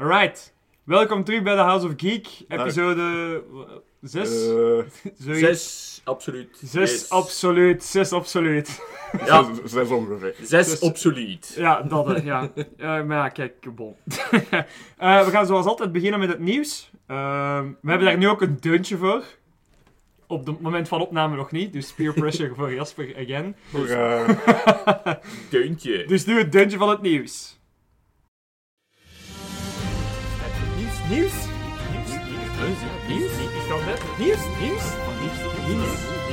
Alright, welkom terug bij de House of Geek, episode 6. Eh, Zes, absoluut. 6 Yes. absoluut, 6 absoluut. Ja, zes, zes ongeveer. zes Dus- obsolet. Ja, dat eh, ja. Eh, maar ja, kijk, bon. Eh, we gaan zoals altijd beginnen met het nieuws. Ehm, we hebben daar nu ook een deuntje voor. Op het moment van opname nog niet, dus peer pressure voor Jasper again. Voor, eh, Deuntje. Dus nu het deuntje van het nieuws. Nieuws, nieuws? Nieuws, nieuws, nieuws, Ik kan net. Nieuws, nieuws, nieuws, nieuws.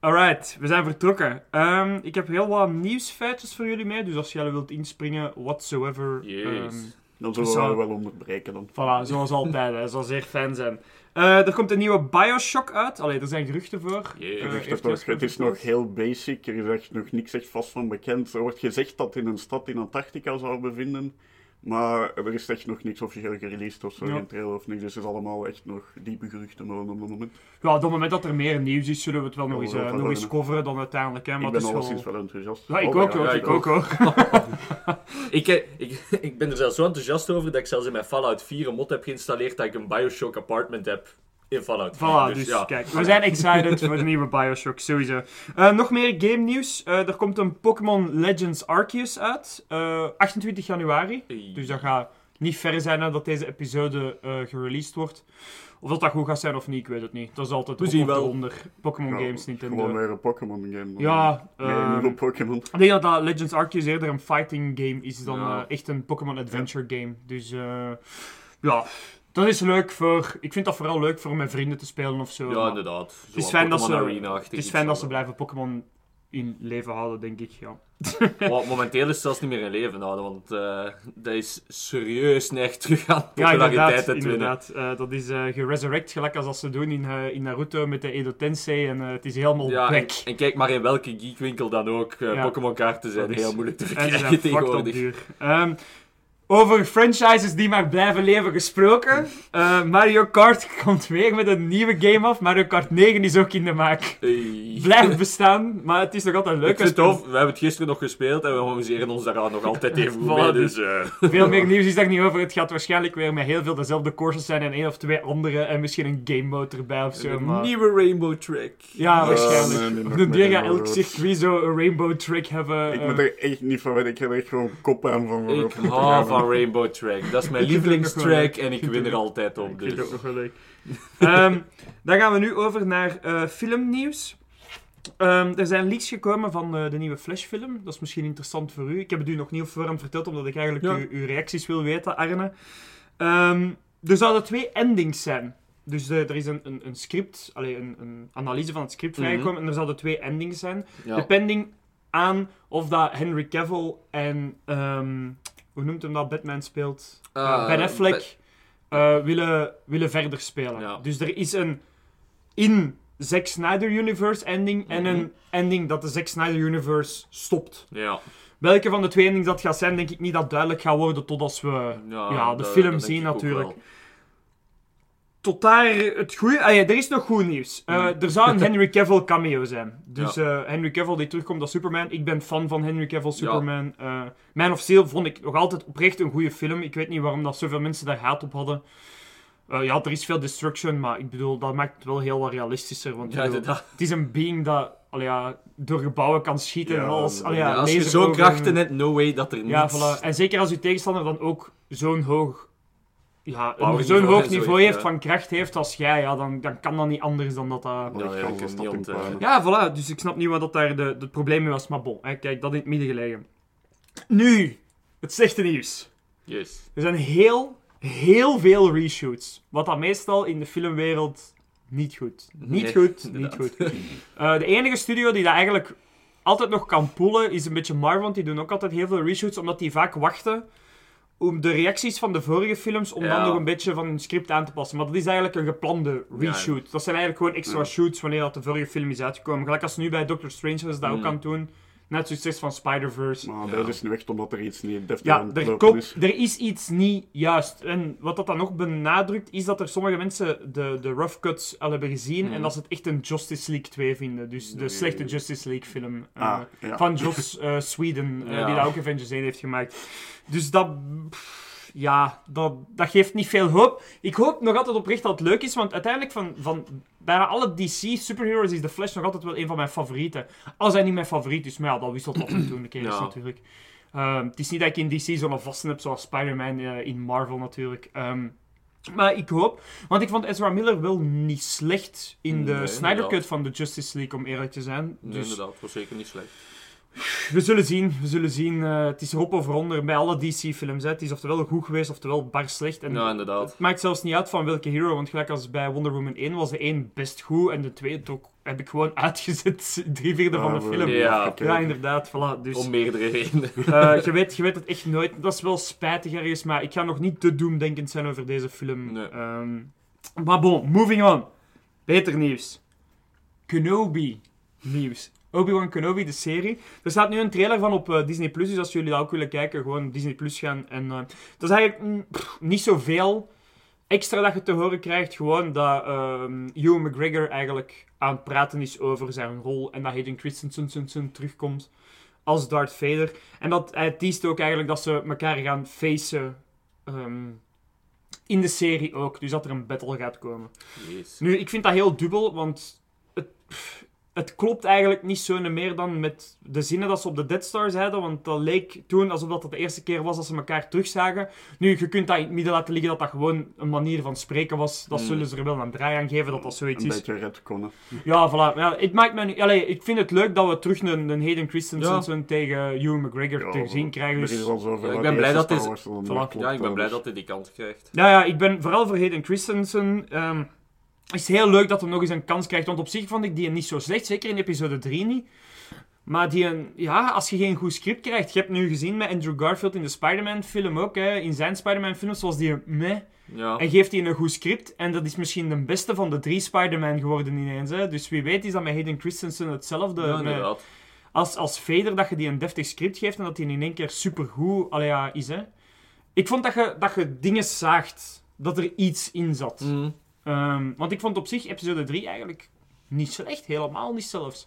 Alright, we zijn vertrokken. Ehm, ik heb heel wat nieuwsfeitjes voor jullie mee, dus als jullie wilt inspringen, whatsoever. Yes. ehm, dan zullen we wel onderbreken dan. Voilà, zoals altijd, hè. Zoals zeer fan zijn. Eh, er komt een nieuwe Bioshock uit. Allee, er zijn geruchten voor. Eh, Er nog- Jasper het is nog heel basic, er is echt nog niks echt vast van bekend. Er wordt gezegd dat in een stad in Antarctica zou bevinden, maar er is echt nog niks officieel gereleased of zo, Ja. geen trailer of niks. Dus het is allemaal echt nog diepe geruchten maar op het moment. Ja, op het moment dat er meer nieuws is, zullen we het wel nog eens, eh, nog eens coveren dan uiteindelijk. Hè, maar ik het ben is alleszins wel... wel enthousiast. Ja, ik Oh, ook ja, hoor, ja, ik ik ook hoor. Ik, eh, ik, ik ben er zelfs zo enthousiast over dat ik zelfs in mijn Fallout 4 een mod heb geïnstalleerd dat ik een Bioshock apartment heb in Fallout 4. Voilà, dus, kijk, we zijn excited voor de nieuwe Bioshock, sowieso. Eh, nog meer game nieuws. Eh, er komt een Pokémon Legends Arceus uit. eh, 28 januari. Dus dat gaat niet ver zijn nadat deze episode eh gereleased wordt. Of dat dat goed gaat zijn of niet, ik weet het niet. Dat is altijd We zien wel. eronder. Pokémon Ja, Games, Nintendo. Gewoon weer een Pokémon game. Ja, Nee, ehm, nieuwe Pokémon. Ik denk dat, dat Legends Arceus eerder een fighting game is dan Ja. eh, echt een Pokémon Adventure game. Dus eh, ja, dat is leuk voor... Ik vind dat vooral leuk voor met vrienden te spelen of zo. Ja, inderdaad. het is fijn dat ze, het is fijn dat ze blijven Pokémon in leven houden, denk ik. Ja. momenteel is het zelfs niet meer in leven houden, want eh, dat is serieus neig terug aan Ja, populariteit inderdaad. te winnen. inderdaad. Eh, dat is eh geresurrect, gelijk als dat ze doen in, in Naruto met de Edo Tensei. En het is helemaal Ja, en, kijk maar in welke geekwinkel dan ook. Ja. Pokémon kaarten zijn heel moeilijk te verkrijgen tegenwoordig. duur. Over franchises die maar blijven leven gesproken. Eh, Mario Kart komt weer met een nieuwe game af. Mario Kart 9 is ook in de maak. Hey. Blijft bestaan, maar het is nog altijd leuk. Ik vind het tof. We hebben het gisteren nog gespeeld en we amuseren ons daaraan nog altijd even goed Voilà, mee. dus- Dus, eh, Veel meer nieuws is daar niet over. Het gaat waarschijnlijk weer met heel veel dezelfde courses zijn en één of twee andere. En misschien een game mode erbij of zo. een Maar... nieuwe Rainbow Track. Ja, waarschijnlijk. nee, nee, Of de deur gaat elk circuit zo een rainbow track hebben. Ik eh. moet er echt niet van weten, ik heb er echt gewoon kop aan van. Ik hou gaan. Van Rainbow Track. Dat is mijn lievelingstrack en ik win er altijd op. Ik vind het ook Dus. nog wel leuk. Ehm, dan gaan we nu over naar eh, filmnieuws. Ehm, er zijn leaks gekomen van eh, de nieuwe Flash-film. Dat is misschien interessant voor u. Ik heb het u nog niet op voorhand verteld, omdat ik eigenlijk Ja. uw, uw reacties wil weten, Arne. Ehm, er zouden twee endings zijn. Dus de- er is een, een, een script, allee, een, een analyse van het script Mhm. vrijgekomen en er zouden twee endings zijn. Ja. Depending aan of dat Henry Cavill en... hoe noemt hem dat? Batman speelt? Ah, Uh, ben Affleck Ba- eh, willen, willen verder spelen. Ja. Dus er is een in Zack Snyder Universe ending en Mhm. een ending dat de Zack Snyder Universe stopt. Ja. Welke van de twee endings dat gaat zijn, denk ik niet dat duidelijk gaat worden tot als we ja, de film zien natuurlijk. wel. Tot daar het goede. Ah ja, er is nog goed nieuws. Eh, Mhm. Er zou een Henry Cavill cameo zijn. Dus eh, Henry Cavill die terugkomt als Superman. Ik ben fan van Henry Cavill Superman. Eh, Man of Steel vond ik nog altijd oprecht een goede film. Ik weet niet waarom dat zoveel mensen daar haat op hadden. Ja, er is veel destruction, maar ik bedoel, dat maakt het wel heel wat realistischer. Want Ja, bedoel, het is een being dat allee, ja, door gebouwen kan schieten Ja, en alles. Ja, ja, als je zo'n krachten hebt, no way dat er Ja, niets... voilà. En zeker als uw tegenstander dan ook zo'n hoog, ja, zo'n niveau hoog niveau heeft, heeft ja. van kracht heeft als jij, ja, dan, dan kan dat niet anders dan dat dat... Ja, niet voilà. Dus ik snap niet wat dat daar de, het probleem mee was. Maar bon, hè, kijk, dat in het midden gelegen. Nu, het slechte nieuws. Yes. Er zijn heel, heel veel reshoots. Wat dat meestal in de filmwereld niet goed. Niet Nee, goed, niet goed. Eh, de enige studio die dat eigenlijk altijd nog kan poelen is een beetje Marvel. Want die doen ook altijd heel veel reshoots, omdat die vaak wachten om de reacties van de vorige films, om dan nog een beetje van hun script aan te passen. Maar dat is eigenlijk een geplande reshoot. Dat zijn eigenlijk gewoon extra Ja. shoots wanneer dat de vorige film is uitgekomen. Gelijk als nu bij Doctor Strange was dat ook Mm. aan het doen. Net succes van Spider-Verse. Maar Ja. dat is nu echt omdat er iets niet deftig Ja, aan het er, is. er is iets niet juist. En wat dat dan nog benadrukt, is dat er sommige mensen de, de rough cuts al hebben gezien Mhm. en dat ze het echt een Justice League 2 vinden. Dus de Nee. slechte Justice League film. eh, Ah, ja. Van Joss eh, Sweden, eh, die daar ook Avengers 1 heeft gemaakt. Dus dat... pff, ja, dat, dat geeft niet veel hoop. Ik hoop nog altijd oprecht dat het leuk is, want uiteindelijk van, van bijna alle DC superheroes is The Flash nog altijd wel een van mijn favorieten. Als hij niet mijn favoriet is, maar ja, dat wisselt af en toe een keer Ja. natuurlijk. Ehm, het is niet dat ik in DC zo'n vaste heb zoals Spider-Man eh, in Marvel natuurlijk. Ehm, maar ik hoop, want ik vond Ezra Miller wel niet slecht in de Nee, Snyder Cut van de Justice League, om eerlijk te zijn. Nee, Dus inderdaad, was zeker niet slecht. We zullen zien, we zullen zien. Eh, het is erop of eronder bij alle DC-films. Het is oftewel goed geweest, oftewel bar slecht. En Ja, inderdaad. het maakt zelfs niet uit van welke hero, want gelijk als bij Wonder Woman 1 was de 1 best goed en de 2 ook, heb ik gewoon uitgezet, drie vierde van de we- film. Ja. inderdaad. Voilà. Dus Om meerdere redenen. eh, je, weet, je weet het echt nooit. Dat is wel spijtig ergens, maar ik ga nog niet te doemdenkend zijn over deze film. Nee. Ehm, maar bon, moving on. Beter nieuws. Kenobi nieuws. Obi-Wan Kenobi, de serie. Er staat nu een trailer van op eh, Disney+, Plus, dus als jullie dat ook willen kijken, gewoon Disney Plus gaan. En, eh, dat is eigenlijk mm, pff, niet zoveel extra dat je te horen krijgt. Gewoon dat ehm Ewan McGregor eigenlijk aan het praten is over zijn rol en dat Hayden Christensen terugkomt als Darth Vader. En dat hij teast ook eigenlijk dat ze elkaar gaan facen ehm, in de serie ook. Dus dat er een battle gaat komen. Jeez. Nu, ik vind dat heel dubbel, want het, pff, het klopt eigenlijk niet zo meer dan met de zinnen dat ze op de Dead Star zeiden, want dat leek toen alsof dat de eerste keer was dat ze elkaar terugzagen. Nu, je kunt dat in het midden laten liggen dat dat gewoon een manier van spreken was. Dat Hmm. zullen ze er wel een draai aan geven, dat dat zoiets Een is. beetje redconnen. Ja, voilà. Ja, het maakt me niet... Allee, ik vind het leuk dat we terug een, een Hayden Christensen Ja. tegen Ewan McGregor Ja, te zien krijgen. Dus... Ja, ik ben de blij dat Voilà. Ja, ik ben blij dus. dat hij die kans krijgt. Ja, ja, ik ben vooral voor Hayden Christensen. ehm is heel leuk dat hij nog eens een kans krijgt. Want op zich vond ik die niet zo slecht. Zeker in episode 3 niet. Maar die, een- ja, als je geen goed script krijgt. Je hebt nu gezien met Andrew Garfield in de Spider-Man film ook. Hè, in zijn Spider-Man films was die een meh. Ja. En geeft hij een goed script. En dat is misschien de beste van de drie Spider-Man geworden ineens. Hè. Dus wie weet is dat met Hayden Christensen hetzelfde. Ja, met- inderdaad. als, als Vader dat je die een deftig script geeft en dat die in één keer supergoed allee, ja, is. Hè. Ik vond dat je, dat je dingen zaagt. Dat er iets in zat. Mhm. Ehm, want ik vond op zich episode 3 eigenlijk niet slecht. Helemaal niet zelfs.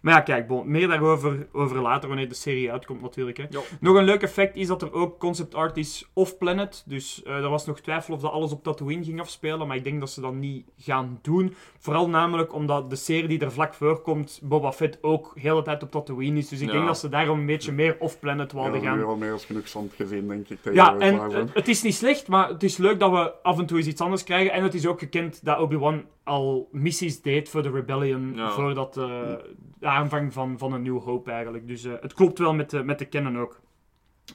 Maar ja, kijk, bon, meer daarover over later wanneer de serie uitkomt natuurlijk. Hè. Ja. Nog een leuk effect is dat er ook concept art is off-planet. Dus eh, er was nog twijfel of dat alles op Tatooine ging afspelen. Maar ik denk dat ze dat niet gaan doen. Vooral namelijk omdat de serie die er vlak voor komt, Boba Fett, ook de hele tijd op Tatooine is. Dus ik Ja. denk dat ze daarom een beetje meer off-planet Ja, wilden we gaan. hebben al meer als genoeg zand gezien, denk ik. tegen Ja, en eh, het is niet slecht, maar het is leuk dat we af en toe eens iets anders krijgen. En het is ook gekend dat Obi-Wan al missies deed voor de Rebellion, Ja. voordat eh, de aanvang van, van een New Hope eigenlijk. Dus eh, het klopt wel met de, met de kennen ook.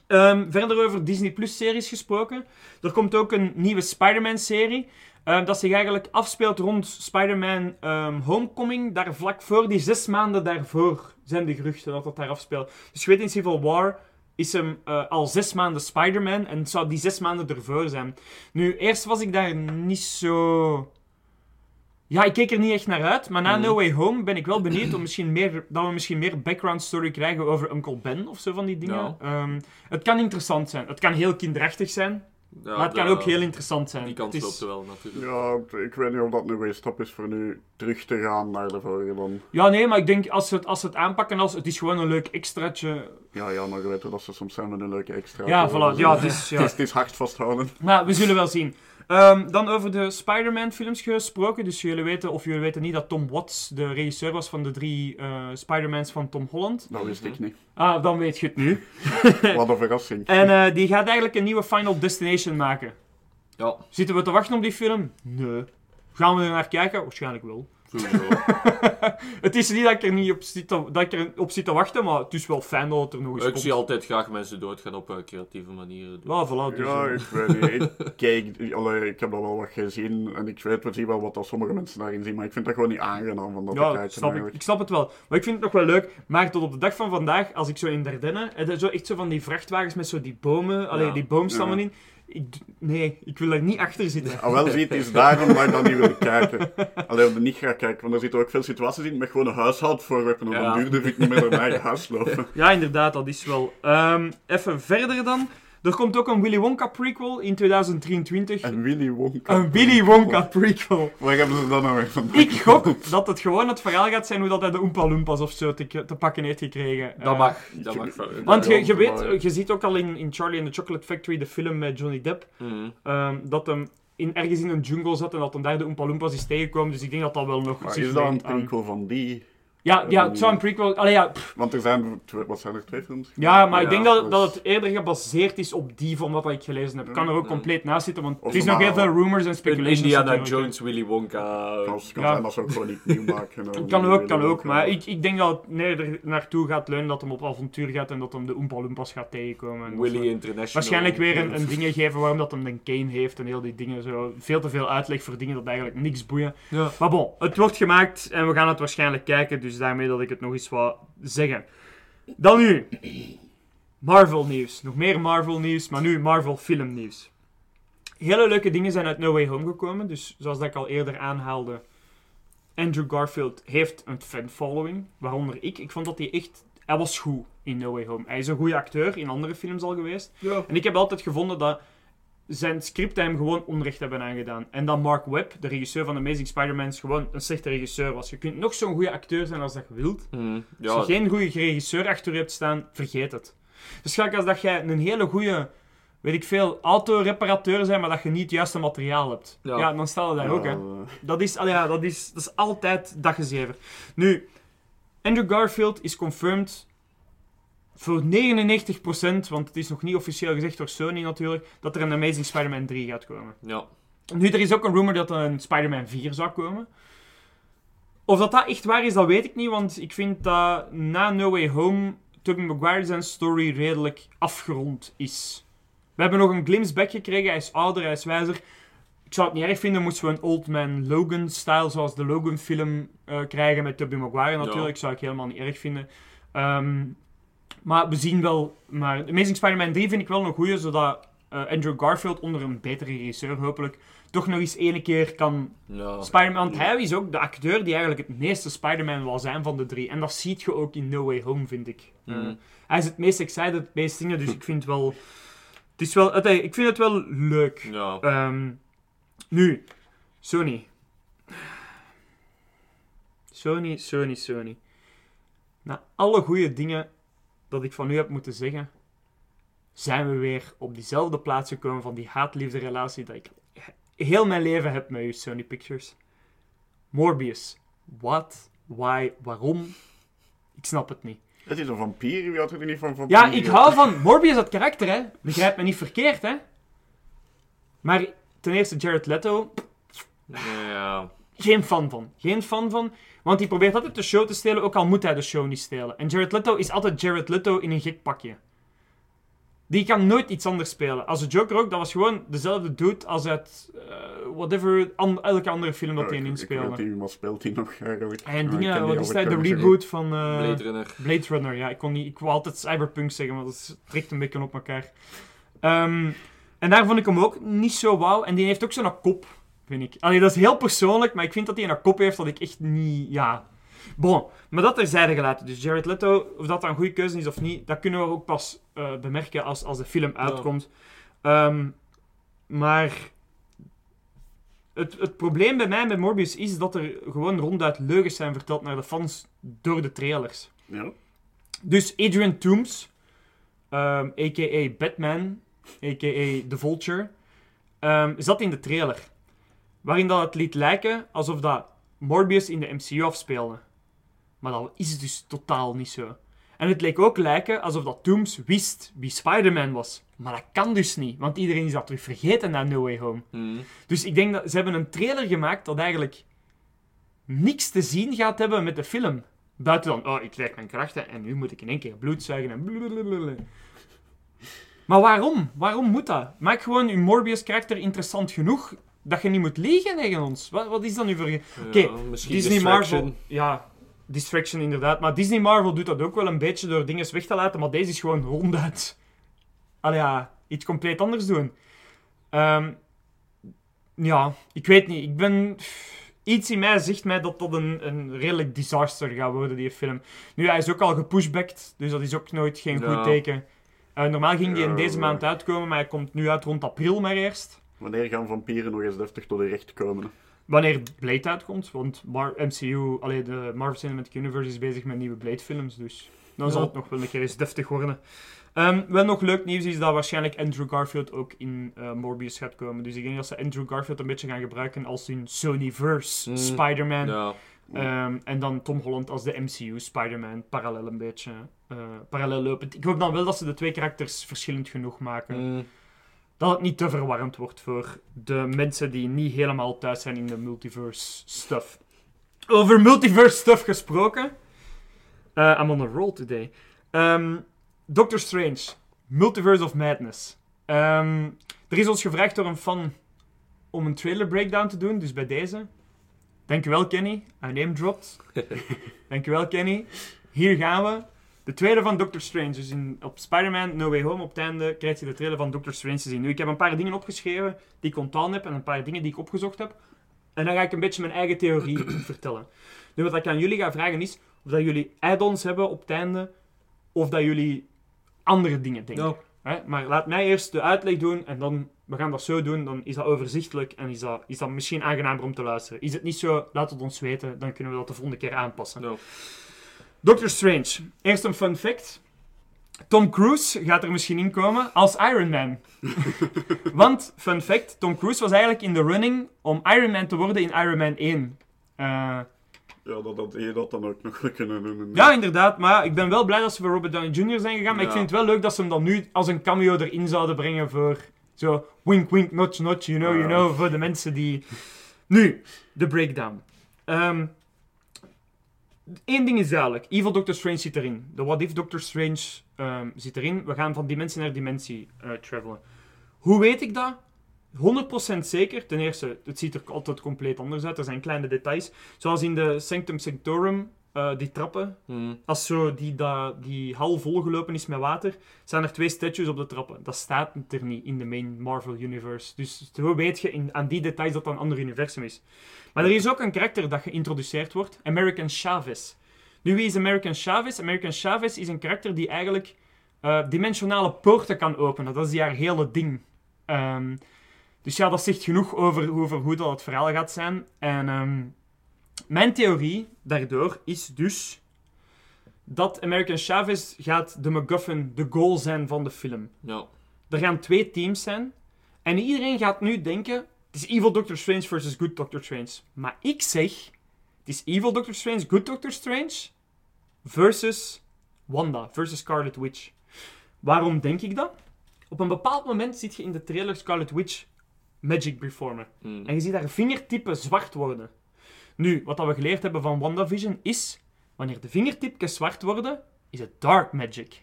Ehm, verder over Disney Plus series gesproken. Er komt ook een nieuwe Spider-Man serie. eh, dat zich eigenlijk afspeelt rond Spider-Man ehm, Homecoming. Daar vlak voor, die zes maanden daarvoor, zijn de geruchten dat dat daar afspeelt. Dus je weet in Civil War is hem al zes maanden Spider-Man en het zou die zes maanden ervoor zijn. Nu, eerst was ik daar niet zo... Ja, ik keek er niet echt naar uit, maar na Mhm. No Way Home ben ik wel benieuwd om misschien meer, dat we misschien meer background story krijgen over Uncle Ben of zo van die dingen. Ja. Ehm, het kan interessant zijn. Het kan heel kinderachtig zijn, Ja, maar het kan ook heel interessant zijn. Die kans Het is- loopt er wel, natuurlijk. Ja, ik weet niet of dat een goede stap is voor nu terug te gaan naar de vorige dan. Ja, nee, maar ik denk als ze het, als ze het aanpakken als het is gewoon een leuk extraatje. Ja, ja, maar je weet wel dat ze soms zijn met een leuke extra. Ja, voilà. Ja, dus, ja. Het, is, het is hard vasthouden. Maar we zullen wel zien. Ehm, dan over de Spider-Man films gesproken. Dus jullie weten, of jullie weten niet dat Tom Watts de regisseur was van de drie eh Spider-Mans van Tom Holland. Dat wist ik niet. Ah, dan weet je het nu. Wat een verrassing. En eh, die gaat eigenlijk een nieuwe Final Destination maken. Ja. Zitten we te wachten op die film? Nee. Gaan we er naar kijken? Waarschijnlijk wel. Sowieso. het is niet dat ik er niet op zit te, dat ik er op zit te wachten, maar het is wel fijn dat het er nog eens ik komt. zie altijd graag mensen doodgaan op eh, creatieve manieren. Dus. Ja, voilà, dus, Ja, eh, ik weet niet. Ik, kijk, allee, ik heb dat wel wat gezien en ik weet precies wel wat dat sommige mensen daarin zien, maar ik vind dat gewoon niet aangenaam van dat te Ja, kijken snap ik. ik snap het wel. Maar ik vind het nog wel leuk. Maar tot op de dag van vandaag, als ik zo in Dardenne, is zo echt zo van die vrachtwagens met zo die bomen, allee, Ja. die boomstammen Ja. in. Ik, nee, ik wil er niet achter zitten. Ah, wel, zie, het is daarom dat ik dan niet wil kijken. Alleen dat ik niet ga kijken, want er zitten ook veel situaties in met gewoon een huishoudvoorwerpen. En Ja. dan durfde ik niet meer naar mijn eigen huis lopen. Ja, inderdaad, dat is wel. Ehm, even verder dan. Er komt ook een Willy Wonka prequel in 2023. En Willy Wonka. Een Willy Wonka prequel. Waar hebben ze dan nou weer van? Ik gok dat het gewoon het verhaal gaat zijn hoe dat hij de Oompa Loompas of zo te, te pakken heeft gekregen. Dat Eh, mag. Dat mag van- Want je, je weet, je ziet ook al in, in Charlie and the Chocolate Factory, de film met Johnny Depp, Mhm. ehm, dat hem in, ergens in een jungle zat en dat hem daar de Oompa Loompas is tegengekomen. Dus ik denk dat dat wel nog Maar is dat een prequel van die? Ja, ja, het zou een prequel... Allee, ja, pff, Want er zijn, wat zijn er, twee films? ja, maar ik Ja, denk dat, dus- dat het eerder gebaseerd is op die van wat ik gelezen heb. Kan er ook Ja. compleet naast zitten, want Of er is nog heel veel rumors en speculations. Indiana. Jones, Willy Wonka. Als kan Ja. zijn dat ze ook gewoon niet nieuw maken. eh, kan ook, kan ook. Maar ik, ik denk dat het nee, er naartoe gaat leunen dat hem op avontuur gaat en dat hem de Oompa Loompas gaat tegenkomen. Willy International. Waarschijnlijk weer een, een dingen geven waarom dat hem een cane heeft en heel die dingen zo. Veel te veel uitleg voor dingen dat eigenlijk niks boeien. Ja. Maar bon, het wordt gemaakt en we gaan het waarschijnlijk kijken, dus daarmee dat ik het nog eens wat zeggen. Dan nu. Marvel nieuws. Nog meer Marvel nieuws, maar nu Marvel film nieuws. Hele leuke dingen zijn uit No Way Home gekomen, dus zoals dat ik al eerder aanhaalde. Andrew Garfield heeft een fanfollowing, waaronder ik. Ik vond dat hij echt... Hij was goed in No Way Home. Hij is een goede acteur, in andere films al geweest. Ja. En ik heb altijd gevonden dat zijn script hem gewoon onrecht hebben aangedaan. En dat Mark Webb, de regisseur van Amazing Spider-Man, gewoon een slechte regisseur was. Je kunt nog zo'n goede acteur zijn als dat je wilt. Mhm. Ja. Als je geen goede regisseur achter je hebt staan, vergeet het. Dus gelijk als dat jij een hele goede, weet ik veel, autoreparateur bent, maar dat je niet het juiste materiaal hebt. Ja, Ja. dan stel je daar Ja, ook, hè. eh, Dat is, al ja, dat is, dat is altijd dat gezever. Nu, Andrew Garfield is confirmed voor 99%, want het is nog niet officieel gezegd door Sony natuurlijk, dat er een Amazing Spider-Man 3 gaat komen. Ja. Nu, er is ook een rumor dat er een Spider-Man 4 zou komen. Of dat dat echt waar is, dat weet ik niet, want ik vind dat na No Way Home Tobey Maguire zijn story redelijk afgerond is. We hebben nog een glimpse back gekregen, hij is ouder, hij is wijzer. Ik zou het niet erg vinden moesten we een Old Man Logan-style, zoals de Logan-film, eh, krijgen met Tobey Maguire natuurlijk. Ja. Zou ik helemaal niet erg vinden. Ehm, maar we zien wel... Maar Amazing Spider-Man 3 vind ik wel een goeie, zodat eh, Andrew Garfield onder een betere regisseur hopelijk toch nog eens ene keer kan. Spider-Man. Want hij is ook de acteur die eigenlijk het meeste Spider-Man wil zijn van de drie. En dat ziet je ook in No Way Home, vind ik. Mhm. Eh, hij is het meest excited, het meest dingen, dus ik vind wel... Het is wel... het- ik vind het wel leuk. Ehm, nu, Sony. Sony, Sony, Sony. Na alle goede dingen dat ik van u heb moeten zeggen, zijn we weer op diezelfde plaats gekomen van die haat-liefde relatie dat ik heel mijn leven heb met u, Sony Pictures. Morbius. What? Why? Waarom? Ik snap het niet. Het is een vampier, wie had er niet van vampier? Ja, ik hou van Morbius, dat karakter, hè. Begrijp me niet verkeerd, hè. Maar ten eerste Jared Leto, Ja. geen fan van. Geen fan van. Want hij probeert altijd de show te stelen, ook al moet hij de show niet stelen. En Jared Leto is altijd Jared Leto in een gek pakje. Die kan nooit iets anders spelen. Als de Joker ook, dat was gewoon dezelfde dude als uit eh, whatever, an- elke andere film dat hij in Ik weet speelde. niet, wat speelt hij nog eigenlijk? En Maar ik dingen, die wat is dat, de reboot van... eh, Blade Runner. Blade Runner, ja. Ik, kon niet, ik wou altijd Cyberpunk zeggen, maar dat trekt een beetje op elkaar. Ehm, en daar vond ik hem ook niet zo wauw. En die heeft ook zo'n kop, vind ik. Allee, dat is heel persoonlijk, maar ik vind dat hij een kop heeft dat ik echt niet... Ja... Bon, maar dat terzijde gelaten. Dus Jared Leto, of dat een goede keuze is of niet, dat kunnen we ook pas eh, bemerken als, als de film uitkomt. Ehm, maar... Het, het probleem bij mij met Morbius is dat er gewoon ronduit leugens zijn verteld naar de fans door de trailers. Ja. Dus Adrian Toomes, ehm, a.k.a. Batman, a.k.a. The Vulture, ehm, zat in de trailer. Waarin dat het liet lijken alsof dat Morbius in de MCU afspeelde. Maar dat is dus totaal niet zo. En het leek ook lijken alsof dat Toomes wist wie Spider-Man was. Maar dat kan dus niet, want iedereen is dat terug vergeten na No Way Home. Mhm. Dus ik denk dat ze hebben een trailer gemaakt dat eigenlijk niks te zien gaat hebben met de film. Buiten dan, oh, ik krijg mijn krachten en nu moet ik in één keer bloed zuigen en blablabla. Maar waarom? Waarom moet dat? Maak gewoon je Morbius-karakter interessant genoeg dat je niet moet liegen tegen ons. Wat, wat is dat nu voor... Oké, Disney. Marvel... Ja, Distraction inderdaad. Maar Disney Marvel doet dat ook wel een beetje door dingen weg te laten, maar deze is gewoon ronduit... Allee, ja, iets compleet anders doen. Ehm, ja, ik weet niet. Ik ben... Iets in mij zegt mij dat dat een, een redelijk disaster gaat worden, die film. Nu, hij is ook al gepushbacked, dus dat is ook nooit geen Ja. goed teken. Eh, normaal ging die in deze maand uitkomen, maar hij komt nu uit rond april maar eerst. Wanneer gaan vampieren nog eens deftig tot de recht komen? Wanneer Blade uitkomt, want Mar MCU, allee, de Marvel Cinematic Universe is bezig met nieuwe Blade-films, dus dan Ja. zal het nog wel een keer eens deftig worden. Ehm wel nog leuk nieuws is dat waarschijnlijk Andrew Garfield ook in eh, Morbius gaat komen. Dus ik denk dat ze Andrew Garfield een beetje gaan gebruiken als hun Sonyverse Mm. Spider-Man. Ja. Ehm, en dan Tom Holland als de MCU Spider-Man, parallel een beetje. eh parallel lopend. Ik hoop dan wel dat ze de twee karakters verschillend genoeg maken Mm. Dat het niet te verwarrend wordt voor de mensen die niet helemaal thuis zijn in de multiverse stuff. Over multiverse stuff gesproken. Eh, I'm on a roll today. Ehm, Doctor Strange. Multiverse of Madness. Ehm, er is ons gevraagd door een fan om een trailer breakdown te doen, dus bij deze. Dankjewel Kenny, I name dropped. Dankjewel Kenny. Hier gaan we. De trailer van Doctor Strange. Dus in, op Spider-Man No Way Home op het einde krijg je de trailer van Doctor Strange te zien. Nu, ik heb een paar dingen opgeschreven die ik onthouden heb en een paar dingen die ik opgezocht heb. En dan ga ik een beetje mijn eigen theorie vertellen. Nu, wat ik aan jullie ga vragen is of dat jullie add-ons hebben op het einde of dat jullie andere dingen denken. Hè? Maar laat mij eerst de uitleg doen en dan, we gaan dat zo doen, dan is dat overzichtelijk en is dat, is dat misschien aangenamer om te luisteren. Is het niet zo, laat het ons weten, dan kunnen we dat de volgende keer aanpassen. Doctor Strange. Eerst een fun fact. Tom Cruise gaat er misschien in komen als Iron Man. Want, fun fact, Tom Cruise was eigenlijk in de running om Iron Man te worden in Iron Man 1. Eh, Ja, dat had je dat dan ook nog kunnen doen. ja, inderdaad. Maar ik ben wel blij dat ze voor Robert Downey Jr. zijn gegaan. Maar ik vind het wel leuk dat ze hem dan nu als een cameo erin zouden brengen voor zo wink wink notch notch, you know, you know, voor de mensen die... Nu, de breakdown. Ehm Eén ding is duidelijk. Evil Doctor Strange zit erin. De What If Doctor Strange ehm, zit erin. We gaan van dimensie naar dimensie eh travelen. Hoe weet ik dat? 100% zeker. Ten eerste, het ziet er altijd compleet anders uit. Er zijn kleine details. Zoals in de Sanctum Sanctorum, eh, die trappen. Mm. Als zo die, dat, die hal volgelopen is met water, zijn er twee statues op de trappen. Dat staat er niet in de main Marvel Universe. Dus zo weet je in, aan die details dat dat een ander universum is. Maar er is ook een karakter dat geïntroduceerd wordt. American Chavez. Nu, wie is American Chavez? American Chavez is een karakter die eigenlijk eh, dimensionale poorten kan openen. Dat is haar hele ding. Ehm, dus ja, dat zegt genoeg over, over hoe dat het verhaal gaat zijn. En ehm, mijn theorie daardoor is dus dat American Chavez gaat de MacGuffin, de goal zijn van de film. Ja. Er gaan twee teams zijn. En iedereen gaat nu denken: het is Evil Doctor Strange versus Good Doctor Strange. Maar ik zeg: het is Evil Doctor Strange, Good Doctor Strange versus Wanda, versus Scarlet Witch. Waarom denk ik dat? Op een bepaald moment zit je in de trailer Scarlet Witch magic performen. Mm. En je ziet haar vingertippen zwart worden. Nu, wat dat we geleerd hebben van WandaVision is, wanneer de vingertipjes zwart worden, is het dark magic.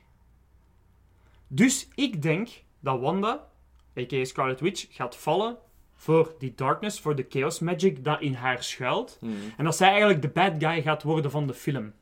Dus ik denk dat Wanda, a.k.a. Scarlet Witch, gaat vallen voor die darkness, voor de chaos magic dat in haar schuilt. Mm. En dat zij eigenlijk de bad guy gaat worden van de film.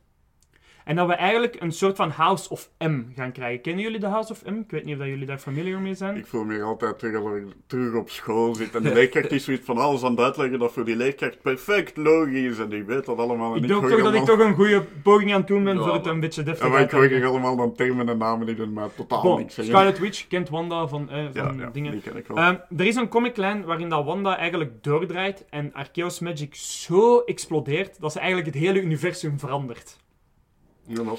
En dat we eigenlijk een soort van House of M gaan krijgen. Kennen jullie de House of M? Ik weet niet of dat jullie daar familiar mee zijn. Ik voel me altijd terug alsof ik terug op school zit. En de leerkracht is zoiets van alles aan het uitleggen dat voor die leerkracht perfect logisch is. En die weet dat allemaal. En Ik denk toch dat ik toch een goede poging aan het doen ben Ja, voor het maar- een beetje deftig Ja, maar ik te hoor leggen. hier allemaal dan termen en namen die doen maar totaal Bon, niks zeggen. Scarlet Witch kent Wanda van, eh, ja, van ja, dingen. die ken ik wel. Ehm, er is een comiclijn waarin dat Wanda eigenlijk doordraait en Arceus Magic zo explodeert dat ze eigenlijk het hele universum verandert.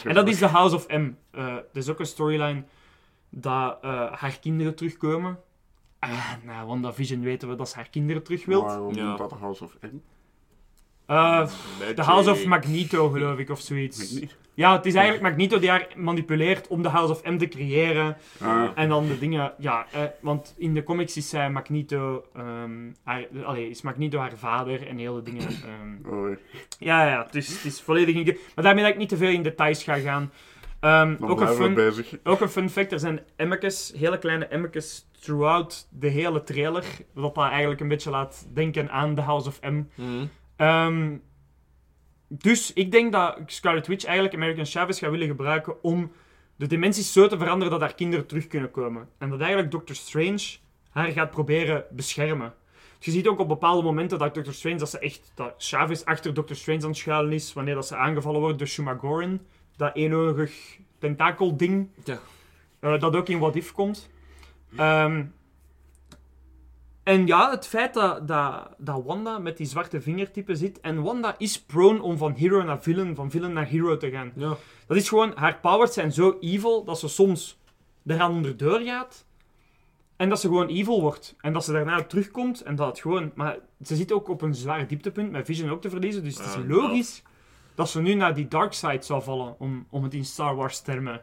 En dat is de House of M. Eh er is ook een storyline dat eh, haar kinderen terugkomen. Ah, na WandaVision weten we dat ze haar kinderen terug wil. Waarom Ja. noemt dat de House of M? Eh, de House of Magneto, geloof ik, of zoiets. Ja, het is eigenlijk Magneto die haar manipuleert om de House of M te creëren. Ah, En dan de dingen, ja, eh, want in de comics is zij Magneto, ehm, haar, allee, is Magneto haar vader en hele dingen. oh, ja, ja, het is, het is volledig in. Maar daarmee dat ik niet te veel in details ga gaan. Dan ook, een fun, bezig. ook een fun fact: er zijn emmekes, hele kleine emmekes, throughout de hele trailer. Wat dat eigenlijk een beetje laat denken aan The House of M. Mhm. Dus ik denk dat Scarlet Witch eigenlijk American Chavez gaat willen gebruiken om de dimensies zo te veranderen dat haar kinderen terug kunnen komen. En dat eigenlijk Doctor Strange haar gaat proberen beschermen. Dus je ziet ook op bepaalde momenten dat Doctor Strange, dat ze echt, dat Chavez achter Doctor Strange aan het schuilen is, wanneer dat ze aangevallen wordt door Shumagoran, dat eenoogig tentakelding, Ja. eh, dat ook in What If komt. Ehm, en ja, het feit dat, dat, dat Wanda met die zwarte vingertippen zit. En Wanda is prone om van hero naar villain, van villain naar hero te gaan. Ja. Dat is gewoon, haar powers zijn zo evil dat ze soms eraan onderdoor gaat. En dat ze gewoon evil wordt. En dat ze daarna terugkomt en dat het gewoon... Maar ze zit ook op een zwaar dieptepunt met Vision ook te verliezen. Dus het is logisch dat ze nu naar die dark side zou vallen. Om, om het in Star Wars termen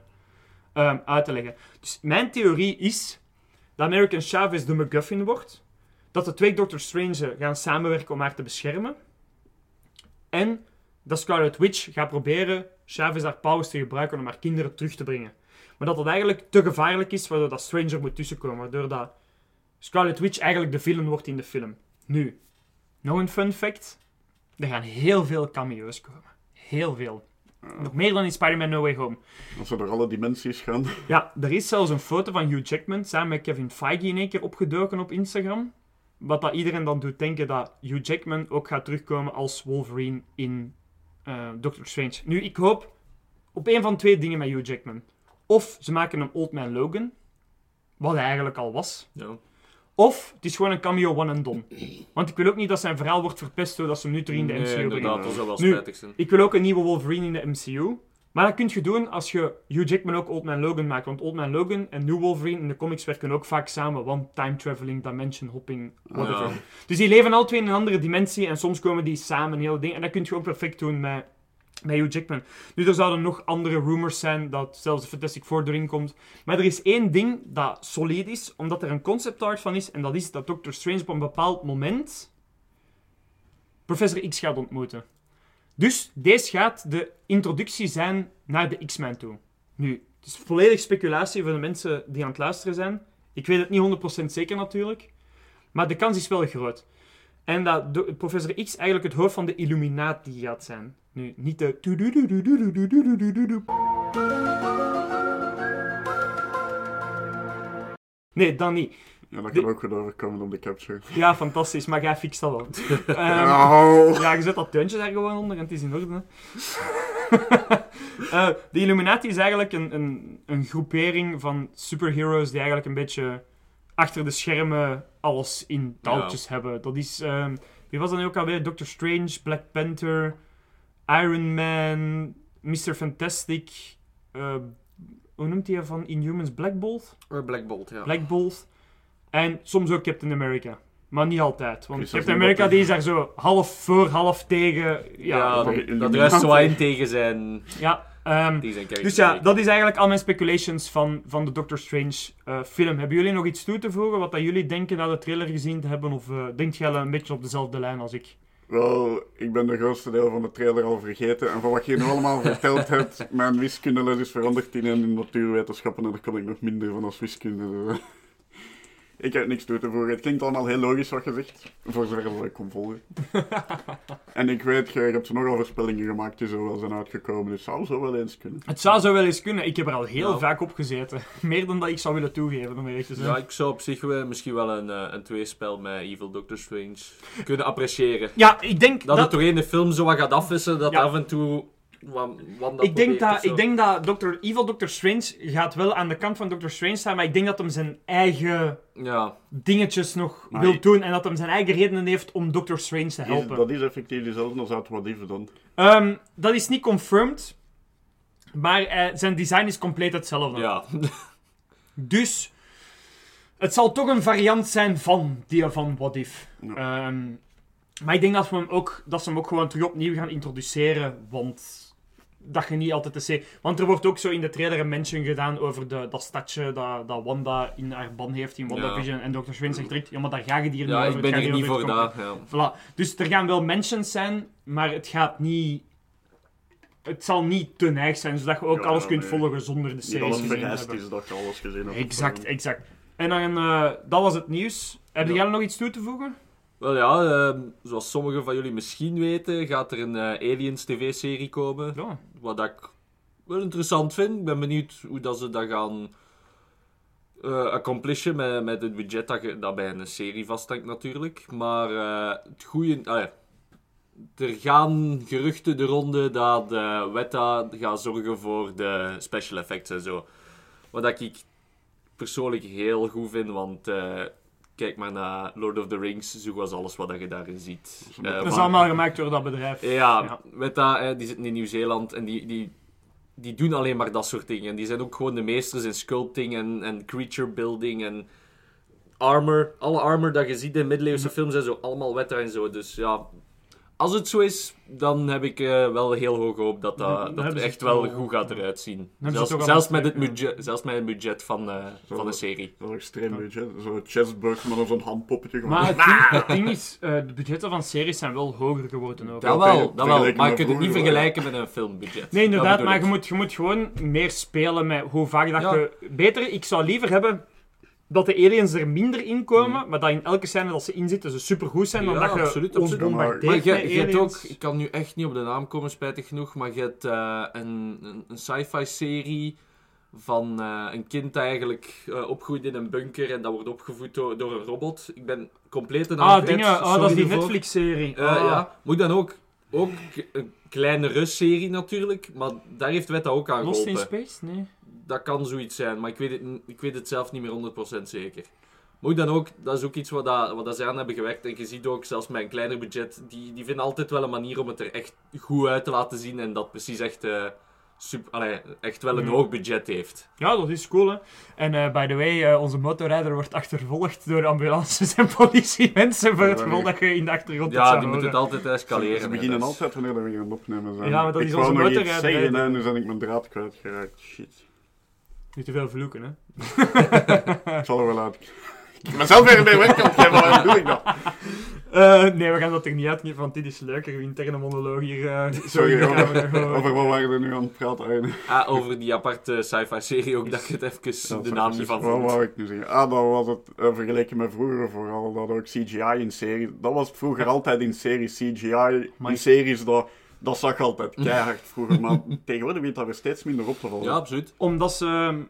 ehm, uit te leggen. Dus mijn theorie is dat American Chavez de MacGuffin wordt. Dat de twee Doctor Strange gaan samenwerken om haar te beschermen. En dat Scarlet Witch gaat proberen Chavez haar powers te gebruiken om haar kinderen terug te brengen. Maar dat dat eigenlijk te gevaarlijk is, waardoor dat Stranger moet tussenkomen. Waardoor dat Scarlet Witch eigenlijk de villain wordt in de film. Nu, nog een fun fact. Er gaan heel veel cameo's komen. Heel veel. Nog meer dan in Spider-Man No Way Home. Als ze door alle dimensies gaan. Ja, er is zelfs een foto van Hugh Jackman samen met Kevin Feige in één keer opgedoken op Instagram. Wat dat iedereen dan doet denken dat Hugh Jackman ook gaat terugkomen als Wolverine in eh, Doctor Strange. Nu, ik hoop op een van twee dingen met Hugh Jackman. Of ze maken hem Old Man Logan, wat hij eigenlijk al was. Ja. Of het is gewoon een cameo one and done. Want ik wil ook niet dat zijn verhaal wordt verpest doordat ze hem nu terug in de Nee, MCU brengen. inderdaad, dat zou wel Nu- spijtig zijn. Ik wil ook een nieuwe Wolverine in de MCU. Maar dat kun je doen als je Hugh Jackman ook Old Man Logan maakt. Want Old Man Logan en New Wolverine in de comics werken ook vaak samen. Want time traveling, dimension hopping, whatever. Ja. Dus die leven al twee in een andere dimensie. En soms komen die samen, een hele ding. En dat kun je ook perfect doen met, met Hugh Jackman. Nu, er zouden nog andere rumors zijn dat zelfs de Fantastic Four erin komt. Maar er is één ding dat solid is, omdat er een concept art van is. En dat is dat Doctor Strange op een bepaald moment Professor X gaat ontmoeten. Dus deze gaat de introductie zijn naar de X-Men toe. Nu, het is volledig speculatie voor de mensen die aan het luisteren zijn. Ik weet het niet 100% zeker natuurlijk. Maar de kans is wel groot. En dat Professor X eigenlijk het hoofd van de Illuminati gaat zijn. Nu, niet de... Nee, dan niet. Ja, dat De- kan ook goed overkomen op de capture. Ja, fantastisch, maar jij fixt dat wel. Ehm, Oh. ja, je zet dat tuintje daar gewoon onder en het is in orde. Eh, de Illuminati is eigenlijk een, een, een groepering van superheroes die eigenlijk een beetje achter de schermen alles in touwtjes hebben. Dat is, ehm, wie was dat nu ook alweer? Doctor Strange, Black Panther, Iron Man, Mr. Fantastic, eh, hoe noemt hij van Inhumans? Black Bolt? Or Black Bolt, ja. Black Bolt. En soms ook Captain America. Maar niet altijd. Want Captain America die is daar zo half voor, half tegen. Ja, dat- dat, zo in tegen zijn, ja ehm, zijn dus ja, dat is eigenlijk al mijn speculations van, van de Doctor Strange eh, film. Hebben jullie nog iets toe te voegen? Wat dat jullie denken na de trailer gezien te hebben? Of eh denkt jij een beetje op dezelfde lijn als ik? Wel, ik ben de grootste deel van de trailer al vergeten. En van wat je nu allemaal verteld hebt, mijn wiskundeles is veranderd in een natuurwetenschappen en daar kon ik nog minder van als wiskunde. Ik heb niks toe te voegen. Het klinkt allemaal heel logisch wat je zegt, voor zover dat ik kon volgen. en ik weet, je hebt nogal voorspellingen gemaakt die zo wel zijn uitgekomen, het zou zo wel eens kunnen. Het zou zo wel eens kunnen. Ik heb er al heel Ja. vaak op gezeten. Meer dan dat ik zou willen toegeven, om eerlijk te zijn. Ja, ik zou op zich wel, misschien wel een, eh, een tweespel met Evil Doctor Strange kunnen appreciëren. Ja, ik denk Dat, dat... het toch in de film zo wat gaat afwisselen, dat Ja. af en toe... Wat, wat dat ik, denk dat, ik denk dat Dr. Evil Dr. Strange gaat wel aan de kant van Dr. Strange staan, maar ik denk dat hem zijn eigen Ja, dingetjes nog Maar wil doen en dat hem zijn eigen redenen heeft om Dr. Strange te Is, helpen. dat is effectief dezelfde als uit What If dan. Ehm, dat is niet confirmed, maar eh, zijn design is compleet hetzelfde. ja. Dus het zal toch een variant zijn van die van What If. Ja. Ehm, maar ik denk dat, we hem ook, dat ze hem ook gewoon terug opnieuw gaan introduceren, want dat je niet altijd de serie... Want er wordt ook zo in de trailer een mention gedaan over de, dat stadje dat, dat Wanda in haar ban heeft in WandaVision. En Dr. Strange zegt direct, ja, maar daar ga je hier Ja, niet over. ik ben hier niet voor daar. Ja. Voilà. Dus er gaan wel mentions zijn, maar het gaat niet... Het zal niet te neig zijn, zodat je ook Ja, alles kunt nee. volgen zonder de Niet series alles gezien te hebben. is dat je alles gezien hebt. Exact, exact. En dan, eh, dat was het nieuws. Heb Ja. jij nog iets toe te voegen? Wel ja, ehm, zoals sommigen van jullie misschien weten, gaat er een eh, Aliens tv-serie komen. Ja. Wat ik wel interessant vind. Ik ben benieuwd hoe dat ze dat gaan eh accomplishen met, met het budget dat, je- dat bij een serie vasthangt natuurlijk. Maar eh, het goede... er gaan geruchten de ronde dat Weta gaat zorgen voor de special effects en zo. Wat dat ik persoonlijk heel goed vind, want... eh, Kijk maar naar Lord of the Rings, zo was alles wat je daarin ziet. Eh, Dat is allemaal gemaakt door dat bedrijf. ja, Ja. met dat, hè, die zitten in Nieuw-Zeeland en die, die, die doen alleen maar dat soort dingen. Die zijn ook gewoon de meesters in sculpting en, en creature building en armor. Alle armor dat je ziet in middeleeuwse films en zo, allemaal wetta en zo. Dus ja, als het zo is, dan heb ik eh, wel heel hoog hoop dat, dat, dan dat er echt wel goed gaat eruit zien. ze Zelfs, met het budget, zelfs met het budget van, eh, van de serie. Zo'n extreem budget. Zo'n chessbox met zo'n handpoppetje. gewoon. Maar het ding, het ding is, eh, de budgetten van series zijn wel hoger geworden ook. Dat wel, dat wel. Maar je kunt het niet vergelijken met een filmbudget. Nee, inderdaad, maar je moet, je moet gewoon meer spelen met hoe vaak dat Ja. je... Beter, ik zou liever hebben dat de aliens er minder in komen, maar dat in elke scène dat ze in zitten ze supergoed zijn, dan Ja, dat je absoluut, absoluut. Maar je, je hebt ook, ik kan nu echt niet op de naam komen, spijtig genoeg, maar je hebt eh, een, een, een sci-fi serie van eh, een kind eigenlijk eh, opgroeit in een bunker en dat wordt opgevoed door, door een robot. Ik ben compleet de naam Ah, dingen, sorry dat is die. Netflix-serie. Ah. Ja, moet dan ook, ook een kleinere serie natuurlijk, maar daar heeft Weta ook aan Lost in geholpen. Space? Nee. Dat kan zoiets zijn, maar ik weet het, ik weet het zelf niet meer 100% zeker. Moet dan ook, dat is ook iets wat, dat, wat dat ze aan hebben gewerkt. En je ziet ook, zelfs met een kleiner budget, die, die vinden altijd wel een manier om het er echt goed uit te laten zien. En dat precies echt, eh, super, allee, echt wel een Mm. hoog budget heeft. Ja, dat is cool, hè. En eh, by the way, eh, onze motorrijder wordt achtervolgd door ambulances en politiemensen voor het geval dat je in de achtergrond Ja, die moeten het altijd escaleren. Ze beginnen is- altijd wanneer we gaan opnemen zijn. Ja, maar dat ik is onze motorrijder, zeggen en nu ben ik mijn draad kwijtgeraakt. Shit. Niet te veel vloeken, hè. Ik zal er wel uit. Ik heb mezelf weer de webcam waarom doe ik dat? Eh, nee, we gaan dat er niet uitknippen, want dit is leuker, uw interne monoloog hier. eh, zo Sorry, over, wat waren we nu aan het praten? Ah, over die aparte sci-fi serie ook, dat je het even de naam niet van Wat vond. wou ik nu zeggen? Ah, dat was het eh, vergeleken met vroeger vooral. Dat ook CGI in series. Dat was vroeger altijd in series. CGI Maar- in series, dat, dat zag altijd keihard vroeger. Maar tegenwoordig begint dat er steeds minder op te vallen. Ja, absoluut. Omdat ze ehm,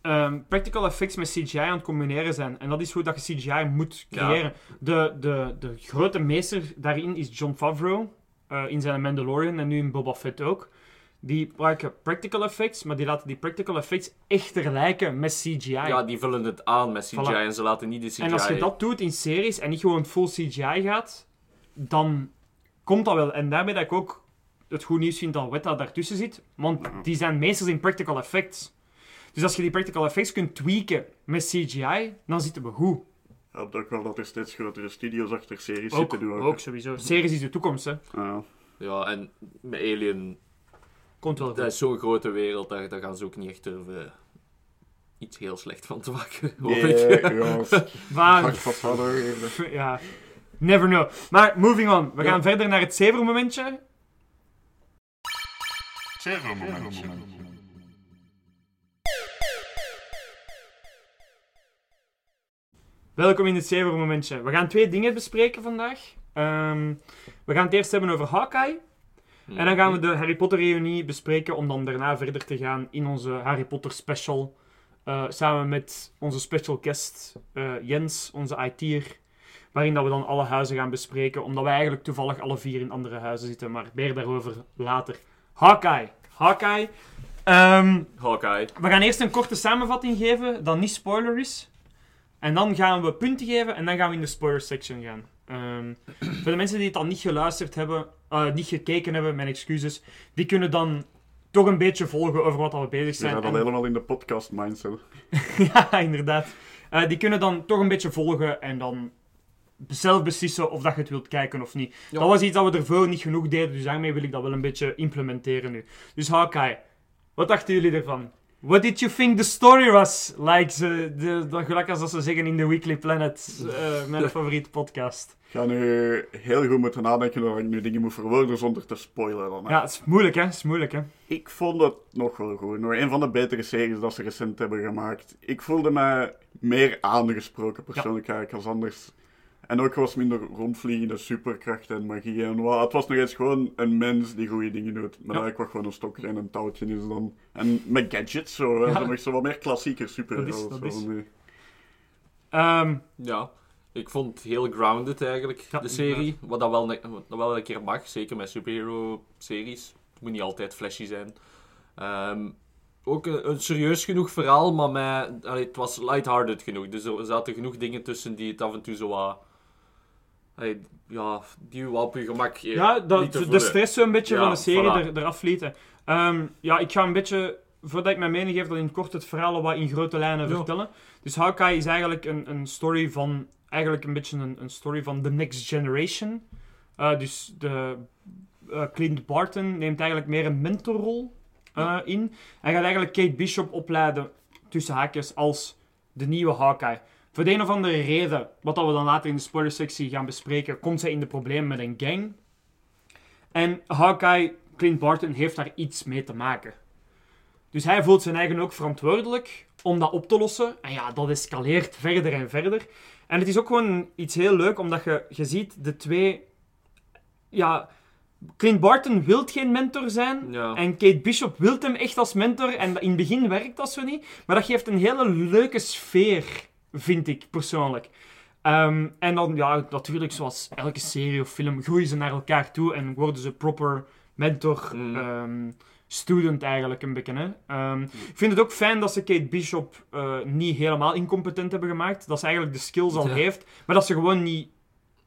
ehm, practical effects met CGI aan het combineren zijn. En dat is hoe dat je CGI moet Ja. creëren. De, de, de grote meester daarin is John Favreau. eh, in zijn Mandalorian en nu in Boba Fett ook. Die gebruiken practical effects, maar die laten die practical effects echter lijken met CGI. Ja, die vullen het aan met CGI Voilà. en ze laten niet de CGI... en als je dat doet in series en niet gewoon full CGI gaat, dan komt dat wel. En daarmee dat ik ook het goed nieuws vind dat Weta daartussen zit, want die zijn meesters in practical effects. Dus als je die practical effects kunt tweaken met CGI, dan zitten we goed. Helpt ook wel dat er steeds grotere studios achter series Ook, zitten. ook. ook sowieso. Series is de toekomst, hè. Ja. Ja, en met Alien Komt wel Dat is zo'n grote wereld, daar, daar gaan ze ook niet echt durven iets heel slecht van te maken, hoop Nee, ik. ja, Maar, ja, never know. Maar, moving on. We Ja. gaan verder naar het zevermomentje. Welkom in het zevermomentje. We gaan twee dingen bespreken vandaag. Ehm, we gaan het eerst hebben over Hawkeye. En dan gaan we de Harry Potter reunie bespreken om dan daarna verder te gaan in onze Harry Potter special. eh, samen met onze special guest eh, Jens, onze IT'er. Waarin dat we dan alle huizen gaan bespreken. Omdat wij eigenlijk toevallig alle vier in andere huizen zitten. Maar meer daarover later. Hawkeye. Hawkeye. Ehm, Hawkeye. we gaan eerst een korte samenvatting geven, dat niet spoiler is. En dan gaan we punten geven en dan gaan we in de spoiler section gaan. Ehm, voor de mensen die het al niet geluisterd hebben, eh, niet gekeken hebben, mijn excuses, die kunnen dan toch een beetje volgen over wat we bezig zijn. zijn dan En- helemaal in de podcast mindset. ja, inderdaad. Eh, die kunnen dan toch een beetje volgen en dan zelf beslissen of dat je het wilt kijken of niet. Ja. Dat was iets dat we ervoor niet genoeg deden, dus daarmee wil ik dat wel een beetje implementeren nu. Dus Hawkeye, wat dachten jullie ervan? What did you think the story was? Like, ze, de, de, gelijk als dat ze zeggen in The Weekly Planet, eh, mijn favoriete podcast. Ik ga nu heel goed moeten nadenken dat ik nu dingen moet verwoorden zonder te spoilen. Dan, hè. Ja, het is moeilijk, hè? Het is moeilijk, hè? Ik vond het nog wel goed. Nog een van de betere series dat ze recent hebben gemaakt. Ik voelde mij meer aangesproken persoonlijk eigenlijk als anders. En ook was minder rondvliegende superkrachten en magie en wat. Het was nog eens gewoon een mens die goede dingen doet. Maar Ja. ik wat gewoon een stokje en een touwtje is dan. En met gadgets zo. Ja. Zo nog zo wat meer klassieker superhelden. Dat is- dat zo is. nu. Ehm, Ja, ik vond het heel grounded eigenlijk, Ja, de serie. Wat dat wel, wat dat wel een keer mag, zeker met superhero-series. Het moet niet altijd flashy zijn. Ehm, ook een, een serieus genoeg verhaal, maar met, allee, het was lighthearted genoeg. Dus er zaten genoeg dingen tussen die het af en toe zo wat... allee, ja, die wat op je gemak eh, ja, dat, de voelen. stress zo een beetje Ja, van de serie voilà. er, eraf lieten. Ehm, ja, ik ga een beetje, voordat ik mijn mening geef, dat in het kort het verhaal al wat in grote lijnen Ja. vertellen. Dus Hawkeye is eigenlijk een, een story van, eigenlijk een beetje een, een story van The Next Generation. Eh, dus de, eh, Clint Barton neemt eigenlijk meer een mentorrol eh, in. Hij gaat eigenlijk Kate Bishop opleiden, tussen haakjes, als de nieuwe Hawkeye. Voor de een of andere reden, wat dat we dan later in de spoilersectie gaan bespreken, komt zij in de problemen met een gang. En Hawkeye, Clint Barton, heeft daar iets mee te maken. Dus hij voelt zijn eigen ook verantwoordelijk om dat op te lossen. En ja, dat escaleert verder en verder. En het is ook gewoon iets heel leuk, omdat je, je ziet de twee... Ja, Clint Barton wil geen mentor zijn. Ja. En Kate Bishop wil hem echt als mentor. En in het begin werkt dat zo niet. Maar dat geeft een hele leuke sfeer, vind ik persoonlijk. Ehm, en dan, ja, natuurlijk, zoals elke serie of film, groeien ze naar elkaar toe en worden ze proper mentor, Mm. ehm, student eigenlijk een beetje. Hè? Ehm, Ik vind het ook fijn dat ze Kate Bishop eh, niet helemaal incompetent hebben gemaakt. Dat ze eigenlijk de skills al Ja. heeft, maar dat ze gewoon niet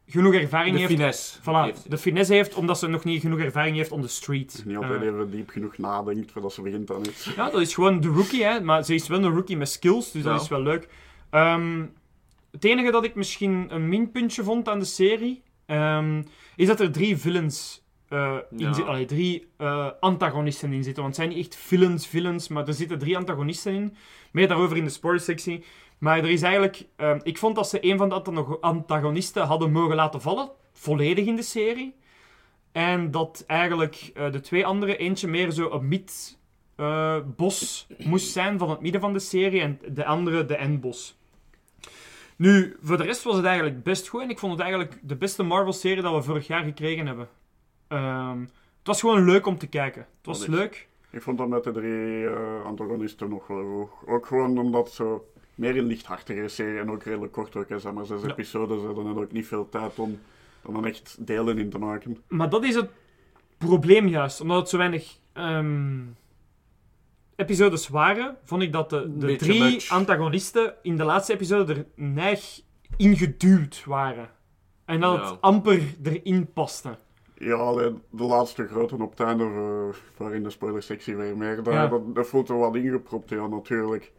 genoeg ervaring De heeft. finesse. Voilà, heeft. de finesse heeft, omdat ze nog niet genoeg ervaring heeft on the street. Niet altijd Eh, even diep genoeg nadenkt voordat ze begint aan iets. ja, dat is gewoon de rookie, hè. Maar ze is wel een rookie met skills, dus dat is wel leuk. Ehm, het enige dat ik misschien een minpuntje vond aan de serie, ehm, is dat er drie villains eh, in zitten. Allee, drie eh, antagonisten in zitten. Want het zijn niet echt villains, villains, maar er zitten drie antagonisten in. Meer daarover in de spoilersectie. Maar er is eigenlijk... ehm, ik vond dat ze een van de antago- antagonisten hadden mogen laten vallen. Volledig in de serie. En dat eigenlijk eh, de twee andere, eentje meer zo een mid eh, bos moest zijn van het midden van de serie en de andere de endbos. Nu, voor de rest was het eigenlijk best goed en ik vond het eigenlijk de beste Marvel-serie dat we vorig jaar gekregen hebben. Ehm, het was gewoon leuk om te kijken. Het was Dat is- leuk. Ik vond dat met de drie eh, antagonisten nog wel goed. Ook gewoon omdat zo meer een lichthartigere serie en ook redelijk kort ook. hè. Zeg maar zes Ja. episodes, hè, dan ook niet veel tijd om om dan echt delen in te maken. Maar dat is het probleem juist. Omdat het zo weinig ehm, episodes waren, vond ik dat de, de Beetje drie much. antagonisten in de laatste episode er neig ingeduwd waren. En dat Ja. het amper erin paste. Ja, alleen de laatste grote op het einde, eh, waarin de spoilersectie weer meer. Dat, Ja. dat, dat voelt er wat ingepropt, ja, natuurlijk.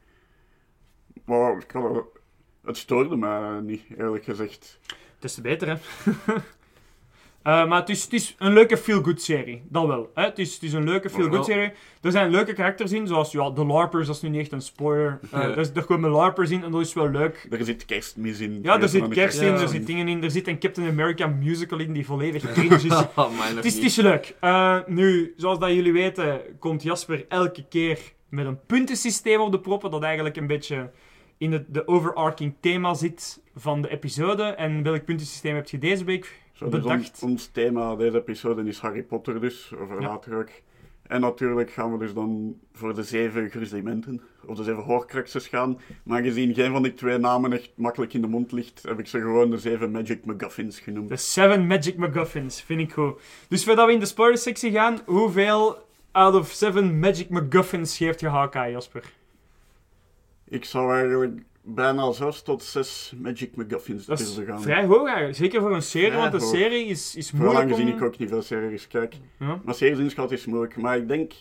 Maar ik kan er- het stoorde mij niet, eerlijk gezegd. Het is te beter, hè. Eh, maar het is, het is een leuke feel-good serie. Dat wel. Hè? Het, is, het is een leuke feel-good serie. Er zijn leuke karakters in, zoals ja, de LARPers, dat is nu niet echt een spoiler. Eh, er, er komen LARPers in en dat is wel leuk. Er zit kerstmis in. Ja, er zit kerst in, Ja. er zit dingen in, er zit een Captain America musical in die volledig cringe is. Nog Het is, het niet. is leuk. Eh, nu, zoals dat jullie weten, komt Jasper elke keer met een puntensysteem op de proppen, dat eigenlijk een beetje in het de overarching thema zit van de episode. En welk puntensysteem heb je deze week Zo, dus ons, ons thema deze episode is Harry Potter dus, over Ja. later ook. En natuurlijk gaan we dus dan voor de zeven gruzelementen, of de zeven hoorkraxes gaan. Maar aangezien geen van die twee namen echt makkelijk in de mond ligt, heb ik ze gewoon de zeven Magic MacGuffins genoemd. De Seven Magic MacGuffins, vind ik goed. Dus voordat we in de spoiler-sectie gaan, hoeveel out of Seven Magic MacGuffins geeft je Hawkeye, Jasper? Ik zou eigenlijk bijna zes tot zes Magic MacGuffins Dat is gaan. vrij hoog eigenlijk. Zeker voor een serie, Vrij want een hoog. serie is, is moeilijk aangezien om... ik ook niet veel series kijk. Ja. Maar series inschat is moeilijk. Maar ik denk,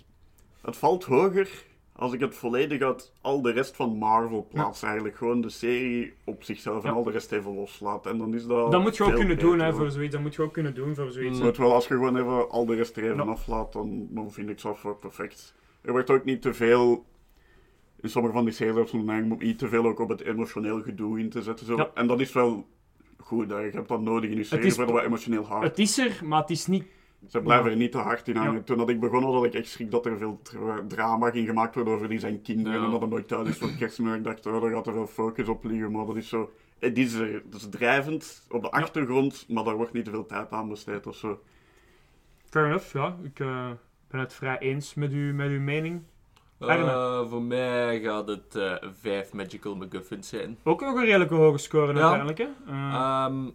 het valt hoger als ik het volledig uit al de rest van Marvel plaats, eigenlijk gewoon de serie op zichzelf en Ja. al de rest even loslaat. En dan is dat. Dat moet je ook kunnen beter, doen hè, voor zoiets. Dat moet je ook kunnen doen voor zoiets. Mm. Wel, als je gewoon even al de rest er even aflaat, dan, dan vind ik South Park perfect. Er wordt ook niet te veel. In sommige van die series zo'n neiging om niet te veel ook op het emotioneel gedoe in te zetten. Zo. Ja. En dat is wel goed, hè. je hebt dat nodig in je serie voor wat emotioneel hard. Het is er, maar het is niet... Ze blijven er niet te hard in hangen. Ja. Toen dat ik begon, had ik echt schrik dat er veel dra- drama ging gemaakt worden over die zijn kinderen. En dat hij nooit thuis is voor kerstmis. Ik dacht, oh, daar gaat er veel focus op liggen. Maar dat is zo... Het is er. Het is drijvend op de achtergrond, maar daar wordt niet te veel tijd aan besteed of zo. Fair enough, ja. Ik eh, ben het vrij eens met, u, met uw mening. Eh, voor mij gaat het vijf Magical MacGuffins zijn. Ook nog een redelijke hoge score Ja. uiteindelijk, hè. Eh, Ehm,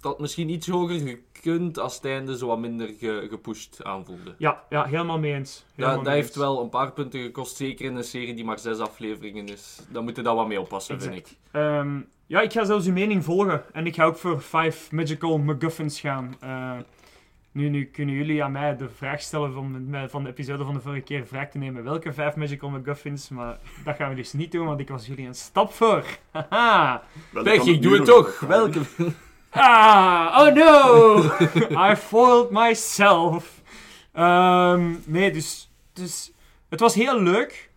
dat misschien iets hoger gekund als het einde zo wat minder ge- gepusht aanvoelde. ja, ja, helemaal mee eens. Helemaal Dat, dat mee heeft eens. wel een paar punten gekost, zeker in een serie die maar zes afleveringen is. Daar moet je dat wat mee oppassen, vind ik. Ehm, ja, ik ga zelfs uw mening volgen. En ik ga ook voor 5 Magical MacGuffins gaan. Nu, nu kunnen jullie aan mij de vraag stellen van, de- van de episode van de vorige keer vraag te nemen. Welke 5 Magical MacGuffins? Maar dat gaan we dus niet doen, want ik was jullie een stap voor. Haha. Pech, ik doe het toch! wel Welke? Ah, oh no! I foiled myself. Ehm, nee, dus, dus het was heel leuk.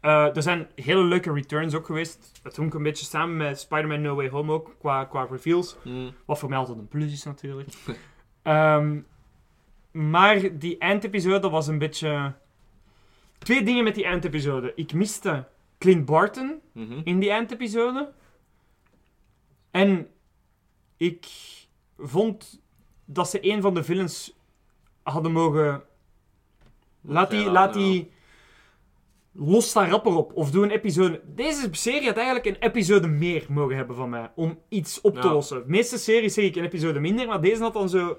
Eh, er zijn hele leuke returns ook geweest. Het hing een beetje samen met Spider-Man No Way Home ook, qua, qua reveals. Hmm. Wat voor mij altijd een plus is natuurlijk. Ehm, maar die eindepisode was een beetje... Twee dingen met die eindepisode. Ik miste Clint Barton Mhm. in die eindepisode. En ik vond dat ze een van de villains hadden mogen... Laat die, Ja, laat ja. die... Los daar rapper op. Of doe een episode... Deze serie had eigenlijk een episode meer mogen hebben van mij. Om iets op te Ja. lossen. De meeste series zeg ik een episode minder. Maar deze had dan zo...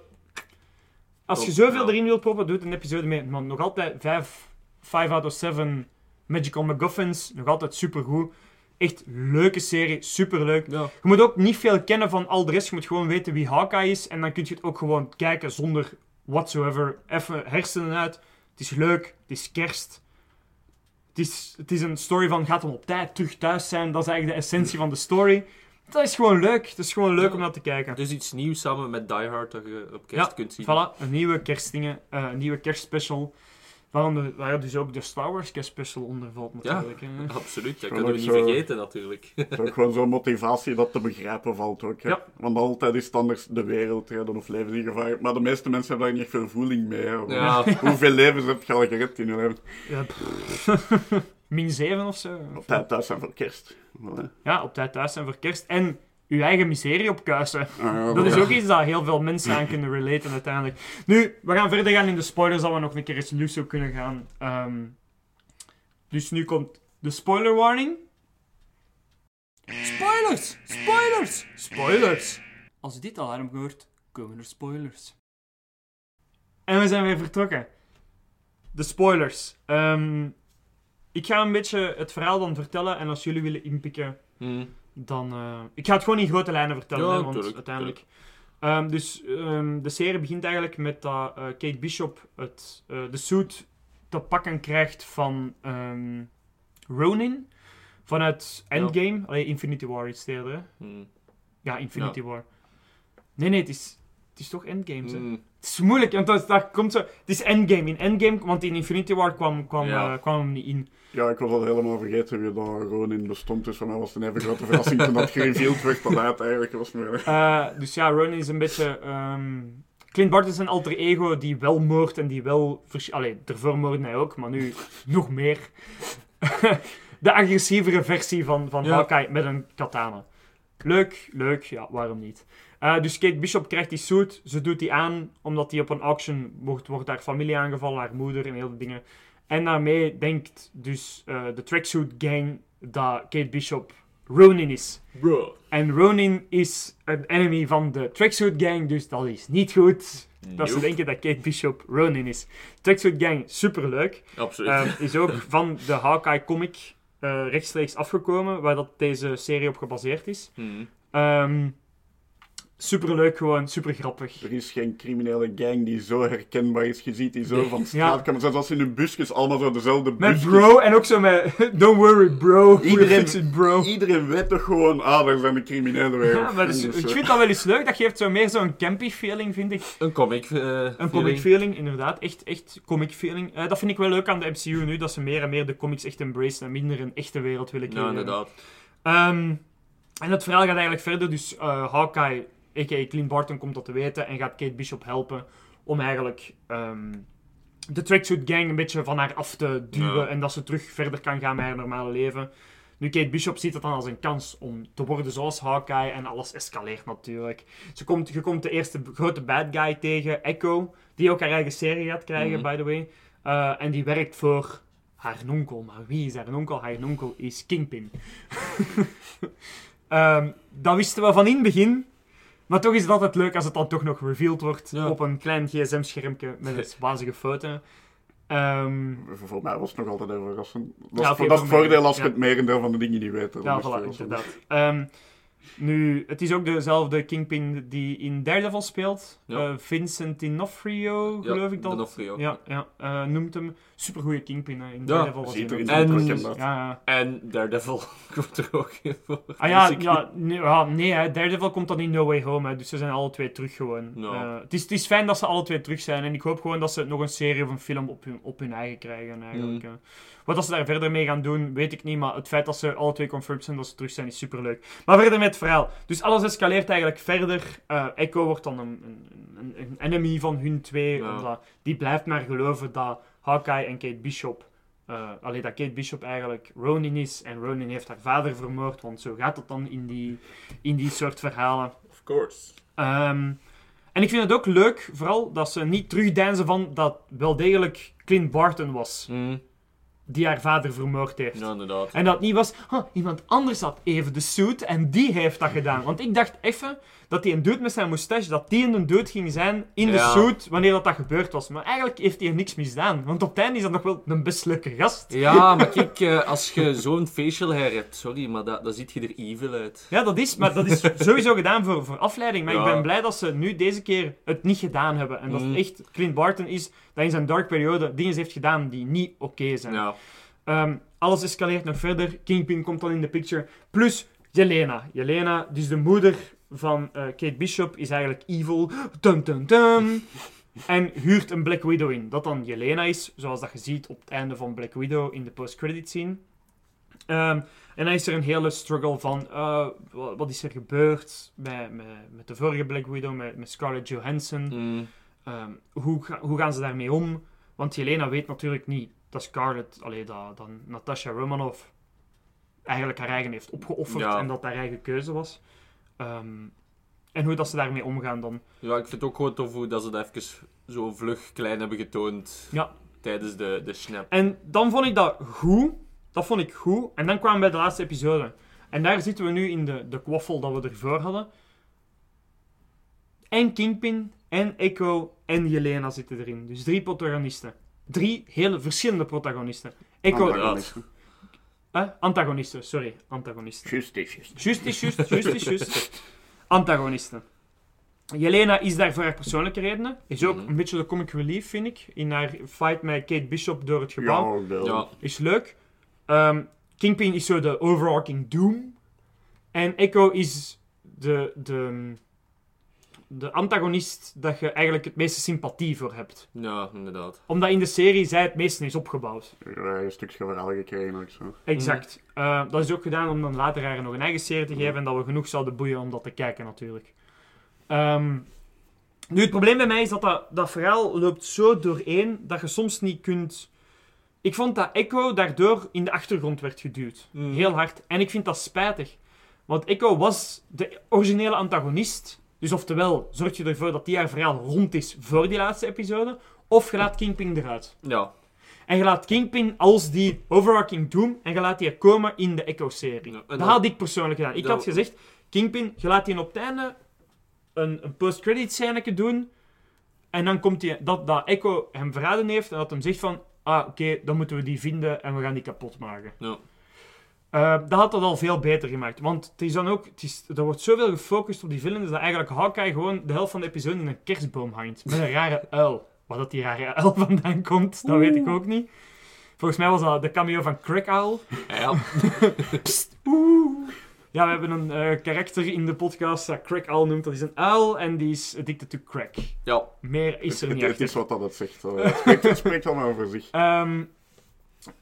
Als je zoveel erin wilt proppen, doe het een episode meer. Maar nog altijd 5 5 out of 7 Magical MacGuffins. Nog altijd supergoed. Echt leuke serie. Superleuk. Ja. Je moet ook niet veel kennen van al de rest. Je moet gewoon weten wie Hawkeye is. En dan kun je het ook gewoon kijken zonder whatsoever. Even hersenen uit. Het is leuk. Het is kerst. Het is, het is een story van gaat hem op tijd terug thuis zijn. Dat is eigenlijk de essentie van de story. Dat is gewoon leuk. Het is gewoon leuk Ja. om naar te kijken. Is iets nieuws samen met Die Hard dat je op kerst Ja, kunt zien. Voilà, een nieuwe kerstdingen. eh, een nieuwe kerstspecial. Waaronder, waar dus ook de Star Wars kerstspecial onder valt natuurlijk. hè. Absoluut, dat kunnen we niet zo- vergeten natuurlijk. Het is ook gewoon zo'n motivatie dat te begrijpen valt ook. Hè. Ja. Want altijd is het anders de wereld redden of leven in gevaar. Maar de meeste mensen hebben daar niet echt veel voeling mee. Ja. Hoeveel levens heb je al gered in je leven? Ja. Min 7 of zo. Op tijd thuis zijn voor kerst. Voilà. Ja, op tijd thuis zijn voor kerst. En uw eigen miserie opkuisen. Ah, ja, Dat is ook iets dat heel veel mensen aan kunnen relaten uiteindelijk. Nu, we gaan verder gaan in de spoilers, dat we nog een keer eens op kunnen gaan. Ehm, dus nu komt de spoiler warning. Spoilers! Spoilers! Spoilers! Als je dit alarm hoort, komen er spoilers. En we zijn weer vertrokken. De spoilers. Ehm, ik ga een beetje het verhaal dan vertellen en als jullie willen inpikken, Hmm. dan... eh, ik ga het gewoon in grote lijnen vertellen, Ja, hè, want tuurlijk, uiteindelijk... Ehm, dus ehm, de serie begint eigenlijk met dat eh, Kate Bishop het, eh, de suit te pakken krijgt van ehm, Ronin. Vanuit Endgame. Allee, Infinity War is eerder, hè? Hmm. Ja, Infinity War. Nee, nee, het is, het is toch Endgame? Hmm. Het is moeilijk, want dat, komt zo... Het is Endgame. In Endgame, want in Infinity War kwam, kwam, Ja. kwam hem niet in. Ja, ik was al helemaal vergeten wie daar Ronin bestond. Dus voor mij was het een even grote verrassing toen dat gereveeld werd. Dat het eigenlijk was. Maar... Eh, dus ja, Ronin is een beetje... ehm, Clint Barton is een alter ego die wel moordt en die wel... vers- Allee, ervoor moordde hij ook, maar nu nog meer. de agressievere versie van, van Ja. Hawkeye met een katana. Leuk, leuk, ja, waarom niet? Eh, dus Kate Bishop krijgt die suit, ze doet die aan, omdat die op een auction wordt, wordt haar familie aangevallen, haar moeder en heel die dingen. En daarmee denkt dus eh, de tracksuit gang dat Kate Bishop Ronin is. Bro. En Ronin is een enemy van de Tracksuit Gang, dus dat is niet goed. Dat ze denken dat Kate Bishop Ronin is. Tracksuit Gang, superleuk. Absoluut. Ehm, is ook van de Hawkeye comic eh, rechtstreeks afgekomen, waar dat deze serie op gebaseerd is. Ehm, Superleuk gewoon, super grappig. Er is geen criminele gang die zo herkenbaar is. Je ziet die zo van straat komen. Zelfs als in hun busjes allemaal zo dezelfde Met busjes. bro en ook zo met Don't worry bro, Iedereen- it bro. Iedereen weet toch gewoon, ah, daar zijn de criminelen weer. Ja, maar dus, ik vind dat wel eens leuk. Dat geeft zo meer zo'n campy feeling, vind ik. Een comic. eh, Een comic feeling. feeling, inderdaad. Echt, echt comic feeling. Eh, dat vind ik wel leuk aan de MCU nu, dat ze meer en meer de comics echt embracen en minder een echte wereld willen Ja, creëren. inderdaad. Ehm, en het verhaal gaat eigenlijk verder. Dus eh Hawkeye, a.k.a. Clint Barton, komt dat te weten en gaat Kate Bishop helpen om eigenlijk ehm, de Tracksuit Gang een beetje van haar af te duwen Ja. en dat ze terug verder kan gaan met haar normale leven. Nu, Kate Bishop ziet het dan als een kans om te worden zoals Hawkeye en alles escaleert natuurlijk. Ze komt, je komt de eerste grote bad guy tegen, Echo, die ook haar eigen serie gaat krijgen, Mhm. by the way. Eh, en die werkt voor haar nonkel. Maar wie is haar nonkel? Haar nonkel is Kingpin. Ehm, dat wisten we van in het begin. Maar toch is het altijd leuk als het dan toch nog revealed wordt Ja. op een klein gsm-schermpje met een wazige foto. Ehm, Voor mij was het nog altijd heel verrassend. Dat is, Ja, dat is het voordeel als je ja. het merendeel van de dingen niet weet. Ja, voilà, inderdaad. Ehm, nu, het is ook dezelfde Kingpin die in Daredevil speelt. Ja. Eh, Vincent D'Onofrio, Ja, geloof ik dat. D'Onofrio. Ja, ja eh, noemt hem. Supergoeie Kingpin in Daredevil. was Ziet hij er ook. in En-. Ja, ja. En Daredevil komt er ook in voor. Ah ja, ja, nee, ja, nee hè. Daredevil komt dan in No Way Home, hè, dus ze zijn alle twee terug gewoon. Eh, het, is, het is fijn dat ze alle twee terug zijn en ik hoop gewoon dat ze nog een serie of een film op hun, op hun eigen krijgen eigenlijk. Mm. Wat dat ze daar verder mee gaan doen, weet ik niet, maar het feit dat ze alle twee confirmed zijn dat ze terug zijn, is superleuk. Maar verder met het verhaal. Dus alles escaleert eigenlijk verder. Eh, Echo wordt dan een, een, een, een enemy van hun twee, Ja. omdat die blijft maar geloven dat Hawkeye en Kate Bishop eh alleen dat Kate Bishop eigenlijk Ronin is en Ronin heeft haar vader vermoord, want zo gaat het dan in die, in die soort verhalen. Of course. Ehm, en ik vind het ook leuk, vooral dat ze niet terugdeinzen van dat wel degelijk Clint Barton was Mm, die haar vader vermoord heeft. ja, inderdaad. En dat niet was, "Huh, iemand anders had even de suit en die heeft dat gedaan. Want ik dacht even dat die een dude met zijn moustache, dat die een dude ging zijn in de Ja. suit wanneer dat, dat gebeurd was. Maar eigenlijk heeft hij er niks misdaan. Want op het einde is dat nog wel een best leuke gast. Ja, maar kijk, eh, als je zo'n facial hair hebt, sorry, maar dat, dan ziet je er evil uit. Ja, dat is, maar dat is sowieso gedaan voor, voor afleiding. Maar ik ben blij dat ze nu deze keer het niet gedaan hebben. En dat het Mm. echt Clint Barton is dat in zijn dark periode dingen heeft gedaan die niet oké zijn. Ja. Ehm, alles escaleert nog verder. Kingpin komt dan in de picture. Plus Jelena. Jelena, dus de moeder van eh, Kate Bishop, is eigenlijk evil. Dum, dum, dum. En huurt een Black Widow in. Dat dan Jelena is, zoals dat je ziet op het einde van Black Widow in de post-credit scene. Ehm, en dan is er een hele struggle van eh, wa- wat is er gebeurd met, met, met de vorige Black Widow, met, met Scarlett Johansson. Mm, Ehm, hoe, ga- hoe gaan ze daarmee om? Want Jelena weet natuurlijk niet dat Scarlett, allee, dat, dat Natasha Romanoff eigenlijk haar eigen heeft opgeofferd Ja. en dat haar eigen keuze was. Ehm, en hoe dat ze daarmee omgaan dan. ja, ik vind het ook gewoon tof hoe dat ze dat even zo vlug klein hebben getoond Ja. tijdens de, de snap. En dan vond ik dat goed. Dat vond ik goed. En dan kwamen we bij de laatste episode. En daar zitten we nu in de, de kwaffel dat we ervoor hadden. En Kingpin, en Echo, en Jelena zitten erin. Dus drie protagonisten. Drie hele verschillende protagonisten. Echo, Antagonisten. eh, antagonisten, sorry. Antagonisten. Juist, is juist. Juist is juist. Antagonisten. Jelena is daar voor haar persoonlijke redenen. Is ook Mhm. een beetje de comic relief, vind ik. In haar fight met Kate Bishop door het gebouw. Ja, Is leuk. Ehm, Kingpin is zo de overarching doom. En Echo is de, de, de antagonist dat je eigenlijk het meeste sympathie voor hebt. ja, inderdaad. Omdat in de serie zij het meeste is opgebouwd. Ja, een stukje verhaal gekregen ook zo. Exact. Eh, dat is ook gedaan om dan later haar nog een eigen serie te geven en dat we genoeg zouden boeien om dat te kijken natuurlijk. Ehm, nu, het probleem bij mij is dat, dat dat verhaal loopt zo doorheen dat je soms niet kunt... Ik vond dat Echo daardoor in de achtergrond werd geduwd. Mhm. Heel hard. En ik vind dat spijtig. Want Echo was de originele antagonist. Dus oftewel, zorg je ervoor dat die haar verhaal rond is voor die laatste episode. Of je laat Kingpin eruit. Ja, En je laat Kingpin als die overarching doom en je laat die komen in de Echo-serie. Ja, dat had ik persoonlijk gedaan. Ik had gezegd, Kingpin, je laat die op het einde een, een post-credit scène doen. En dan komt die, dat, dat Echo hem verraden heeft en dat hem zegt van, ah, oké, dan moeten we die vinden en we gaan die kapot maken. Ja. Eh, dat had het al veel beter gemaakt. Want het is dan ook, het is, er wordt zoveel gefocust op die villains dat eigenlijk Hawkeye gewoon de helft van de episode in een kerstboom hangt. Met een rare uil. Waar dat die rare uil vandaan komt, dat weet ik ook niet. Volgens mij was dat de cameo van Crack Owl. Ja, Oeh. Ja, we hebben een eh, karakter in de podcast dat Crack Owl noemt. Dat is een uil en die is addicted to crack. ja. Meer is er Het, niet het achter. is wat dat het zegt. Het spreekt, het spreekt allemaal voor zich. Ehm,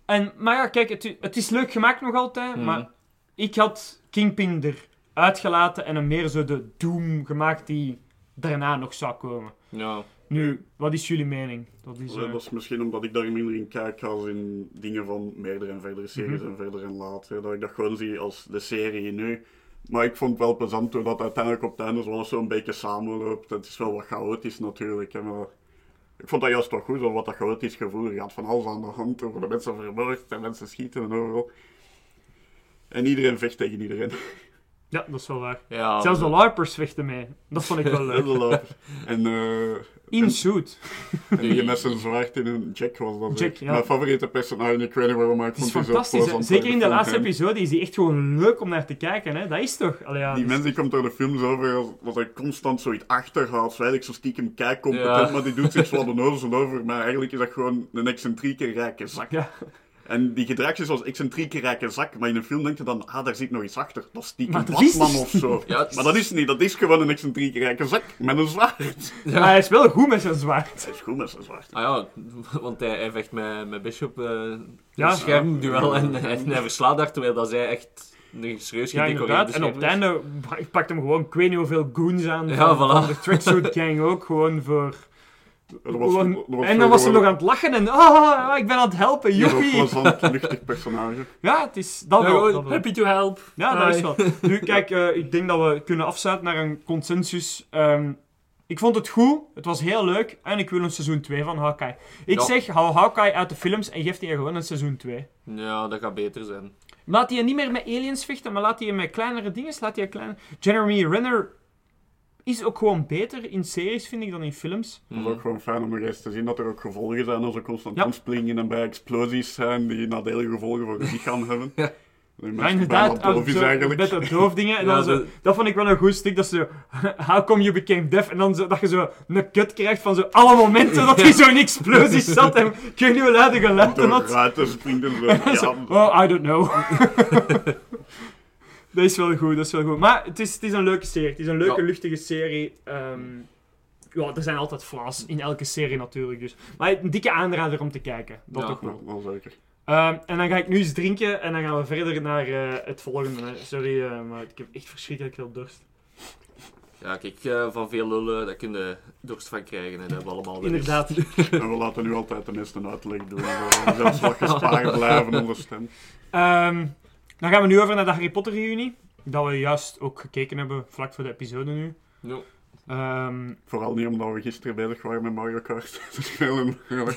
en, maar ja, kijk, het, het is leuk gemaakt nog altijd, Mhm. maar ik had Kingpin er uitgelaten en hem meer zo de Doom gemaakt die daarna nog zou komen. ja. Nu, wat is jullie mening? Dat is, Eh, Dat is misschien omdat ik daar minder in kijk als in dingen van meerdere en verdere series Mhm. en verder en later. Dat ik dat gewoon zie als de serie nu. Maar ik vond het wel plezant doordat uiteindelijk op het einde zo alles zo'n beetje samenloopt. Het is wel wat chaotisch natuurlijk. hè, maar ik vond dat juist toch goed, wat dat chaotisch gevoel. Er gaat van alles aan de hand. Er worden mensen vermoord en mensen schieten en overal. En iedereen vecht tegen iedereen. ja, dat is wel waar. ja. Zelfs de LARPers vechten mee. Dat vond ik wel En leuk. de. En, eh, In suit. en die met zijn zwaard in een Jack was dat. Jack, ja. Mijn favoriete personage, ik weet niet waarom, maar ik Het is vond die zo fantastisch. Zeker in de laatste episode is die echt gewoon leuk om naar te kijken. Hè? Dat is toch? Allee, ja, Die dus- mens die komt door de films over als, als hij constant zoiets achterhaalt. Eigenlijk zo stiekem kijkcompetent, Ja. maar die doet zich zo de nozel over. Maar eigenlijk is dat gewoon een excentrieke rijke zak. Ja. En die gedraagt zich zoals excentrieke rijke zak. Maar in een film denk je dan, ah, daar zit nog iets achter. Dat is is Batman of zo. Ja, is- Maar dat is niet, dat is gewoon een excentrieke rijke zak met een zwaard. Maar hij is wel goed met zijn zwaard. Hij is goed met zijn zwaard. Ah ja, want hij, hij vecht met, met Bishop eh Ja. een schermduel en, en hij verslaat daar, terwijl dat zij echt een serieus Ja, gedecoreerde inderdaad. En op het is. einde ik pakte hem gewoon, ik weet niet hoeveel goons aan. Ja, van, voilà. van de Tracksuit Gang ook, gewoon voor... Was, was en dan was hij gewoon nog aan het lachen en... Ah, ik ben aan het helpen, een joepie! plezant, luchtig personage. Ja, het is... Dat Ja, wel, happy to help. Ja, dat is wel. Nu, kijk, eh, ik denk dat we kunnen afsluiten naar een consensus. Ehm, ik vond het goed, het was heel leuk en ik wil een seizoen 2 van Hawkeye. Ik Ja. zeg, hou Hawkeye uit de films en geef die gewoon een seizoen 2. Ja, dat gaat beter zijn. Laat die niet meer met aliens vechten, maar laat die met kleinere dingen. Laat die kleine... Jeremy Renner is ook gewoon beter in series, vind ik, dan in films. Het is ook gewoon fijn om nog eens te zien dat er ook gevolgen zijn als er constant Ja. omspringen en bij explosies zijn die nadelige gevolgen voor het lichaam hebben. Ja. Inderdaad, is eigenlijk. met dat doofdingen. En Ja, dan zo, de- dat vond ik wel een goed stuk, dat ze How come you became deaf? En dan zo, dat je zo een kut krijgt van zo alle momenten dat hij zo in explosies zat en ik weet niet hoe luid de geluiden Door had. ruiten springt en zo. Oh, I don't know. Dat is wel goed, dat is wel goed. Maar het is, het is een leuke serie. Het is een leuke, Ja. luchtige serie. Ehm, ja, er zijn altijd flaws in elke serie natuurlijk. Dus. Maar een dikke aanrader om te kijken. Dat Ja. toch wel. wel, zeker. Ehm, en dan ga ik nu eens drinken en dan gaan we verder naar eh, het volgende. Sorry, eh, maar ik heb echt verschrikkelijk veel dorst. Ja, kijk, eh, van veel lullen, daar kun je dorst van krijgen. Hè. Dat hebben we allemaal. Inderdaad. En we laten nu altijd de meeste uitleg doen. We zelfs wat gespaard blijven onder stem. Ehm, dan gaan we nu over naar de Harry Potter reunie. Dat we juist ook gekeken hebben vlak voor de episode nu. Ja. Ehm, Vooral niet omdat we gisteren bezig waren met Mario Kart te spelen.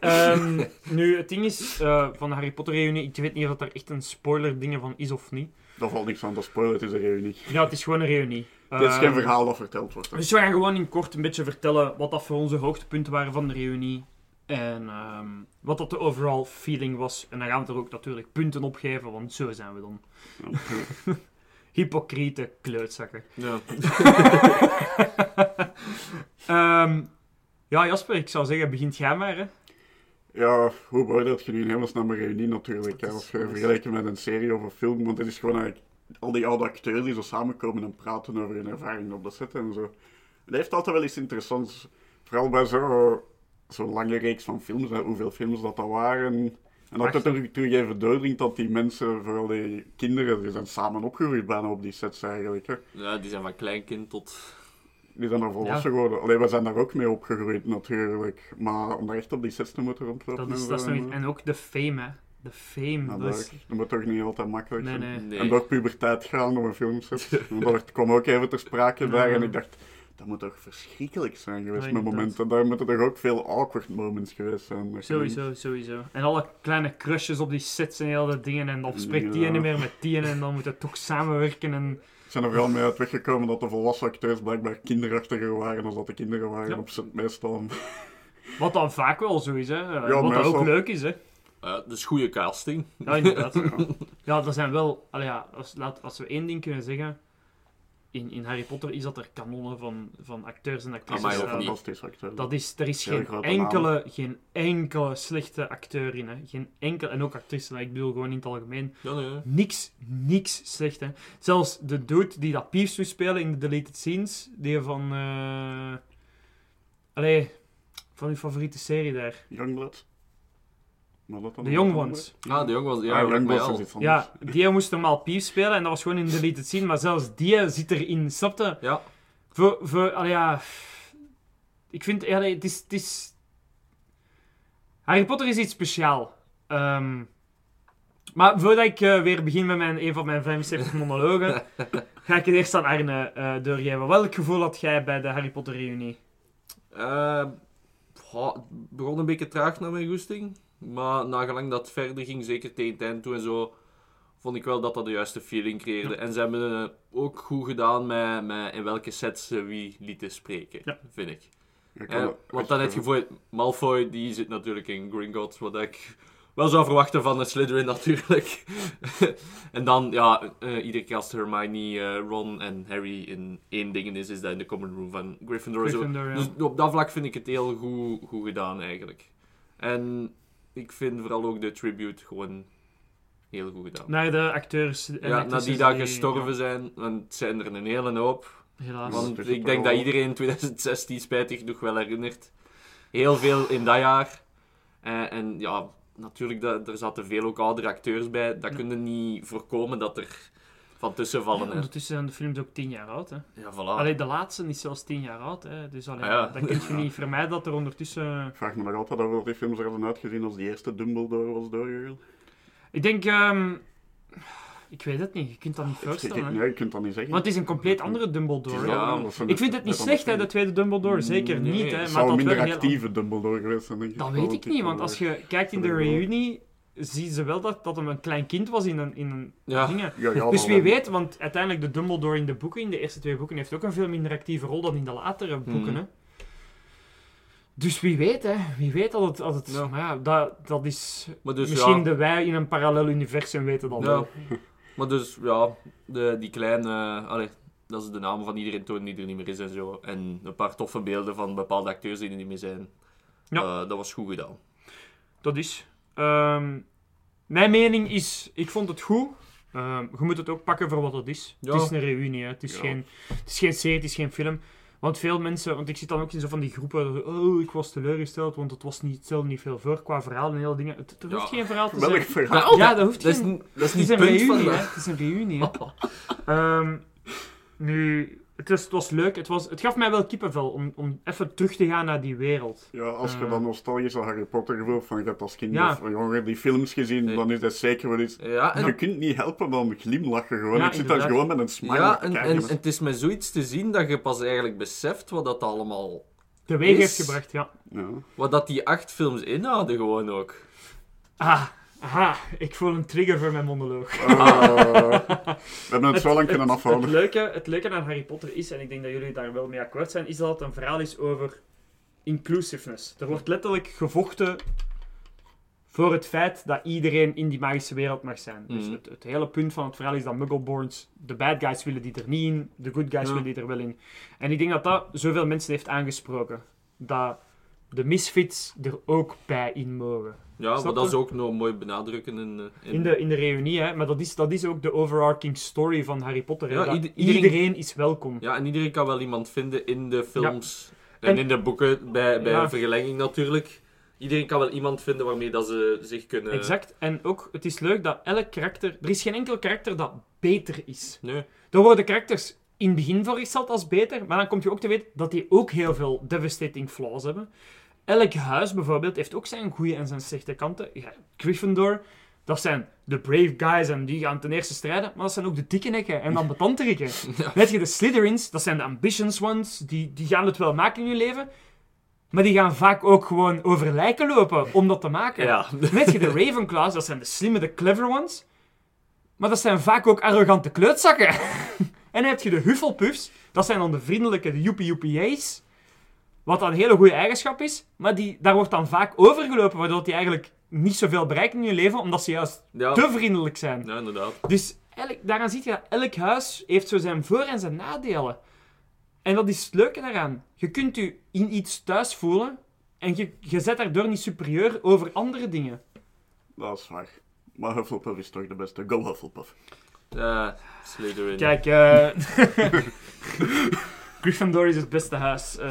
Ehm, nu, het ding is, eh, van de Harry Potter reunie, ik weet niet of er echt een spoiler dingen van is of niet. Daar valt niks aan te spoilen, het is een reunie. Ja, het is gewoon een reunie. Het is Ehm, geen verhaal dat verteld wordt. hè. Dus we gaan gewoon in kort een beetje vertellen wat dat voor onze hoogtepunten waren van de reunie. En ehm, wat dat de overall feeling was. En dan gaan we er ook natuurlijk punten op geven, want zo zijn we dan. Hypocriete kleutzakken. Ja. Ehm, ja, Jasper, ik zou zeggen, begint jij maar, hè. Ja, hoe beoordeelt je nu een hele snelle reunie natuurlijk? Hè? Dat is- Als je dat is- vergelijkt met een serie of een film, want het is gewoon eigenlijk al die oude acteurs die zo samenkomen en praten over hun ervaringen op de set en zo. Het heeft altijd wel iets interessants, vooral bij zo'n zo lange reeks van films, hè, hoeveel films dat, dat waren. En dat het Acht. terug, even doordringt dat die mensen, vooral die kinderen, die zijn samen opgegroeid bijna op die sets eigenlijk. Hè. ja, die zijn van kleinkind tot... Die zijn er volwassen geworden. Alleen, we zijn daar ook mee opgegroeid natuurlijk. Maar om daar echt op die sets te moeten rondlopen Dat is, en dat is nog En ook de fame, hè. De fame. Ja, dat dat, is... dat moet toch niet altijd makkelijk Nee, zijn. nee. En door puberteit gaan op een filmset. Want dat kwam ook even ter sprake daar. En ik dacht, dat moet toch verschrikkelijk zijn geweest Ja, met momenten. Daar moeten toch ook veel awkward moments geweest zijn. Sowieso, sowieso. En alle kleine crushes op die sets en heel dat dingen. En dan spreekt die Ja. niet meer met die en dan moet het toch samenwerken. En... zijn er vooral mee uit weggekomen dat de volwassen acteurs blijkbaar kinderachtiger waren dan dat de kinderen waren Ja. op set meestal. Wat dan vaak wel zo is, hè. Ja, Wat dat meestal. ook leuk is, hè. Dus goede casting. Ja, inderdaad. ja, Ja, er zijn wel... allee, ja, als, laat, als we één ding kunnen zeggen... In, in Harry Potter is dat er kanonnen van, van acteurs en actrices Dat staan. acteur. Dat is, er is Heel geen enkele, geen enkele slechte acteur in. Hè. Geen enkele, en ook actrice, ik bedoel gewoon in het algemeen. Ja, nee. nee. Niks, niks slecht. Hè. Zelfs de dude die dat Peeves moest spelen in de deleted scenes, die van... eh allee, van uw favoriete serie daar. Youngblood. Nog Young Ones. Ah, de jongen was... Ja, is iets anders. Ja, die moest normaal Peeves spelen en dat was gewoon in de deleted scene, maar zelfs die zit erin, snapte? Ja. Voor, voor, allee, ja... Ik vind, ja, het is, het is... Harry Potter is iets speciaal. Ehm, maar voordat ik eh, weer begin met mijn, een van mijn 75 monologen, ga ik het eerst aan Arne eh, doorgeven. Welk gevoel had jij bij de Harry Potter reunie? Eh, goh, het begon een beetje traag naar mijn goesting. Maar nagelang dat het verder ging, zeker tegen het eind toe en zo, vond ik wel dat dat de juiste feeling creëerde. En ze hebben eh, ook goed gedaan met, met in welke sets ze wie lieten spreken, Ja. vind ik. Eh, dat want dan heb je voor Malfoy, die zit natuurlijk in Gringotts, wat ik wel zou verwachten van een Slytherin natuurlijk. en dan, ja, eh, iedere keer als Hermione, eh, Ron en Harry in één ding is, is dat in de common room van Gryffindor. Zo. Gryffindor, ja. Dus op dat vlak vind ik het heel goed, goed gedaan eigenlijk. En ik vind vooral ook de tribute gewoon heel goed gedaan. Naar de acteurs en ja, na die daar gestorven ja, zijn, want het zijn er een hele hoop. helaas. Want- ik denk dat iedereen 2016 spijtig genoeg wel herinnert. Heel veel in dat jaar. Eh, en ja, natuurlijk, dat, er zaten veel ook oudere acteurs bij. Dat Ja. kun je niet voorkomen dat er van tussen vallen. Ja, ondertussen zijn de films ook tien jaar oud. Hè. Ja, voilà. Allee, de laatste is zelfs tien jaar oud. Hè. Dus allee, Ah, ja. dan kun je niet vermijden dat er ondertussen... Ik vraag me nog altijd af hoe die films er hadden uitgezien als die eerste Dumbledore was doorgegaan. Ik denk... ehm, Ik weet het niet. Je kunt dat niet Ik- voorstellen. Nee, je kunt dat niet zeggen. Want het is een compleet andere Dumbledore. Ja, dat Ik vind het niet slecht, hè, de tweede Dumbledore. Zeker Nee, niet. het Hè, Het maar zou dat minder wel heel- actieve Dumbledore geweest zijn, denk ik. Dat weet ik niet, want als je kijkt in de reunie, zien ze wel dat, dat hem een klein kind was in een, in een Ja. dingen. Ja, ja, Dus wie weet, want uiteindelijk de Dumbledore in de boeken, in de eerste twee boeken, heeft ook een veel minder actieve rol dan in de latere boeken. Hmm. Hè. Dus wie weet, hè. Wie weet dat het... Dat het Ja. Maar ja, dat, dat is... Maar dus, misschien ja, de wij in een parallel universum weten dat Ja. wel. maar dus, ja, de, die kleine... allee, dat is de naam van iedereen toon die er niet meer is en zo. En een paar toffe beelden van bepaalde acteurs die er niet meer zijn. Ja. Eh, dat was goed gedaan. Dat is. Ehm, mijn mening is, ik vond het goed. Ehm, je moet het ook pakken voor wat het is. Ja. Het is een reunie, hè. Het, is Ja. geen, het is geen serie, het is geen film. Want veel mensen, want ik zit dan ook in zo van die groepen, oh, ik was teleurgesteld, want het was niet, stelde niet veel voor qua verhaal en hele dingen. Het, er hoeft Ja. geen verhaal te Welk zijn. verhaal? Ja, dat hoeft Dat is, geen... dat is Het niet is het een punt reunie, hè. Het is een reunie, hè. Ehm, nu, het, is, het was leuk. Het, was, het gaf mij wel kippenvel om, om even terug te gaan naar die wereld. Ja, als je Eh. dan nostalgisch aan Harry Potter gevoelt van je hebt als kind Ja. of jonger die films gezien, Nee. dan is dat zeker wel iets. Ja, en Je kunt niet helpen dan glimlachen gewoon. Ja, ik zit daar gewoon met een smile Ja, en, kijken. en, en het is met zoiets te zien dat je pas eigenlijk beseft wat dat allemaal... Teweeg Is- heeft gebracht, ja. Ja. Wat dat die acht films inhouden gewoon ook. Ah, aha, ik voel een trigger voor mijn monoloog. Eh, we hebben het zo lang kunnen Het, afhouden. leuke, het leuke aan Harry Potter is, en ik denk dat jullie daar wel mee akkoord zijn, is dat het een verhaal is over inclusiveness. Er wordt letterlijk gevochten voor het feit dat iedereen in die magische wereld mag zijn. Dus Mhm. het, het hele punt van het verhaal is dat Muggleborns, de bad guys willen die er niet in, de good guys Ja. willen die er wel in. En ik denk dat dat zoveel mensen heeft aangesproken. Dat de misfits er ook bij in mogen. Ja, Snap maar dat is ook nog mooi benadrukken in... eh, in- In de, in de reunie, hè. Maar dat is, dat is ook de overarching story van Harry Potter. Ja, ieder- iedereen, iedereen- is welkom. Ja, en iedereen kan wel iemand vinden in de films en, En- in de boeken, bij, bij Ja. vergelijking natuurlijk. Iedereen kan wel iemand vinden waarmee dat ze zich kunnen... Exact. En ook, het is leuk dat elk karakter... Er is geen enkel karakter dat beter is. Nee. Er worden karakters in het begin voorgesteld als beter, maar dan kom je ook te weten dat die ook heel veel devastating flaws hebben. Elk huis bijvoorbeeld heeft ook zijn goede en zijn slechte kanten. Ja, Gryffindor, dat zijn de brave guys en die gaan ten eerste strijden, maar dat zijn ook de dikke nekken en dan betanteriken. Ja. Weet je, de Slytherins, dat zijn de ambitious ones, die, die gaan het wel maken in hun leven, maar die gaan vaak ook gewoon over lijken lopen om dat te maken. Ja. Weet je, de Ravenclaws, dat zijn de slimme, de clever ones. Maar dat zijn vaak ook arrogante kleutzakken. en dan heb je de Hufflepuffs, dat zijn dan de vriendelijke, de joepie. Wat dan een hele goede eigenschap is, maar die, daar wordt dan vaak overgelopen, waardoor die eigenlijk niet zoveel bereiken in je leven, omdat ze juist Ja, te vriendelijk zijn. ja inderdaad. Dus eigenlijk, daaraan zie je, dat elk huis heeft zo zijn voor- en zijn nadelen. En dat is het leuke daaraan. Je kunt je in iets thuis voelen en je, je zet daardoor niet superieur over andere dingen. Dat is waar. Maar Hufflepuff is toch de beste. Go Hufflepuff. Eh Slytherin. Kijk, eh Gryffindor is het beste huis. eh,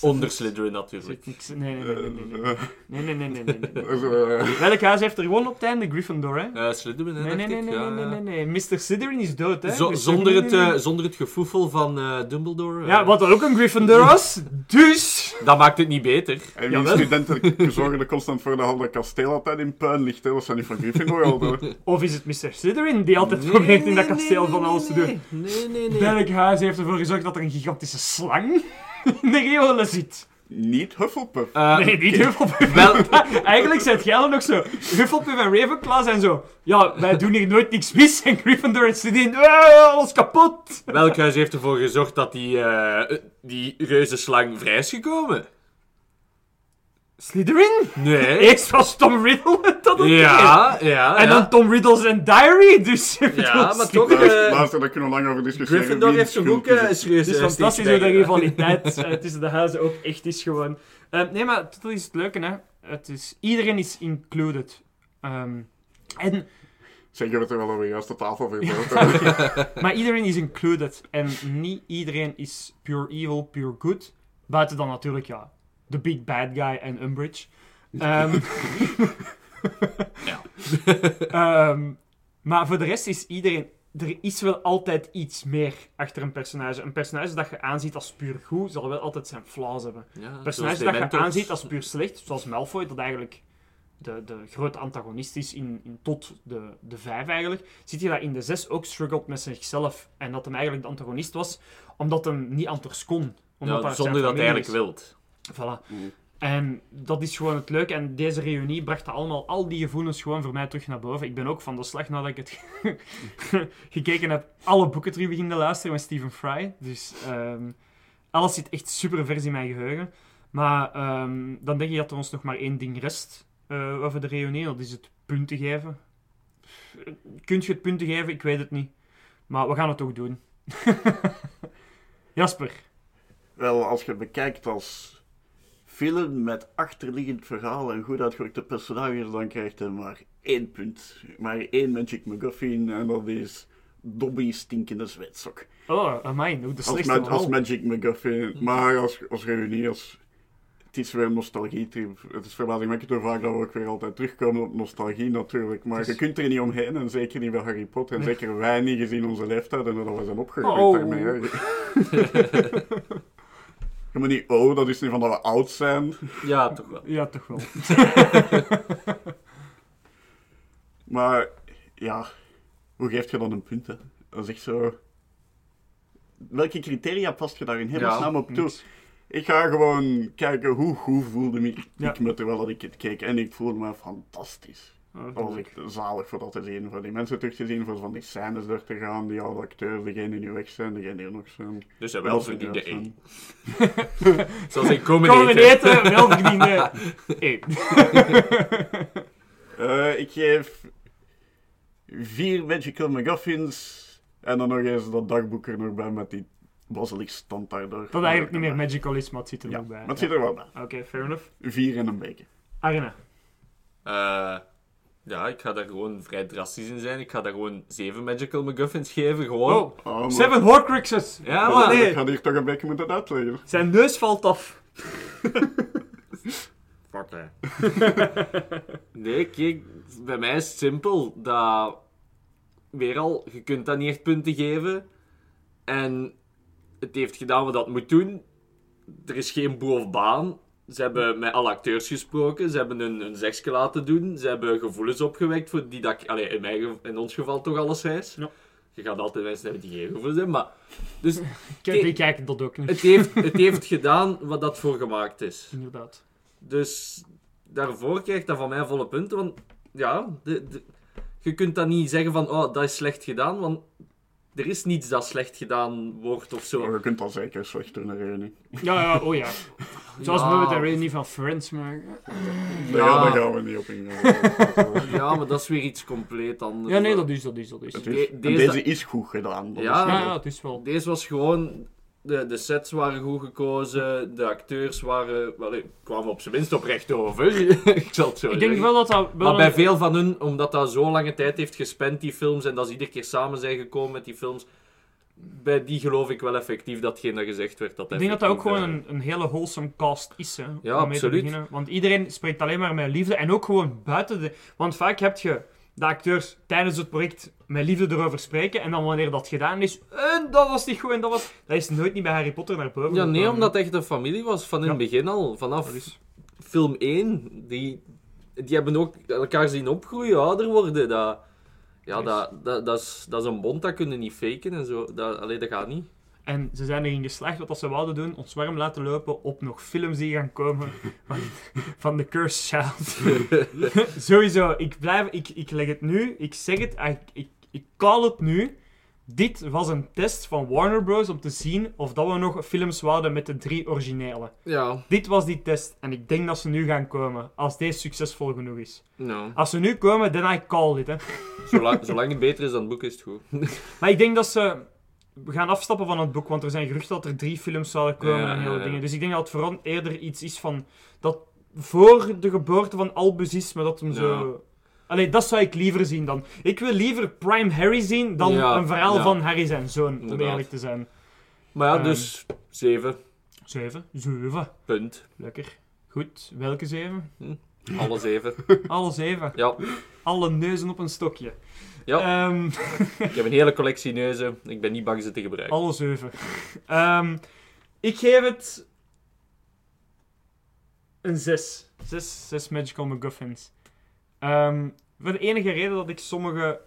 Onder Slytherin er natuurlijk. niks- Nee, nee, nee, nee, nee, nee. Eh, Nee, nee, nee, eh, eh, Welk huis heeft er gewoon op het einde? Gryffindor, hè? Eh Slytherin, hè, Nee, nee, nee, nee, nee. Mr. Slytherin is dood, hè? Zo- zonder, het, eh, zonder het gefoefel van eh, Dumbledore. eh, Ja, wat ook een Gryffindor was. Dus... Dat maakt het niet beter. En die studenten zorgen er constant voor dat dat kasteel altijd in puin ligt. Hè. Dat zijn niet van Gryffindor hoor. Of is het Mr. Slytherin die altijd probeert in dat kasteel van alles te doen? Nee, nee, nee. Welk huis heeft ervoor gezorgd dat er een gigantische slang riolen zit? Niet Hufflepuff. Eh, nee, niet Hufflepuff. Wel, Eigenlijk zijn het jij nog zo. Hufflepuff en Ravenclaw zijn zo. Ja, wij doen hier nooit niks mis. En Gryffindor en Slytherin. "Ah, alles kapot. welk huis heeft ervoor gezorgd dat die, eh die reuzenslang vrij is gekomen? Slytherin? Nee. Eerst was Tom Riddle het dat het. Ja, ja. En ja. dan Tom Riddle's en Diary. Dus Ja, maar toch. Luister, eh, luister, daar kunnen we lang over discussiëren. Gryffindor heeft het toch ook is. serieus Het is eh, fantastisch steeds hoe de rivaliteit eh, tussen de huizen ook echt is gewoon. Nee, maar dat is het leuke, hè. Het is, iedereen is included. Ehm, en, Zeggen we terwijl we juist de tafel verdeeld maar iedereen is included. En niet iedereen is pure evil, pure good. Buiten dan natuurlijk, ja, de big bad guy en Umbridge. Ehm, maar voor de rest is iedereen... Er is wel altijd iets meer achter een personage. Een personage dat je aanziet als puur goed, zal wel altijd zijn flaws hebben. Ja, Een personage dat je aanziet als puur slecht, zoals Malfoy, dat eigenlijk de, de grote antagonist is in, in tot de, de vijf eigenlijk, ziet je dat in de zes ook struggelt met zichzelf. En dat hem eigenlijk de antagonist was, omdat hem niet anders kon. Omdat Ja, dat zonder dat hij eigenlijk wilt. Voilà. Mm. En dat is gewoon het leuke. En deze reunie bracht allemaal, al die gevoelens gewoon voor mij terug naar boven. Ik ben ook van de slag nadat ik het gekeken heb, alle boeken terug beginnen luisteren met Stephen Fry. Dus ehm, alles zit echt super vers in mijn geheugen. Maar ehm, dan denk ik dat er ons nog maar één ding rest eh, over de reunie. Dat is het punten geven. Kunt je het punten geven? Ik weet het niet. Maar we gaan het toch doen. Jasper. Wel, als je het bekijkt als film met achterliggend verhaal en goed uitgewerkte personages, dan krijgt hij maar één punt. Maar één Magic McGuffin en dat is Dobby stinkende zwetsok. Oh, amai, hoe de Als, slechtste ma- als al. Magic McGuffin. Maar als, als reunie, als... Het is weer nostalgie. Het is verbazingwekkend hoe vaak dat we ook weer altijd terugkomen op nostalgie natuurlijk. Maar is- je kunt er niet omheen en zeker niet bij Harry Potter. En Nee. zeker wij niet gezien onze leeftijd en dat we zijn opgegroeid Oh. daarmee. Je moet niet, oh, dat is niet van dat we oud zijn. Ja, toch wel. Ja, toch wel. Maar ja, hoe geef je dan een punt? Hè? Dat is echt zo. Welke criteria past je daar in hemelsnaam op toe? Ik ga gewoon kijken hoe goed voelde me, ik Ja. me terwijl dat ik het keek. En ik voelde me fantastisch. Dat was echt zalig voor dat te zien, voor die mensen terug te zien, voor van die scènes door te gaan, die oude acteurs, degenen die nu weg zijn, degenen die er nog zijn. Dus hij wel verdiende serieus één. Zoals ik komen eten. eten, wel verdiende. Eén. Eh, ik geef vier Magical McGuffins en dan nog eens dat dagboek er nog bij met die basilisk stand daardoor. Dat eigenlijk niet meer magical is, maar het zit er Ja, nog bij. maar het zit er wel bij. Oké, fair enough. Vier en een beetje. Arena. Eh, ja, ik ga daar gewoon vrij drastisch in zijn. Ik ga daar gewoon zeven Magical McGuffins geven. Gewoon. Oh, Oh, maar- Seven Horcruxes. Ja, maar... nee. Ik ga hier toch een beetje moeten uitleggen. Zijn neus valt af. Fuck, hè. nee, kijk, bij mij is het simpel. Dat, weer al, je kunt dat niet echt punten geven. En het heeft gedaan wat dat moet doen. Er is geen bovenbaan. Ze hebben met alle acteurs gesproken. Ze hebben een, een zegsje laten doen. Ze hebben gevoelens opgewekt voor die dat ik... Allee, in, mijn, in ons geval toch alleszins. Ja. Je gaat altijd mensen hebben die geen gevoelens hebben, maar... Dus Kijk, die kijken dat ook niet. het heeft, het heeft gedaan wat dat voor gemaakt is. Inderdaad. Dus daarvoor krijgt dat van mij volle punten. Want ja, de, de- je kunt dat niet zeggen van, oh, dat is slecht gedaan. Want er is niets dat slecht gedaan wordt of zo. Maar je kunt al zeker slecht doen, een reunie. Ja, ja, oh ja. Zoals Ja. bijvoorbeeld de Rainy van Friends, maar... Daar, Ja. daar gaan we niet op ingaan. Ja, maar dat is weer iets compleet anders. Ja, nee, dat is, dat is, dat is. Het Ja, is, De- en deze- deze is goed gedaan. dat Ja. is wel- ja, het is wel... Deze was gewoon... De, de sets waren goed gekozen, de acteurs waren... Wel, kwamen op zijn minst oprecht over. ik zal het zo Ik denk wel dat dat... Wel Maar bij een- veel van hun, omdat dat zo lange tijd heeft gespend, die films, en dat ze iedere keer samen zijn gekomen met die films, bij die geloof ik wel effectief datgene dat gezegd werd. Dat Ik denk dat dat ook gewoon eh, een, een hele wholesome cast is, hè. Ja, om mee absoluut. Te beginnen. Want iedereen spreekt alleen maar met liefde. En ook gewoon buiten de... Want vaak heb je de acteurs tijdens het project met liefde erover spreken. En dan wanneer dat gedaan is... En dat was niet goed en dat was... Dat is nooit niet bij Harry Potter naar boven Ja, nee, gekomen. omdat het echt een familie was van in Ja. het begin al. Vanaf is- film 1. Die, die hebben ook elkaar zien opgroeien, ouder worden. Dat, ja, dat, dat, dat, is, dat is een bond, dat kunnen niet faken en zo. Dat, allee, dat gaat niet. En ze zijn erin geslaagd wat dat ze wouden doen. Ons warm laten lopen op nog films die gaan komen van, van The Cursed Child. Sowieso, ik blijf... Ik, ik leg het nu. Ik zeg het. Ik, ik, ik call het nu. Dit was een test van Warner Bros. om te zien of dat we nog films wouden met de drie originele. Ja, Dit was die test. En ik denk dat ze nu gaan komen. Als deze succesvol genoeg is. nou. Als ze nu komen, then I call it. Hè. Zolang, zolang het beter is dan het boek, is het goed. Maar ik denk dat ze gaan afstappen van het boek, want er zijn geruchten dat er drie films zouden komen Ja, en hele ja, ja. dingen. Dus ik denk dat het vooral eerder iets is van dat voor de geboorte van Albus is, maar dat hem zo. Allee, dat zou ik liever zien dan. Ik wil liever Prime Harry zien dan een verhaal van Harry zijn zoon, om eerlijk te zijn. Maar ja, Ehm. dus 7. Zeven. Zeven. Punt. Lekker. Goed. Welke zeven? Alle 7. Alle zeven. Ja. Alle neuzen op een stokje. Ja. Ehm, Ik heb een hele collectie neuzen. Ik ben niet bang ze te gebruiken. Alle zeven. Ehm, ik geef het een zes. Zes, zes Magical MacGuffins. Ehm, voor de enige reden dat ik sommige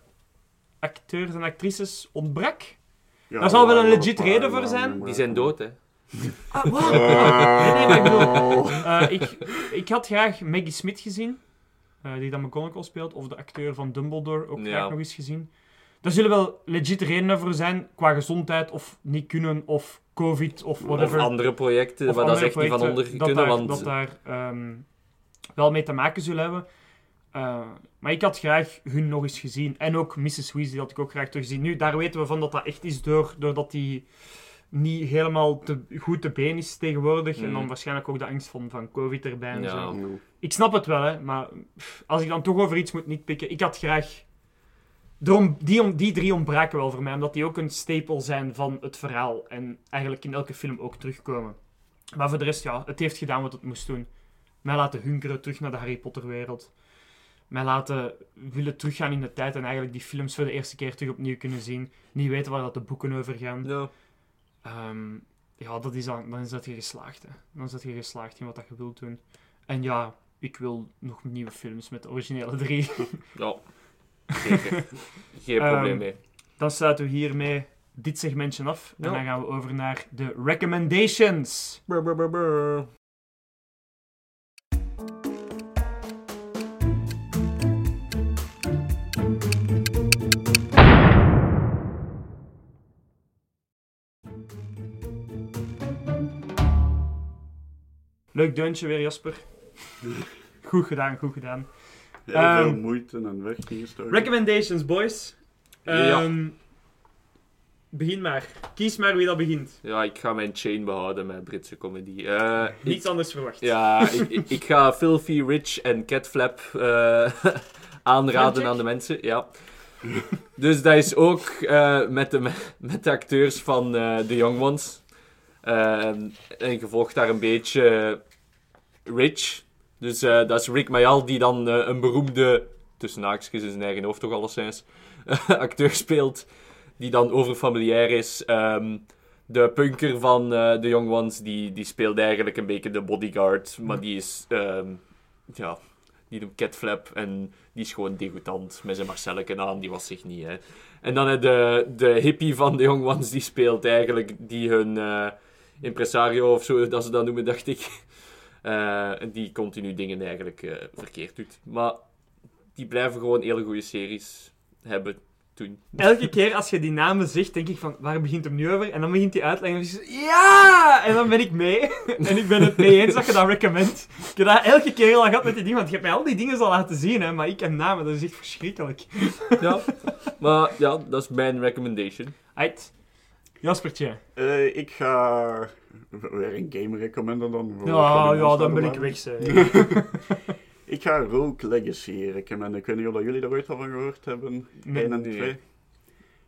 acteurs en actrices ontbrak. Ja, Daar zal wel een legit reden voor zijn. Die zijn dood, hè. Ah, wat? Oh. Nee, nee, maar ik bedoel- Eh, ik, ik had graag Maggie Smith gezien, die dan McGonagall speelt, of de acteur van Dumbledore ook Ja. graag nog eens gezien. Daar zullen wel legit redenen voor zijn, qua gezondheid, of niet kunnen, of covid, of Of whatever. andere projecten Of waar dat andere echt niet van onder dat kunnen. daar, want dat daar ehm, wel mee te maken zullen hebben. Eh, maar ik had graag hun nog eens gezien. En ook Mrs. Weasley had ik ook graag teruggezien. Nu, daar weten we van dat dat echt is door, doordat die niet helemaal te, goed te been is tegenwoordig. En Mm. dan waarschijnlijk ook de angst van, van covid erbij en Ja. zo. Ik snap het wel, hè. Maar pff, als ik dan toch over iets moet niet pikken... Ik had graag... Daarom, die, drie ontbraken wel voor mij, omdat die ook een stapel zijn van het verhaal. En eigenlijk in elke film ook terugkomen. Maar voor de rest, ja, het heeft gedaan wat het moest doen. Mij laten hunkeren terug naar de Harry Potter wereld. Mij laten willen teruggaan in de tijd en eigenlijk die films voor de eerste keer terug opnieuw kunnen zien. Niet weten waar dat de boeken over gaan. Ja. Ehm, ja, dat is dan, dan is dat je geslaagd. Hè. Dan is dat je geslaagd in wat dat je wilt doen. En ja, ik wil nog nieuwe films met de originele drie. ja. Zeker. Geen Ehm, probleem mee. Dan sluiten we hiermee dit segmentje af. En dan gaan we over naar de recommendations. Brr, brr, brr, brr. Leuk deuntje weer, Jasper. Goed gedaan, goed gedaan. Heel Ehm, veel moeite en werk ingestoken. Recommendations, boys. Ja. Ehm, Begin maar. Kies maar wie dat begint. Ja, ik ga mijn chain behouden met Britse comedy. Eh, ik- Niets anders verwacht. Ja, ik, ik, ik ga Filthy Rich en Catflap eh aanraden aan de mensen. Ja. Dus dat is ook eh, met, de, met de acteurs van eh The Young Ones. Eh, en gevolgd daar een beetje Rich. Dus eh, dat is Rick Mayal die dan eh, een beroemde, tussen haakjes in zijn eigen hoofd toch alleszins, acteur speelt. Die dan overfamiliair is. Ehm, de punker van eh The Young Ones, die, die speelt eigenlijk een beetje de bodyguard. Maar die is, ehm, ja, die doet catflap en die is gewoon degoutant met zijn Marcelleke aan. Die was zich niet, hè. En dan de, de hippie van The Young Ones, die speelt eigenlijk die hun impresario of zo, dat ze dat noemen, dacht ik. Eh, die continu dingen eigenlijk eh, verkeerd doet. Maar die blijven gewoon hele goede series hebben. toen. elke keer als je die namen zegt, denk ik van, waar begint hem nu over? En dan begint hij uitleggen en dan ja! En dan ben ik mee. en ik ben het mee eens dat je dat recommend. Ik heb dat elke keer al gehad met die dingen, want je hebt mij al die dingen al laten zien, hè, maar ik heb namen, dat is echt verschrikkelijk. Ja, maar ja, dat is mijn recommendation. Uit. Jaspertje. Eh, ik ga weer een game recommenden dan. Ja, ja, dan ben ik weg, zeg. Ik ga Rogue Legacy recommenden. Ik weet niet of jullie daar ooit al van gehoord hebben. Nee. 1 en Nee. 2.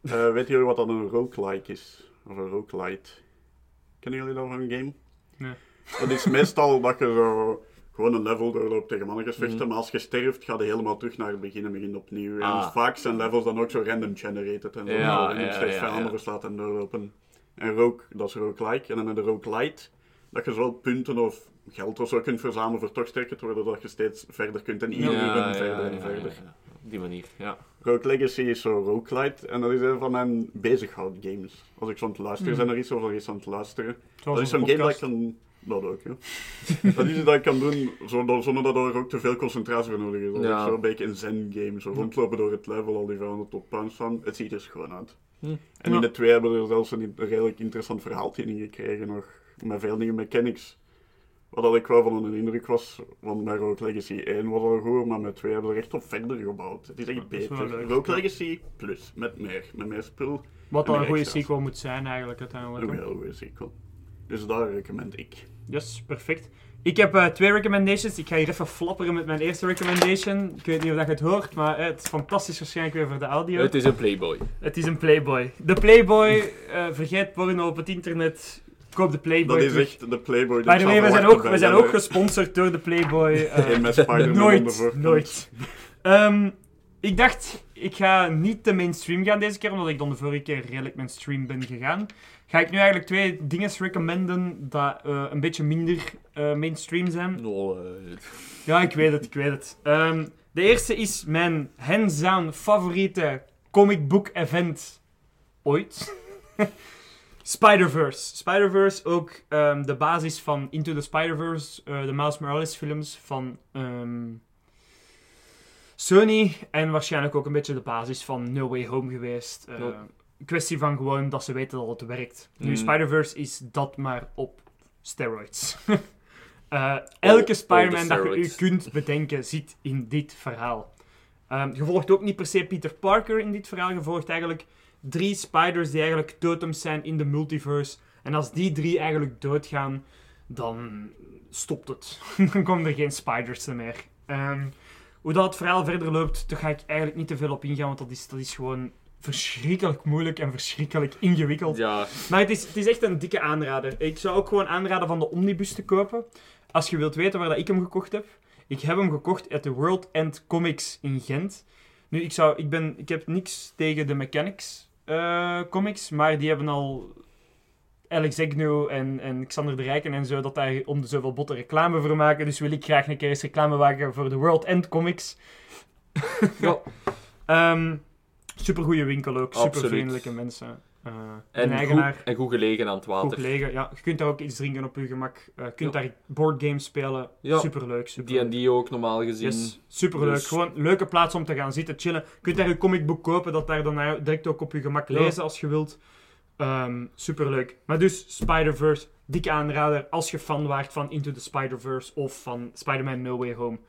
Eh weet jullie wat dan een roguelike is? Of een roguelite? Kennen jullie dat van een game? Nee. Dat is meestal dat je zo gewoon een level doorloopt tegen mannetjes vechten, Mhm. maar als je sterft, ga je helemaal terug naar het begin en begin opnieuw. En Ah. vaak zijn levels dan ook zo random generated en zo. Ja, en je ja, steeds ja, vijanden ja. verslaat en doorlopen. En rogue, dat is roguelike. En dan in de roguelite, dat je zowel punten of geld of zo kunt verzamelen voor toch sterker te worden, dat je steeds verder kunt en iedere uur verder en verder. ja. Op die manier, ja. Rogue Legacy is zo roguelite en dat is een van mijn bezighoudgames. Als ik zo aan het luisteren ben er iets of er iets aan het luisteren. Zoals dat is zo'n game dat ik kan... Dat ook, ja. dat is iets dat ik kan doen zonder, dat er ook te veel concentratie voor nodig is. Dat Ja. is zo'n beetje een zen-game. Zo rondlopen door het level, al die vijanden tot punch staan. Het ziet er schoon uit. Hm. En Ja. in de twee hebben we er zelfs een redelijk interessant verhaaltje in gekregen nog. Met veel nieuwe mechanics. Wat dat ik wel van een indruk was, want met Rogue Legacy 1 was al goed, maar met 2 hebben we er echt op verder gebouwd. Het is echt is wel beter. leuk. Rogue Ja. Legacy plus, met meer. Met meer spul. Wat dan en een goede extra's. sequel moet zijn, eigenlijk, Een uiteindelijk. heel goede sequel. Dus daar recommend ik. Yes, perfect. Ik heb eh, twee recommendations. Ik ga hier even flapperen met mijn eerste recommendation. Ik weet niet of dat je het hoort, maar eh, het is fantastisch waarschijnlijk weer voor de audio. Het is een Playboy. Het is een Playboy. De Playboy, eh, vergeet porno op het internet. Koop de Playboy. Dat is terug. echt de Playboy. By the way, we zijn ook, we zijn ook gesponsord door de Playboy. Geen met Spider-Man nooit, nooit. Ehm, ik dacht, ik ga niet te mainstream gaan deze keer, omdat ik dan de vorige keer redelijk mainstream ben gegaan. Ga ik nu eigenlijk twee dingen recommenden dat eh, een beetje minder eh, mainstream zijn. No, eh, Ja, ik weet het, ik weet het. Ehm, de eerste is mijn hands-down favoriete comic book event ooit. Spider-Verse. Spider-Verse, ook ehm, de basis van Into the Spider-Verse, de Miles Morales films van ehm, Sony. En waarschijnlijk ook een beetje de basis van No Way Home geweest. Kwestie van gewoon dat ze weten dat het werkt. Nu, Mm. Spider-Verse is dat maar op steroids. Eh, elke Spider-Man dat je u kunt bedenken zit in dit verhaal. Ehm, je volgt ook niet per se Peter Parker in dit verhaal. Je volgt eigenlijk drie spiders die eigenlijk totems zijn in de multiverse. En als die drie eigenlijk doodgaan, dan stopt het. dan komen er geen spiders meer. Ehm, hoe dat het verhaal verder loopt, daar ga ik eigenlijk niet te veel op ingaan, want dat is, dat is gewoon verschrikkelijk moeilijk en verschrikkelijk ingewikkeld. ja, Maar het is, het is echt een dikke aanrader. Ik zou ook gewoon aanraden van de Omnibus te kopen. Als je wilt weten waar dat ik hem gekocht heb. Ik heb hem gekocht uit de World End Comics in Gent. Nu, ik, zou, ik, ben, ik heb niks tegen de Mechanics eh, comics, maar die hebben al Alex Agnew en, en Xander de Rijken en zo, dat daar om de zoveel botten reclame voor maken. Dus wil ik graag een keer eens reclame maken voor de World End Comics. Ja. Ehm supergoeie winkel ook, super Absoluut. vriendelijke mensen. Eh en, een goed, eigenaar. en goed gelegen aan het Goed water. gelegen, ja. Je kunt daar ook iets drinken op je gemak. Eh, je kunt Ja. daar boardgames spelen. Ja. Superleuk, superleuk. D&D ook normaal gezien. Yes, superleuk. Dus- Gewoon een leuke plaats om te gaan zitten, chillen. Je kunt daar je comicboek kopen, dat daar dan naar- direct ook op je gemak Ja. lezen als je wilt. Ehm superleuk. Maar dus, Spider-Verse, dikke aanrader als je fan waart van Into the Spider-Verse of van Spider-Man No Way Home.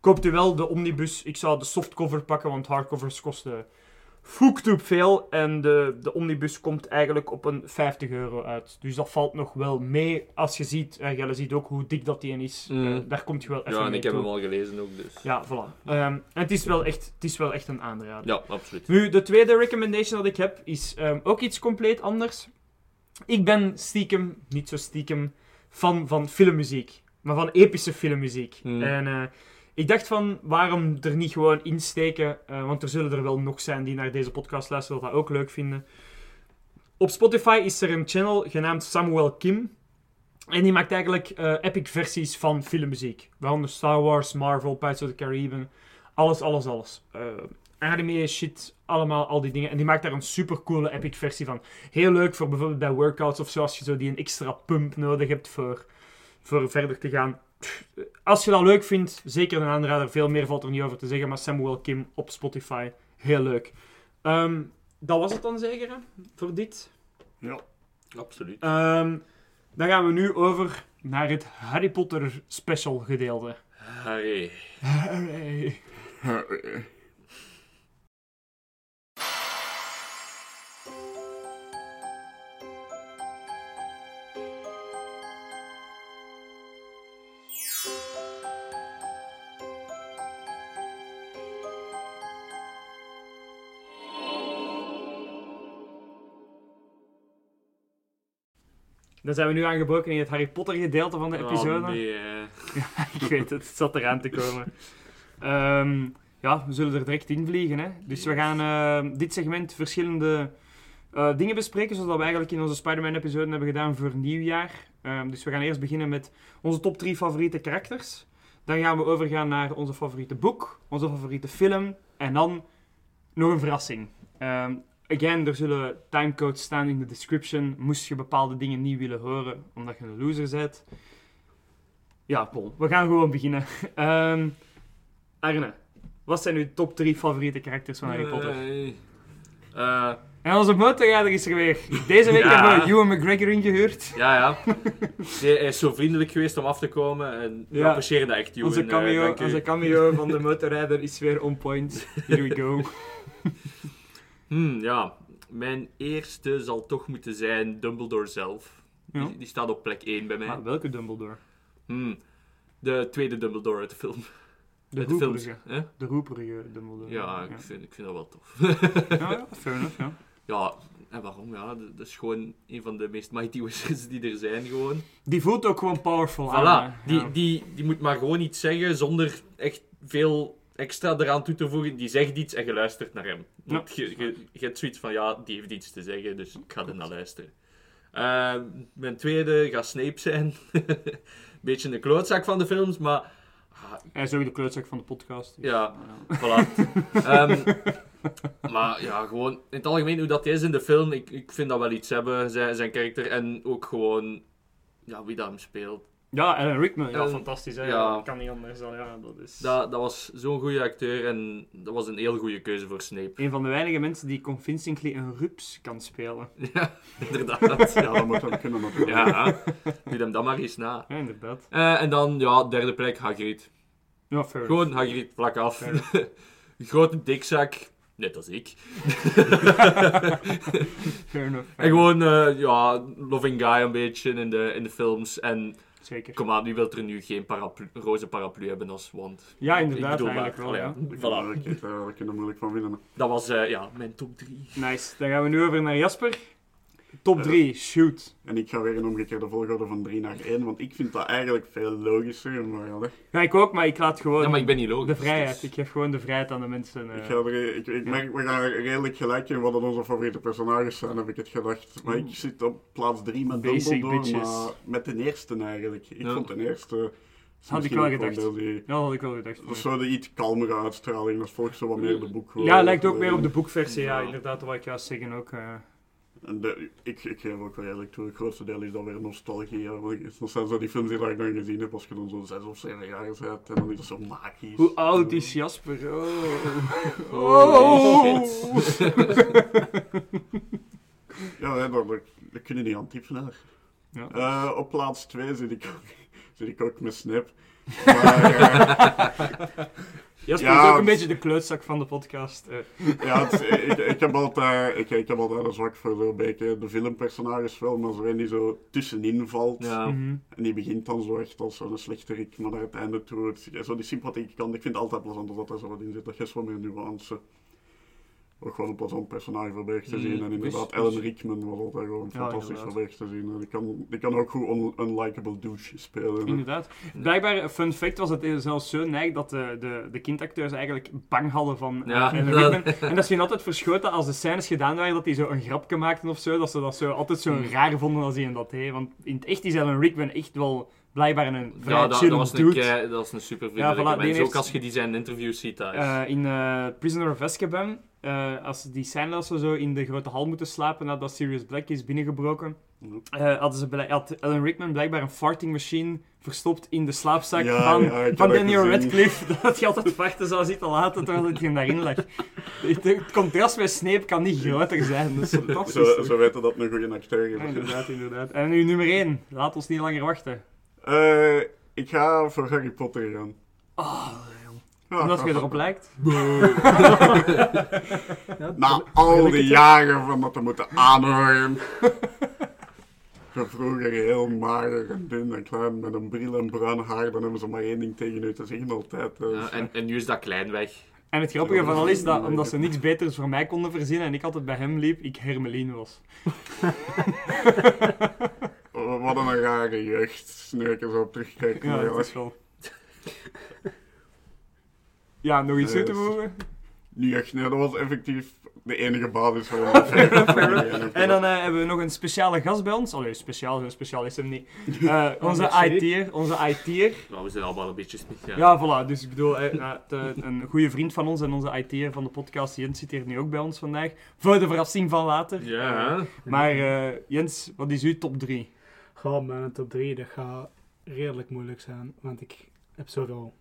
Koopt u wel de omnibus. Ik zou de softcover pakken, want hardcovers kosten foektoep veel. En de, de omnibus komt eigenlijk op een 50 euro uit. Dus dat valt nog wel mee als je ziet. Uh, Jelle ziet ook hoe dik dat die is. Mm. Eh, daar komt je wel even Ja, en mee ik heb hem al gelezen ook, dus. Ja, voilà. Ehm, en het is, wel echt, het is wel echt een aanrader. Ja, absoluut. Nu, de tweede recommendation dat ik heb is ehm, ook iets compleet anders. Ik ben stiekem, niet zo stiekem, fan van filmmuziek. Maar van epische filmmuziek. Hmm. En eh, ik dacht van, waarom er niet gewoon insteken? eh, want er zullen er wel nog zijn die naar deze podcast luisteren, dat dat ook leuk vinden. Op Spotify is er een channel genaamd Samuel Kim. En die maakt eigenlijk eh, epic versies van filmmuziek. Waaronder Star Wars, Marvel, Pirates of the Caribbean. Alles, alles, alles. Eh anime, shit, allemaal, al die dingen. En die maakt daar een super coole epic versie van. Heel leuk voor bijvoorbeeld bij workouts of zo, als je zo die een extra pump nodig hebt voor, voor verder te gaan. Als je dat leuk vindt, zeker een aanrader. Veel meer valt er niet over te zeggen, maar Samuel Kim op Spotify, heel leuk. Ehm, dat was het dan zeker, hè, voor dit. Ja. Absoluut. Ehm, dan gaan we nu over naar het Harry Potter special gedeelte. Harry. Harry. Eh, Dan zijn we nu aangebroken in het Harry Potter gedeelte van de episode. Oh, nee, eh. Ik weet het, het zat eraan te komen. Ehm, ja, we zullen er direct in vliegen. Hè? Dus we gaan eh, dit segment verschillende eh, dingen bespreken, zoals dat we eigenlijk in onze Spider-Man-episode hebben gedaan voor nieuwjaar. Ehm, dus we gaan eerst beginnen met onze top 3 favoriete karakters. Dan gaan we overgaan naar onze favoriete boek, onze favoriete film en dan nog een verrassing. Ehm, again, er zullen timecodes staan in de description. Moest je bepaalde dingen niet willen horen, omdat je een loser bent. Ja, Paul, we gaan gewoon beginnen. Arne, wat zijn uw top 3 favoriete karakters van Harry Potter? Nee. Eh, En onze motorrijder is er weer. Deze week Ja. hebben we Ewan McGregor ingehuurd. ja, ja. Nee, hij is zo vriendelijk geweest om af te komen en we Ja. appreciëren dat echt, Ewan. Onze eh, cameo, onze cameo van de motorrijder is weer on point. Here we go. Hmm, ja. Mijn eerste zal toch moeten zijn Dumbledore zelf. Ja. Die, die staat op plek 1 bij mij. Maar welke Dumbledore? Hmm. De tweede Dumbledore uit de film. De uit de films. roeperige. hè? De roeperige Dumbledore. Ja, ja. ik vind, ik vind dat wel tof. Ja, ja, fair enough, ja. ja, en waarom? Ja, dat is gewoon een van de meest mighty wizards die er zijn gewoon. Die voelt ook gewoon powerful Voilà, aan. hè. die, die, die moet maar gewoon iets zeggen zonder echt veel extra eraan toe te voegen. Die zegt iets en je luistert naar hem. Je, je, je hebt zoiets van, ja, die heeft iets te zeggen, dus ik ga er naar luisteren. Eh, mijn tweede gaat Snape zijn. Beetje een klootzak van de films, maar... ah, Hij is ook de kleutzak van de podcast. dus- Ja, voilà. Ehm, maar ja, gewoon in het algemeen hoe dat is in de film, ik, ik vind dat wel iets hebben, zijn, zijn karakter. En ook gewoon ja, wie dat hem speelt. Ja, Alan Rickman. Ja, fantastisch. Hè? ja. Dat kan niet anders dan. Ja, dat is Dat, dat was zo'n goede acteur en dat was een heel goede keuze voor Snape. een van de weinige mensen die convincingly een rups kan spelen. Ja, inderdaad. Ja, dat moet wel kunnen natuurlijk. Ja, doe hem dan maar eens na. Ja, inderdaad. Eh, en dan, ja, derde plek, Hagrid. Ja, fair. Gewoon Hagrid, vlak af. Grote dikzak, net als ik. Fair enough. En gewoon, eh, ja, loving guy een beetje in de, in de films. En Zeker. kom aan, wie wil er nu geen paraplu, roze paraplu hebben als wand? Ja, inderdaad, Ik bedoel eigenlijk maar, wel, ja. Ik Voilà. ik, er moeilijk van winnen. Dat was, eh, ja, mijn top 3. Nice. Dan gaan we nu over naar Jasper. Top Eh, 3, shoot. En ik ga weer in omgekeerde volgorde van 3 naar 1, want ik vind dat eigenlijk veel logischer. Maar ja, hè. Ja, ik ook, maar ik laat gewoon Ja, maar ik ben niet logisch. de vrijheid. dus- Ik geef gewoon de vrijheid aan de mensen. ik, eh. ga er, ik, ik merk, we gaan redelijk gelijk in wat onze favoriete personages zijn, heb ik het gedacht. Maar ik zit op plaats 3 met Basic Dumbledore, bitches. maar met de eerste eigenlijk. Ik Ja. vond de eerste... Had ik wel gedacht. Die, Ja, dat had ik wel gedacht. dat is zo de iets kalmere uitstraling, dat volgt zo wat meer de boek. Ja, lijkt ook meer op de boekversie. Ja, Ja. inderdaad, wat ik juist zeggen ook. eh. En de, ik, ik geef ook wel eerlijk toe, het grootste deel is dan weer nostalgie. Ja. Dat zijn zo die films die dat ik dan gezien heb als je dan zo'n 6 of 7 jaar bent. En dan is het zo magisch. Hoe oud is Jasper? Oh. Holy Ja, hè, dat, dat, dat kun je niet aan tippen. Ja. Eh, op plaats 2 zit ik ook, zit ik ook met Snap. Maar, eh, Jasper Ja, is ook een het- beetje de kleutzak van de podcast. ja, is- ik, ik, heb altijd, ik, ik heb altijd een zwak voor zo'n beetje de filmpersonages wel, maar zo een die zo tussenin valt. Ja. Mhm. En die begint dan zo echt als zo'n slechterik, maar naar het einde toe, het, zo die sympathieke kant, ik vind het altijd plezant dat er zo wat in zit, dat je zo meer nuance. Ook gewoon een plezant personage voor Berg te Mm, zien. En inderdaad, Ellen dus- Rickman was altijd gewoon Ja, fantastisch Berg te zien. En die, kan, die kan ook goed un unlikable douche spelen. hè. Inderdaad. Blijkbaar, fun fact, was het zelfs zo neig dat de, de, de kindacteurs eigenlijk bang hadden van eh, Ja, Alan dat- Rickman. En dat ze hen altijd verschoten als de scènes gedaan waren, dat die zo een grapje maakten of zo. Dat ze dat zo altijd zo Hmm. raar vonden als hij dat deed. Want in het echt is Alan Rickman echt wel blijkbaar een vrij Ja, dat, dat, was een, dude. kei- dat was een super vriendelijke Ja, voilà, heeft- Ook als je die zijn interviews ziet thuis. Eh, in eh, Prisoner of Azkaban, eh, als die ze zo in de grote hal moeten slapen nadat Sirius Black is binnengebroken, eh, hadden ze had Alan Rickman blijkbaar een farting machine verstopt in de slaapzak Ja, van, ja, Daniel. Radcliffe, dat hij altijd wachten zou zitten laten terwijl hij daarin lag. Het, het contrast met Snape kan niet groter zijn, dat fantastisch. Zo, weten dat een goede acteur Ja, is. inderdaad, inderdaad. En nu nummer 1, laat ons niet langer wachten. Eh, ik ga voor Harry Potter gaan. Oh, omdat je erop lijkt. Ja, Na al die jaren van dat te moeten aanhoren. Vroeger heel mager en dun en klein met een bril en bruin haar, dan hebben ze maar één ding tegen u te zeggen altijd. eh. Ja, en, en nu is dat klein weg. En het grappige van al is dat, omdat ze niks beters voor mij konden verzinnen en ik altijd bij hem liep, ik Hermelien was. Oh, Wat een rare jeugd, er zo op terugkijk. Ja, dat is wel. Ja, nog iets toe te Eh, voegen? Niet echt, nee, dat was effectief de enige basis ons. En dan eh, hebben we nog een speciale gast bij ons. Allee, speciaal, zo speciaal is hem niet. Eh, onze merci. IT'er, onze IT'er. Nou, we zijn allemaal een beetje smit. Ja. Voilà. Dus ik bedoel, de- een goede vriend van ons en onze IT'er van de podcast, Jens, zit hier nu ook bij ons vandaag. Voor de verrassing van later. Ja. Maar eh, Jens, wat is uw top 3? Goh, mijn top 3, dat gaat redelijk moeilijk zijn. Want ik heb zoveel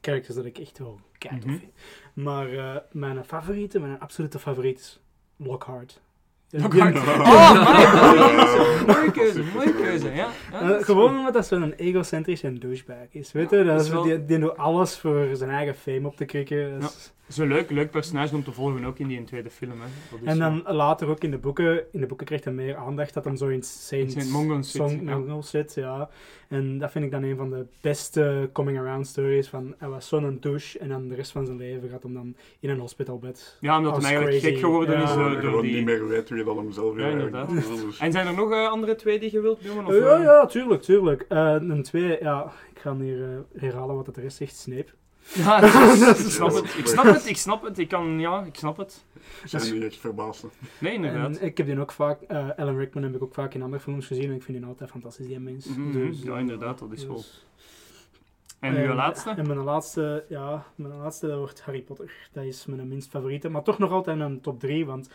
characters dat ik echt wel keihard Mhm. vind. Maar eh, mijn favoriete, mijn absolute favoriet is Lockhart. Lockhart. Oh, mooie, keuze, mooie keuze, ja. ja Eh, gewoon omdat dat zo'n egocentrische douchebag is. Weet je, dat dat is wel- die, die doet alles voor zijn eigen fame op te krikken. Is- Zo'n leuk, leuk personage om te volgen, ook in die tweede film. Hè. Dat is En zo. dan later ook in de boeken, in de boeken krijgt hij meer aandacht dat hem zo in Saint, Saint Mungo zit, Song- ja. Zit, ja. En dat vind ik dan een van de beste coming-around stories van hij was zo'n douche en dan de rest van zijn leven gaat hem dan in een hospitalbed. Ja, omdat hij eigenlijk crazy. gek geworden Ja. is Ja, door, die... niet meer weet wie dat hem zelf Ja, inderdaad. Dus- En zijn er nog eh, andere twee die je wilt noemen? Of, Ja, eh? ja, tuurlijk, tuurlijk. Eh, een twee, ja, ik ga hier eh, herhalen wat het de rest zegt, Snape. Ja, dat is- ik snap het, ik snap het, ik snap het, ik kan, ja, ik snap het. Ik ben niet echt verbaasd. Nee, inderdaad. En ik heb die ook vaak, eh, Alan Rickman heb ik ook vaak in andere films gezien en ik vind die altijd fantastisch, die mens. Mhm, Dus, ja, inderdaad, dat is wel. dus- En uw laatste? En mijn laatste, ja, mijn laatste dat wordt Harry Potter. Dat is mijn minst favoriete, maar toch nog altijd een top 3, want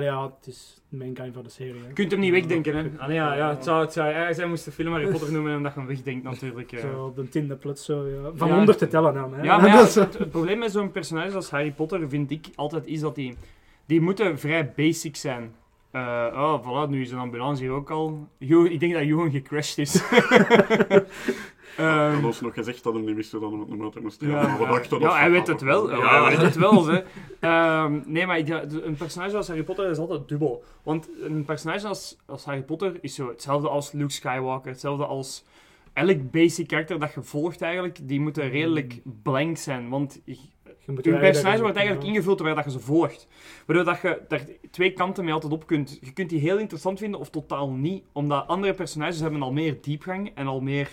ja, het is de main guy van de serie. Je kunt hem niet wegdenken, hè. Allee, ja, ja, het zou, het zou erg zijn moest de film Harry Potter noemen en dat je hem wegdenkt, natuurlijk. ja. Zo op de tiende plots zo, ja. Van Ja. 100 te tellen dan, hè. Ja, maar ja, het, het probleem met zo'n personage als Harry Potter vind ik altijd is dat die, die moeten vrij basic zijn. Eh, oh, voilà, nu is een ambulance hier ook al. Ik denk dat Johan gecrashed is. Hij Ehm, had ons nog gezegd dat hij niet wist hoe dat hij met de motor moest ja, rijden. ja, hij weet het wel. Ja, hij weet het wel. Hè. Ehm, nee, maar ik- een personage als Harry Potter is altijd dubbel. Want een personage als, als Harry Potter is zo hetzelfde als Luke Skywalker, hetzelfde als elk basic karakter dat je volgt eigenlijk, die moeten redelijk blank zijn. Want je- moet personage eigenlijk- wordt eigenlijk ingevuld terwijl dat je ze volgt. Waardoor dat je daar twee kanten mee altijd op kunt. Je kunt die heel interessant vinden of totaal niet. Omdat andere personages hebben al meer diepgang en al meer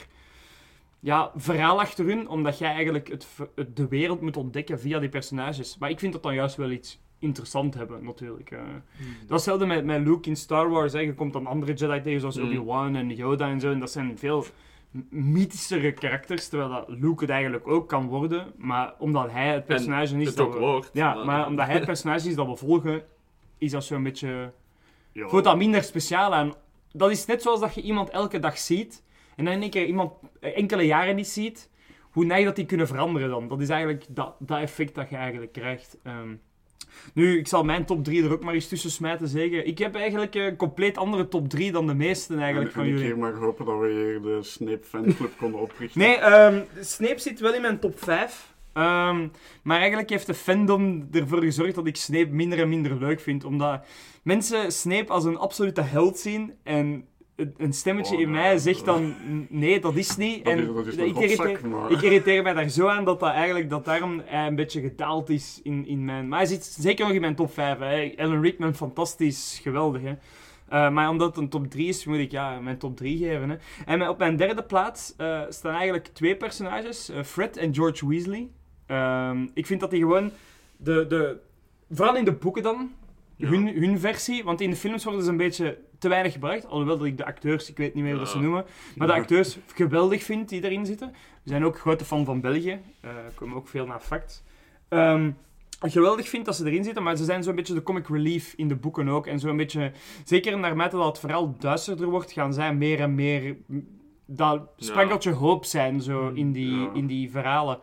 ja, verhaal achter hun. Omdat jij eigenlijk het, de wereld moet ontdekken via die personages. Maar ik vind dat dan juist wel iets interessant hebben, natuurlijk. eh. Hmm. Dat is hetzelfde met, met Luke in Star Wars. Hè. Je komt dan andere Jedi tegen, zoals Mm. Obi-Wan en Yoda en zo. En dat zijn veel mythischere karakters, terwijl dat Luke het eigenlijk ook kan worden. Maar omdat hij het personage is Het dat we... Ja, maar omdat hij het personage is dat we volgen, is dat zo'n beetje... Voelt dat minder speciaal aan. Dat is net zoals dat je iemand elke dag ziet, en dan in één keer iemand eh, enkele jaren niet ziet, hoe neig dat die kunnen veranderen dan. Dat is eigenlijk dat, dat effect dat je eigenlijk krijgt. Ehm, nu, ik zal mijn top 3 er ook maar eens tussen smijten zeggen. Ik heb eigenlijk een compleet andere top 3 dan de meesten eigenlijk en, van en ik jullie. hier maar hopen dat we hier de Snape fanclub konden oprichten. Nee, ehm Snape zit wel in mijn top 5. Ehm, maar eigenlijk heeft de fandom ervoor gezorgd dat ik Snape minder en minder leuk vind. Omdat mensen Snape als een absolute held zien. En een- stemmetje Oh, in mij zegt dan: nee, dat is niet. Dat en is, dat is een ik, irriteer, maar... ik irriteer mij daar zo aan dat dat eigenlijk dat daarom hij een beetje gedaald is in, in mijn. Maar hij zit zeker nog in mijn top 5. Hè. Alan Rickman, fantastisch, geweldig. Hè. Eh, maar omdat het een top 3 is, moet ik ja, mijn top 3 geven. Hè. En op mijn derde plaats eh, staan eigenlijk twee personages: eh, Fred en George Weasley. Ehm, ik vind dat die gewoon. De, de, vooral in de boeken dan. Ja. hun, hun versie. Want in de films worden ze een beetje te weinig gebruikt. Alhoewel dat ik de acteurs, ik weet niet meer hoe dat ze noemen, maar de acteurs geweldig vind die erin zitten. We zijn ook grote fan van België. eh komen ook veel naar fact. Ehm, geweldig vind dat ze erin zitten, maar ze zijn zo'n beetje de comic relief in de boeken ook. En zo'n beetje, zeker naarmate dat het verhaal duisterder wordt, gaan zij meer en meer dat sprankeltje hoop zijn zo in, die, in die verhalen.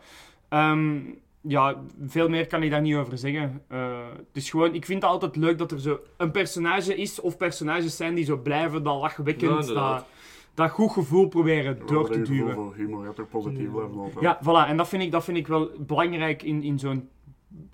Ehm, ja, veel meer kan ik daar niet over zeggen. Eh, het is gewoon, ik vind het altijd leuk dat er zo een personage is, of personages zijn die zo blijven, dat lachwekkend, dat, dat goed gevoel proberen door te Ja, duwen. voor humor gaat toch positief Ja. blijven altijd. Ja, voilà. En dat vind ik, dat vind ik wel belangrijk in, in zo'n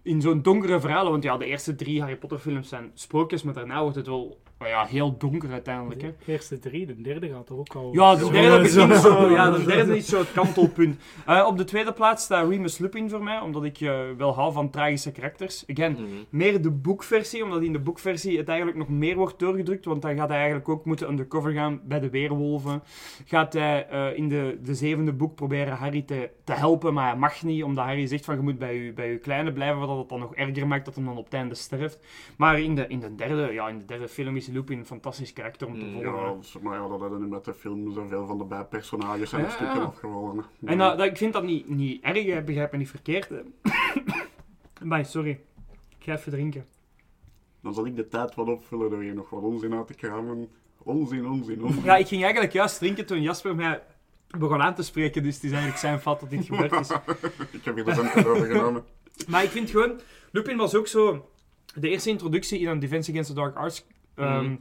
in zo'n donkere verhalen. Want ja, de eerste drie Harry Potter films zijn sprookjes, maar daarna wordt het wel oh ja, heel donker uiteindelijk. Hè. De eerste drie, de derde gaat er ook al... Ja, de derde begint zo. zo. Ja, de derde is zo het kantelpunt. Eh, op de tweede plaats staat Remus Lupin voor mij, omdat ik eh, wel hou van tragische karakters. Again, Mhm. meer de boekversie, omdat in de boekversie het eigenlijk nog meer wordt doorgedrukt. Want dan gaat hij eigenlijk ook moeten undercover gaan bij de weerwolven. Gaat hij eh, in de, de zevende boek proberen Harry te, te helpen, maar hij mag niet. Omdat Harry zegt van je moet bij je, bij je kleine blijven, wat het dan nog erger maakt dat hij dan op het einde sterft. Maar in de, in de, derde, ja, in de derde film is Lupin een fantastisch karakter om te volgen. Ja, dat maar ja, dat hadden nu met de film zoveel van de bijpersonages zijn Ja. er stukken afgevallen. hè. En dat, dat- ik vind dat niet, niet erg, hè, begrijp me niet verkeerd. Bye, sorry. Ik ga even drinken. Dan zal ik de tijd wat opvullen door hier nog wat onzin uit te kramen. Onzin, onzin, onzin. Ja, ik ging eigenlijk juist drinken toen Jasper mij begon aan te spreken, dus het is eigenlijk zijn fout dat dit gebeurd is. ik heb hier de zendtijd over genomen. Maar ik vind gewoon, Lupin was ook zo de eerste introductie in een Defense Against the Dark Arts ehm, Mhm.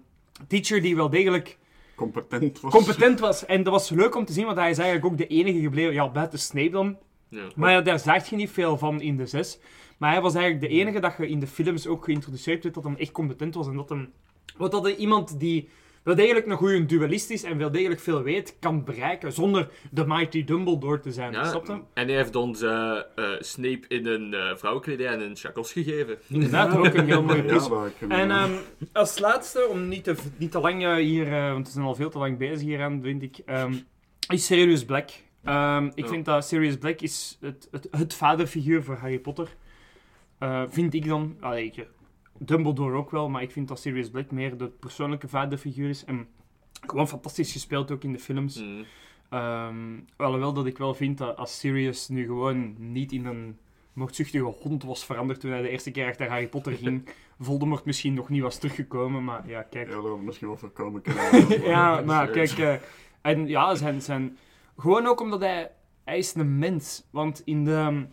teacher die wel degelijk Competent was. competent was. En dat was leuk om te zien, want hij is eigenlijk ook de enige gebleven, ja, buiten Snape dan. Ja. Maar ja, daar zag je niet veel van in de zes. Maar hij was eigenlijk de enige dat je in de films ook geïntroduceerd werd dat hem echt competent was. En dat hem... Wat dat hij iemand die wel degelijk een goede duelist is en wel degelijk veel weet, kan bereiken zonder de mighty Dumbledore te zijn. Ja, Snap je? En hij heeft ons eh, eh, Snape in een eh vrouwenkledij en een chakos gegeven. Inderdaad, ook een heel mooie Ja, plus. En ehm, als laatste, om niet te, niet te lang hier, eh, want we zijn al veel te lang bezig hier aan, vind ik, ehm, is Sirius Black. Ehm, ik Ja. vind dat Sirius Black is het, het, het vaderfiguur voor Harry Potter. Eh, vind ik dan. Allee, ik, Dumbledore ook wel, maar ik vind dat Sirius Black meer de persoonlijke vaderfiguur is. En gewoon fantastisch gespeeld ook in de films. Mhm. Ehm, alhoewel dat ik wel vind dat als Sirius nu gewoon niet in een moordzuchtige hond was veranderd toen hij de eerste keer achter Harry Potter ging, Voldemort misschien nog niet was teruggekomen, maar ja, kijk. Ja, dat misschien wel voorkomen kunnen. Ja, maar kijk, eh, en ja, zijn, zijn, gewoon ook omdat hij, hij is een mens. Want in de,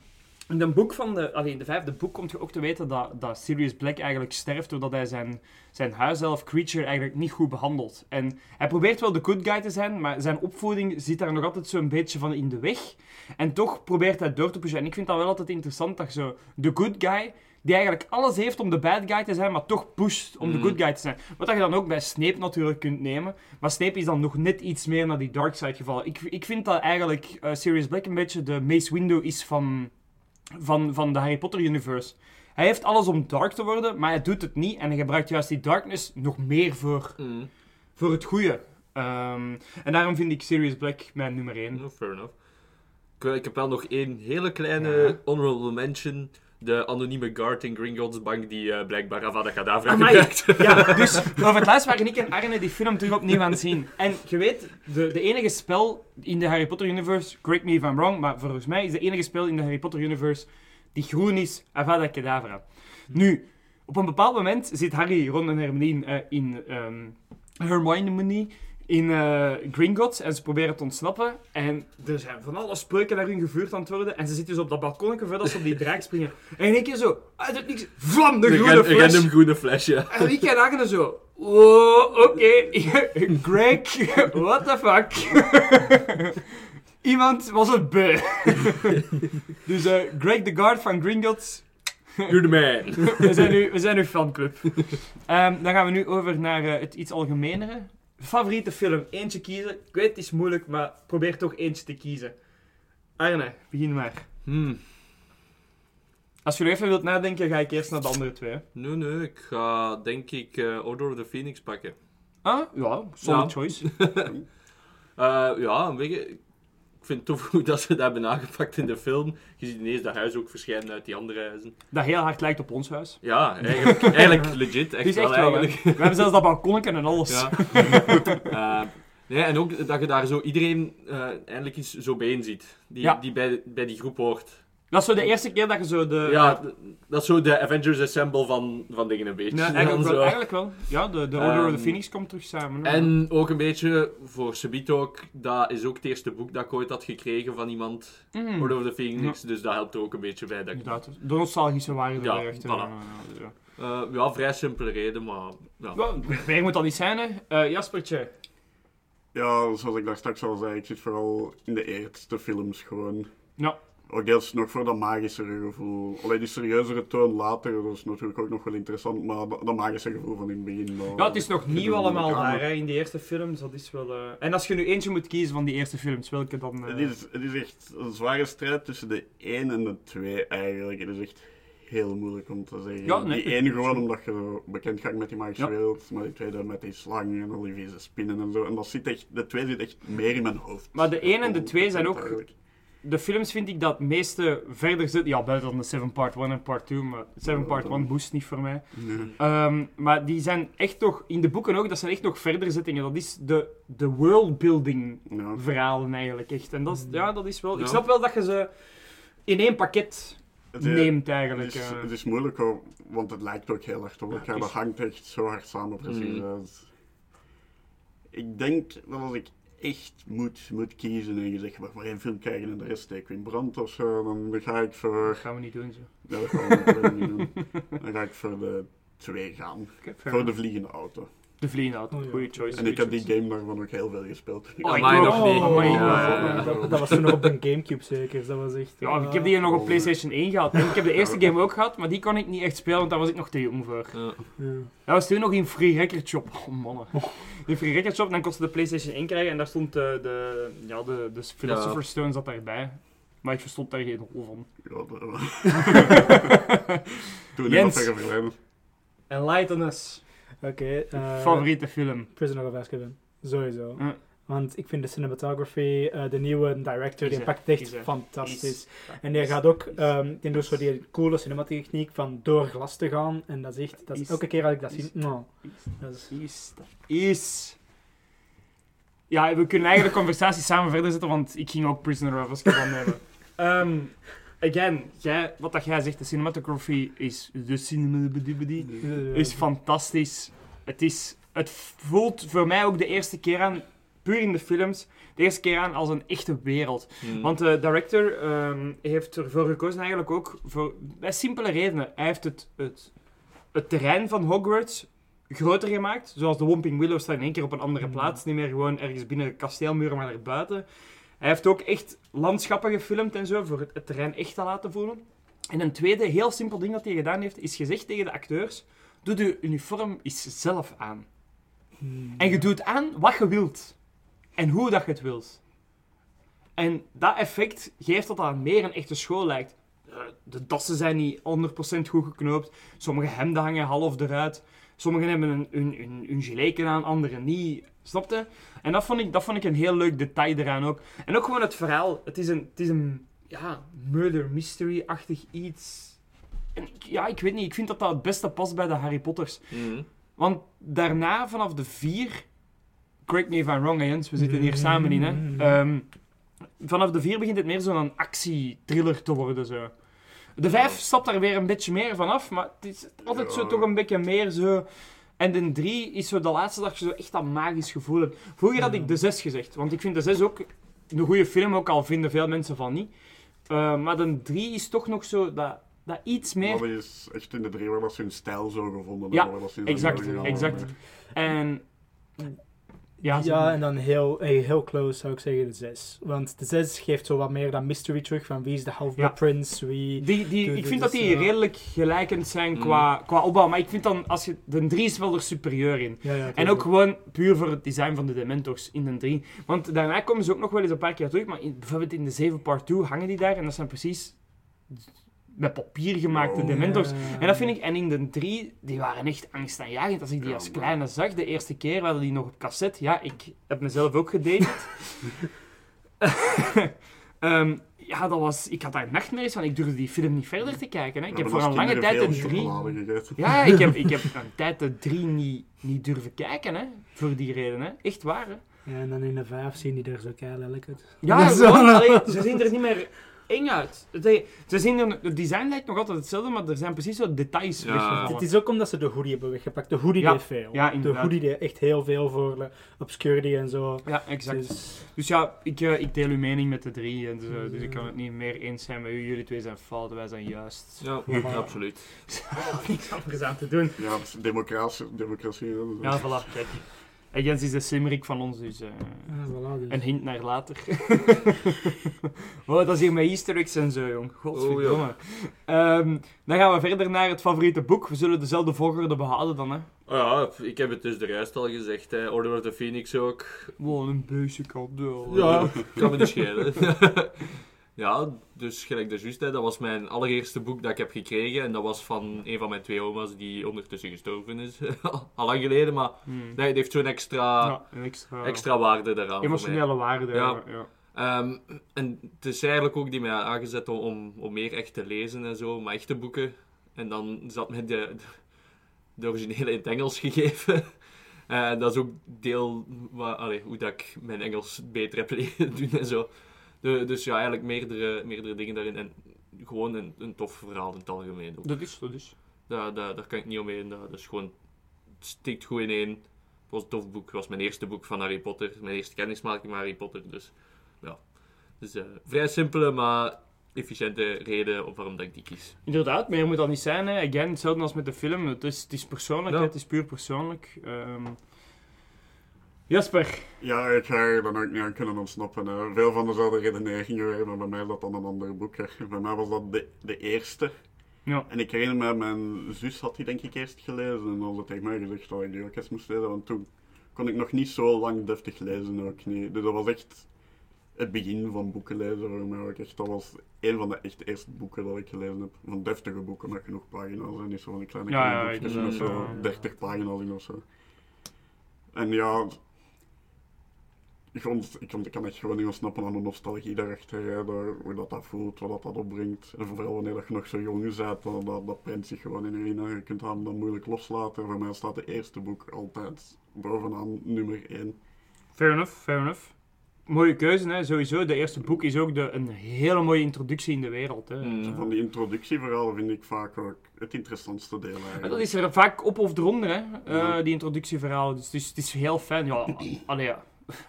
in de boek van de, allee, in de vijfde boek komt je ook te weten dat, dat Sirius Black eigenlijk sterft doordat hij zijn, zijn huiself creature eigenlijk niet goed behandelt. En hij probeert wel de good guy te zijn, maar zijn opvoeding zit daar nog altijd zo'n beetje van in de weg. En toch probeert hij door te pushen. En ik vind dat wel altijd interessant dat zo de good guy die eigenlijk alles heeft om de bad guy te zijn, maar toch pusht om de Mhm. good guy te zijn. Wat dat je dan ook bij Snape natuurlijk kunt nemen. Maar Snape is dan nog net iets meer naar die dark side gevallen. Ik, ik vind dat eigenlijk eh, Sirius Black een beetje de Mace Window is van, van, van de Harry Potter universe. Hij heeft alles om dark te worden, maar hij doet het niet. En hij gebruikt juist die darkness nog meer voor, Mhm. voor het goede. Ehm, en daarom vind ik Sirius Black mijn nummer 1. No, fair enough. Ik, ik heb wel nog één hele kleine Ja. honorable mention. De anonieme guard in Gringotts Bank die eh, blijkbaar Avada Kedavra gebruikt. Ja, dus over het laatst waren ik en Arne die film terug opnieuw aan het zien. En je weet, de, de enige spel in de Harry Potter universe, correct me if I'm wrong, maar volgens mij is de enige spel in de Harry Potter universe die groen is, Avada Kedavra. Nu, op een bepaald moment zit Harry, Ron en Hermione eh, in ehm Hermione in eh Gringotts en ze proberen te ontsnappen. En er zijn van alle spreuken naar hun gevuurd aan het worden. En ze zitten dus op dat balkonnetje voordat ze op die draak springen. En in één keer zo, uit het niks, vlam, de Een groene ran- flash. random groene flesje. En ik en Agnes zo. Wow, oké. Greg, what the fuck? Iemand was het beu. dus eh, Greg the Guard van Gringotts. You're the man. We zijn nu, we zijn nu fanclub. Ehm, dan gaan we nu over naar eh, het iets algemenere. Favoriete film. Eentje kiezen. Ik weet het is moeilijk, maar probeer toch eentje te kiezen. Arne, begin maar. Hmm. Als je even wilt nadenken, ga ik eerst naar de andere twee. Nee, nee, ik ga denk ik eh, Order of the Phoenix pakken. Ah, ja, solid Ja. choice. Eh, ja, weet je, Ik vind het tof hoe dat ze dat hebben aangepakt in de film. Je ziet ineens dat huis ook verschijnen uit die andere huizen. Dat heel hard lijkt op ons huis. Ja, eigenlijk, eigenlijk legit. Echt Het is echt wel. We hebben zelfs dat balkonnetje en alles. Ja. Eh, nee, en ook dat je daar zo iedereen eh, eindelijk eens zo bijeen ziet. Die, Ja. die bij, bij die groep hoort. Dat is zo de eerste keer dat je zo de... ja, dat is zo de Avengers Assemble van, van dingen een beetje. Eigenlijk, wel, zo. eigenlijk wel. Ja, de, de Order of Ehm, the Phoenix komt terug samen. En ook een beetje, voor Subito ook, dat is ook het eerste boek dat ik ooit had gekregen van iemand. Mm. Order of the Phoenix, dus dat helpt er ook een beetje bij. Dat ik, Inderdaad. De nostalgische waarde Ja, erachter. voilà. Ja, ja, ja. Eh, ja, vrij simpele reden, maar... Ja. Wel, meer moet dat niet zijn, hè. Eh, Jaspertje. Ja, zoals ik daar straks al zei, ik zit vooral in de eerste films gewoon. Ja. Ook deels nog voor dat magischere gevoel. Alleen die serieuzere toon later, dat is natuurlijk ook nog wel interessant, maar dat, dat magische gevoel van in het begin. dat- Ja, het is nog nieuw allemaal daar, hè, in die eerste films. Dat is wel... eh, En als je nu eentje moet kiezen van die eerste films, welke dan... eh, Het is, het is echt een zware strijd tussen de 1 en de 2 eigenlijk. Het is echt heel moeilijk om te zeggen. Ja, nee. Die 1 gewoon omdat je bekend gaat met die magische Ja. wereld, maar die tweede met die slangen en al die vieze spinnen en zo. En dat zit echt, de 2 zit echt meer in mijn hoofd. Maar de 1 en de 2 zijn ook- Eigenlijk. De films vind ik dat het meeste verder zitten. Ja, buiten dan de 7 part 1 en part 2, maar 7 part 1 boost niet voor mij. Nee. Ehm, maar die zijn echt nog, in de boeken ook, dat zijn echt nog verdere zittingen. Dat is de, de worldbuilding Ja. verhalen eigenlijk echt. En dat is, ja, dat is wel... Ik snap wel dat je ze in één pakket Het neemt Het eigenlijk. is, eh. het is moeilijk hoor, want het lijkt ook heel erg op elkaar. het Dat hangt echt zo hard samen, precies. Mm. Ik denk dat als ik echt moet, moet kiezen en je zegt, maar voor één film krijgen en de rest steek ik in brand of zo, dan ga ik Dat voor... gaan we niet doen, zo. Ja, dat gaan we niet doen. Dan ga ik voor de twee gaan. Voor de vliegende auto. De vliegende auto, Oh, ja. goede choice. En ik heb die game daarvan ook heel veel gespeeld. Oh, ik nog niet. Oh, amai. Ja, Ja, ja, ja, ja. Dat, dat was toen nog op een Gamecube zeker. Dat was echt... Ja, ik heb die nog op Oh. PlayStation 1 gehad. En ik heb de eerste game ook gehad, maar die kon ik niet echt spelen, want daar was ik nog te jong voor. Ja. Ja. Dat was toen nog in Free Record Shop. Oh mannen. In Free Record Shop, dan kostte de PlayStation 1 krijgen en daar stond de, de, ja, de, de Philosopher's Stone zat daarbij. Maar ik verstond daar geen hol van. Ja, dat- Toen Jens. verleden. Enlighten us. Oké. eh, Favoriete film? Prisoner of Azkaban. Sowieso. Want ik vind de cinematography, eh, de nieuwe director, die pakt echt is fantastisch. Is- En die gaat ook, ehm die doet zo die coole cinematechniek van door glas te gaan. En dat is echt, dat is, elke keer als ik dat zie, nou, Is. dat is... Is. Is. Ja, we kunnen eigenlijk de conversatie samen verder zetten, want ik ging ook Prisoner of Azkaban hebben. Ehm, again, jij, wat dat jij zegt, de cinematography is de cinematography is fantastisch. Het, is, het voelt voor mij ook de eerste keer aan, puur in de films, de eerste keer aan als een echte wereld. Hmm. Want de director ehm, heeft ervoor gekozen eigenlijk ook voor bij simpele redenen. Hij heeft het, het, het terrein van Hogwarts groter gemaakt. Zoals de Womping Willow staat in één keer op een andere Mm. plaats. Niet meer gewoon ergens binnen kasteelmuren, maar erbuiten. Hij heeft ook echt landschappen gefilmd en zo, voor het, terrein echt te laten voelen. En een tweede heel simpel ding dat hij gedaan heeft, is gezegd tegen de acteurs, doe de uniform eens zelf aan. En je doet aan wat je wilt. En hoe dat je het wilt. En dat effect geeft dat dat meer een echte school lijkt. Eh, De dassen zijn niet 100% goed geknoopt. Sommige hemden hangen half eruit. Sommigen hebben een, een, een, een geleken aan, anderen niet. Snapte? En dat vond, ik, dat vond ik een heel leuk detail eraan ook. En ook gewoon het verhaal. Het is een, het is een ja, murder mystery-achtig iets. En ik, ja, ik weet niet. Ik vind dat dat het beste past bij de Harry Potters. Hmm. Want daarna, vanaf de vier... Correct me if I'm wrong, hè, Jens. We zitten hier samen in, hè. Ehm, vanaf de vier begint het meer zo'n actie-thriller te worden, zo. De vijf stapt daar weer een beetje meer vanaf, maar het is altijd zo toch een beetje meer zo... En de drie is zo de laatste dat je zo echt dat magisch gevoel hebt. Vroeger had ik de zes gezegd, want ik vind de zes ook een goede film, ook al vinden veel mensen van niet. Eh, maar de drie is toch nog zo dat, dat iets meer... Maar is echt in de drie waar ze hun stijl zo gevonden Ja, hebben. exact, exact. En... Ja, Ja, en dan heel, heel close zou ik zeggen de 6. Want de 6 geeft zo wat meer dat mystery terug van wie is de Half-Blood Ja. Prince, wie... Die, die, ik vind dat die redelijk gelijkend zijn Mm. qua, qua opbouw. Maar ik vind dan, als je... De 3 is wel er superieur in. Ja, ja, En ook gewoon puur voor het design van de Dementors in de 3. Want daarna komen ze ook nog wel eens een paar keer terug. Maar in, bijvoorbeeld in de 7 part 2 hangen die daar. En dat zijn precies met papier gemaakte Oh. Dementors. En dat vind ik... En in de 3, die waren echt angstaanjagend. Als ik die Ja, als kleine zag, de eerste keer, we hadden die nog op cassette. Ja, ik heb mezelf ook gedatet. Ehm, ja, dat was... Ik had daar nachtmerries van. Ik durfde die film niet verder te kijken. Hè. Ik heb voor een lange tijd de drie... Ja, ik heb, ik heb een tijd de drie niet, niet durven kijken, hè. Voor die reden, hè. Echt waar, hè. Ja, en dan in de vijf zien die er zo keihard lelijk uit. Ja, gewoon, allee, ze zien er niet meer eng uit. Het, ze zien er, het design lijkt nog altijd hetzelfde, maar er zijn precies zo details Ja. weggevallen. Het is ook omdat ze de hoodie hebben weggepakt. De hoodie Ja. deed veel. Ja, de hoodie deed echt heel veel voor de obscurity en zo. Ja, exact. Dus, Dus ja, ik, eh, ik deel uw mening met de drie, en zo, dus ik kan het niet meer eens zijn met u. Jullie twee zijn fout, wij zijn juist. Ja, Ja. absoluut. Niks anders aan te doen. Ja, democratie. democratie dus- Ja, voilà, kijk. En Jens is de slimmerik van ons, dus... eh, ah, voilà, dus. Een hint naar later. oh, dat is hier met easter eggs en zo, jong. Godverdomme. Ehm, dan gaan we verder naar het favoriete boek. We zullen dezelfde volgorde behouden dan, hè. Oh ja, ik heb het dus de juist al gezegd, hè. Order of the Phoenix ook. Wow, een basic cadeau. Ja, kan me niet schelen. ja, dus gelijk de juist, hè, dat was mijn allereerste boek dat ik heb gekregen. En dat was van een van mijn twee oma's die ondertussen gestorven is. al lang geleden, maar Hmm. nee, het heeft zo'n extra, Ja, extra, extra waarde daaraan mij. emotionele waarde. Ja. Ehm, en het is eigenlijk ook die mij aangezet om, om, meer echt te lezen en zo, maar echte boeken. En dan zat mij de, de, originele in het Engels gegeven. En dat is ook deel waar, allee, hoe dat ik mijn Engels beter heb leren doen en zo. De, dus ja, eigenlijk meerdere, meerdere dingen daarin. En gewoon een, een tof verhaal in het algemeen ook. Dat is, dat is. Daar, daar, daar kan ik niet omheen. Dat, dat is gewoon, het stikt goed in één. Het was een tof boek. Het was mijn eerste boek van Harry Potter. Mijn eerste kennismaking met Harry Potter. Dus ja. Dus eh, vrij simpele, maar efficiënte reden op waarom dat ik die kies. Inderdaad, meer moet dat niet zijn. Hè. Again, hetzelfde als met de film. Het is, het is persoonlijk, Ja. het is puur persoonlijk. Ehm, Jasper. Ja, ik ga er dan ook niet aan kunnen ontsnappen. Veel van dezelfde redeneringen weer, maar bij mij is dat dan een ander boek. Bij mij was dat de, de eerste. Ja. En ik herinner me, mijn zus had die denk ik eerst gelezen. En had tegen mij gezegd dat ik die ook eens moest lezen. Want toen kon ik nog niet zo lang deftig lezen ook niet. Dus dat was echt het begin van boeken lezen voor mij ook echt. Dat was een van de echt eerste boeken dat ik gelezen heb. Van deftige boeken met genoeg pagina's en niet zo van die kleine Ja, ja, kinderboekjes met zo ja. 30 pagina's in of zo. En ja, ik, vond, ik, vond, ik kan echt gewoon niet ontsnappen aan de nostalgie daarachter. Hè, daar, hoe dat, dat voelt, wat dat, dat opbrengt. En vooral wanneer dat je nog zo jong bent, dan, dat, dat prent zich gewoon in je. Je kunt hem dan moeilijk loslaten. Voor mij staat het eerste boek altijd bovenaan nummer 1. Fair enough, fair enough. Mooie keuze, hè. sowieso. De eerste boek is ook de, een hele mooie introductie in de wereld. Hè. Mm. Van die introductieverhalen vind ik vaak ook het interessantste deel eigenlijk. dat is er vaak op of eronder, hè, eh, Ja. die introductieverhalen. Dus het is, het is heel fijn. Ja, allee, ja.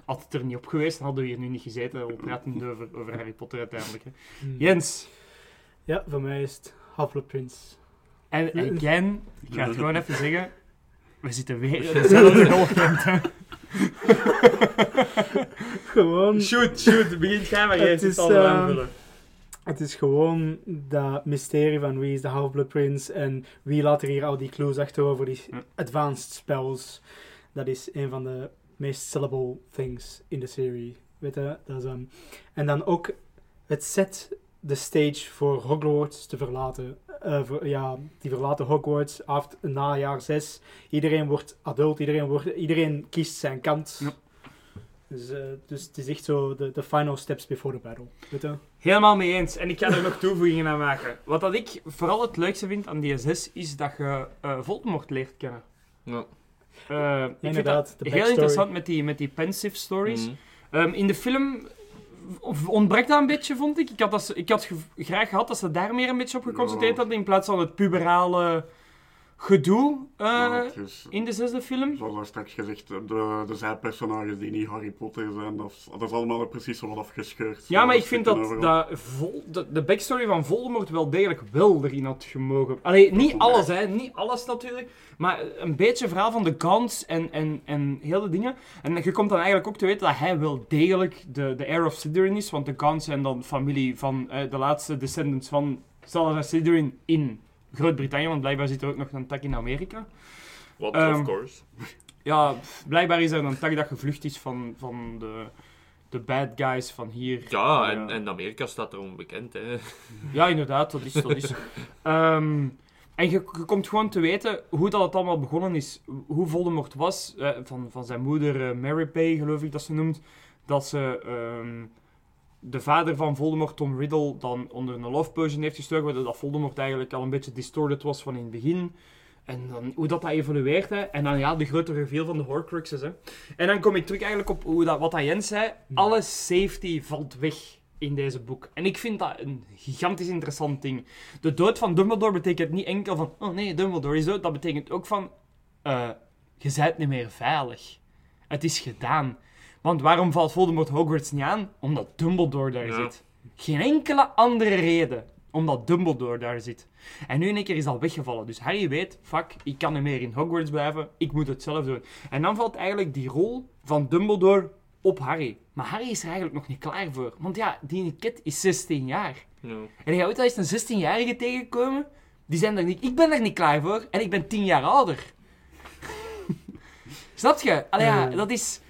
Had het er niet op geweest, dan hadden we hier nu niet gezeten. We praten over, over Harry Potter uiteindelijk. Hè. Hmm. Jens. Ja, voor mij is het Half-Blood Prince. En again, ik ga het gewoon even zeggen. We zitten weer in dezelfde hè. Gewoon... Shoot, shoot. Begint jij maar. Het Jij zit is, al aanvullen. Het is gewoon dat mysterie van wie is de Half-Blood Prince en wie laat er hier al die clues achter over die advanced spells. Dat is een van de meest sellable things in de serie. Weet je? Dat is, ehm, en dan ook, het zet de stage voor Hogwarts te verlaten. Eh, voor- ja, die verlaten Hogwarts af, na jaar 6. Iedereen wordt adult, iedereen, wordt, iedereen kiest zijn kant. Ja. Dus, eh, dus het is echt zo de, de final steps before the battle. Weet je? Helemaal mee eens. En ik ga er nog toevoegingen aan maken. Wat dat ik vooral het leukste vind aan DSS is dat je eh Voldemort leert kennen. Ja. Eh, ik vind Inderdaad, de heel interessant met die, met die pensive stories. Mhm. Ehm, in de film ontbreekt dat een beetje, vond ik. Ik had, dat, ze- ik had graag gehad dat ze daar meer een beetje op geconcentreerd hadden in plaats van het puberale gedoe eh, Ja, het is- in de zesde film. Zoals daar straks gezegd, de, de zijpersonages die niet Harry Potter zijn, dat is, dat is allemaal precies zo wat afgescheurd. Ja, maar ik vind dat, dat vol, de, de backstory van Voldemort wel degelijk wel erin had gemogen. Allee, niet alles, hè. Niet alles natuurlijk. Maar een beetje verhaal van de Gaunt's en, en, en heel de dingen. En je komt dan eigenlijk ook te weten dat hij wel degelijk de, de heir of Slytherin is. Want de Gaunt's zijn dan familie van eh, de laatste descendants van Salazar Slytherin in Groot-Brittannië. Want blijkbaar zit er ook nog een tak in Amerika. What, Ehm, of course. Ja, blijkbaar is er een tak dat gevlucht is van, van de, de bad guys van hier. Ja, en, Ja. en Amerika staat erom bekend, hè. Ja, inderdaad, dat is. Dat is. Ehm, en je, je komt gewoon te weten hoe dat het allemaal begonnen is. Hoe Voldemort was, eh, van, van zijn moeder eh, Mary Pay, geloof ik dat ze noemt. Dat ze ehm, de vader van Voldemort, Tom Riddle, dan onder een love potion heeft gestoken, waardoor dat Voldemort eigenlijk al een beetje distorted was van in het begin. En dan hoe dat, dat evolueert, hè. En dan ja, de grote reveal van de Horcruxes, hè. En dan kom ik terug eigenlijk op hoe dat, wat dat Jens zei. Alle safety valt weg in deze boek. En ik vind dat een gigantisch interessant ding. De dood van Dumbledore betekent niet enkel van... Oh nee, Dumbledore is dood. Dat betekent ook van... eh, je bent niet meer veilig. Het is gedaan. Want waarom valt Voldemort Hogwarts niet aan? Omdat Dumbledore daar Ja. zit. Geen enkele andere reden. Omdat Dumbledore daar zit. En nu in één keer is dat weggevallen. Dus Harry weet, fuck, ik kan niet meer in Hogwarts blijven. Ik moet het zelf doen. En dan valt eigenlijk die rol van Dumbledore op Harry. Maar Harry is er eigenlijk nog niet klaar voor. Want ja, die kid is 16 jaar. Ja. En je ooit al eens een 16-jarige tegenkomen? Die zijn er niet... Ik ben er niet klaar voor. En ik ben 10 jaar ouder. Snap je? Allee, ja, Ja. dat is...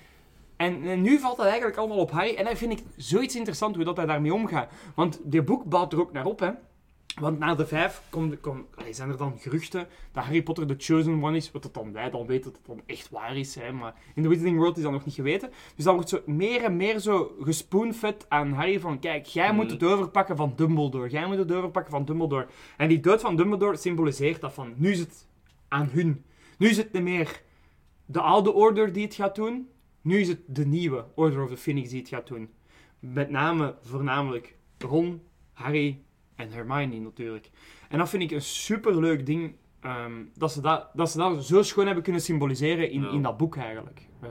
En, en nu valt dat eigenlijk allemaal op Harry. En dat vind ik zoiets interessant hoe dat hij daarmee omgaat. Want dit boek bouwt er ook naar op, hè. Want na de vijf komt, komt, allee, zijn er dan geruchten dat Harry Potter de Chosen One is. Wat dat dan wij dan weten dat het dan echt waar is. Hè. Maar in de Wizarding World is dat nog niet geweten. Dus dan wordt zo meer en meer zo gespoonfed aan Harry van... Kijk, jij moet Mhm. het overpakken van Dumbledore. Jij moet het overpakken van Dumbledore. En die dood van Dumbledore symboliseert dat van... Nu is het aan hun. Nu is het niet meer de oude Order die het gaat doen. Nu is het de nieuwe Order of the Phoenix die het gaat doen. Met name, voornamelijk Ron, Harry en Hermione natuurlijk. En dat vind ik een superleuk ding. ehm, dat, ze dat, dat ze dat zo schoon hebben kunnen symboliseren in, Ja. in dat boek eigenlijk. Eh,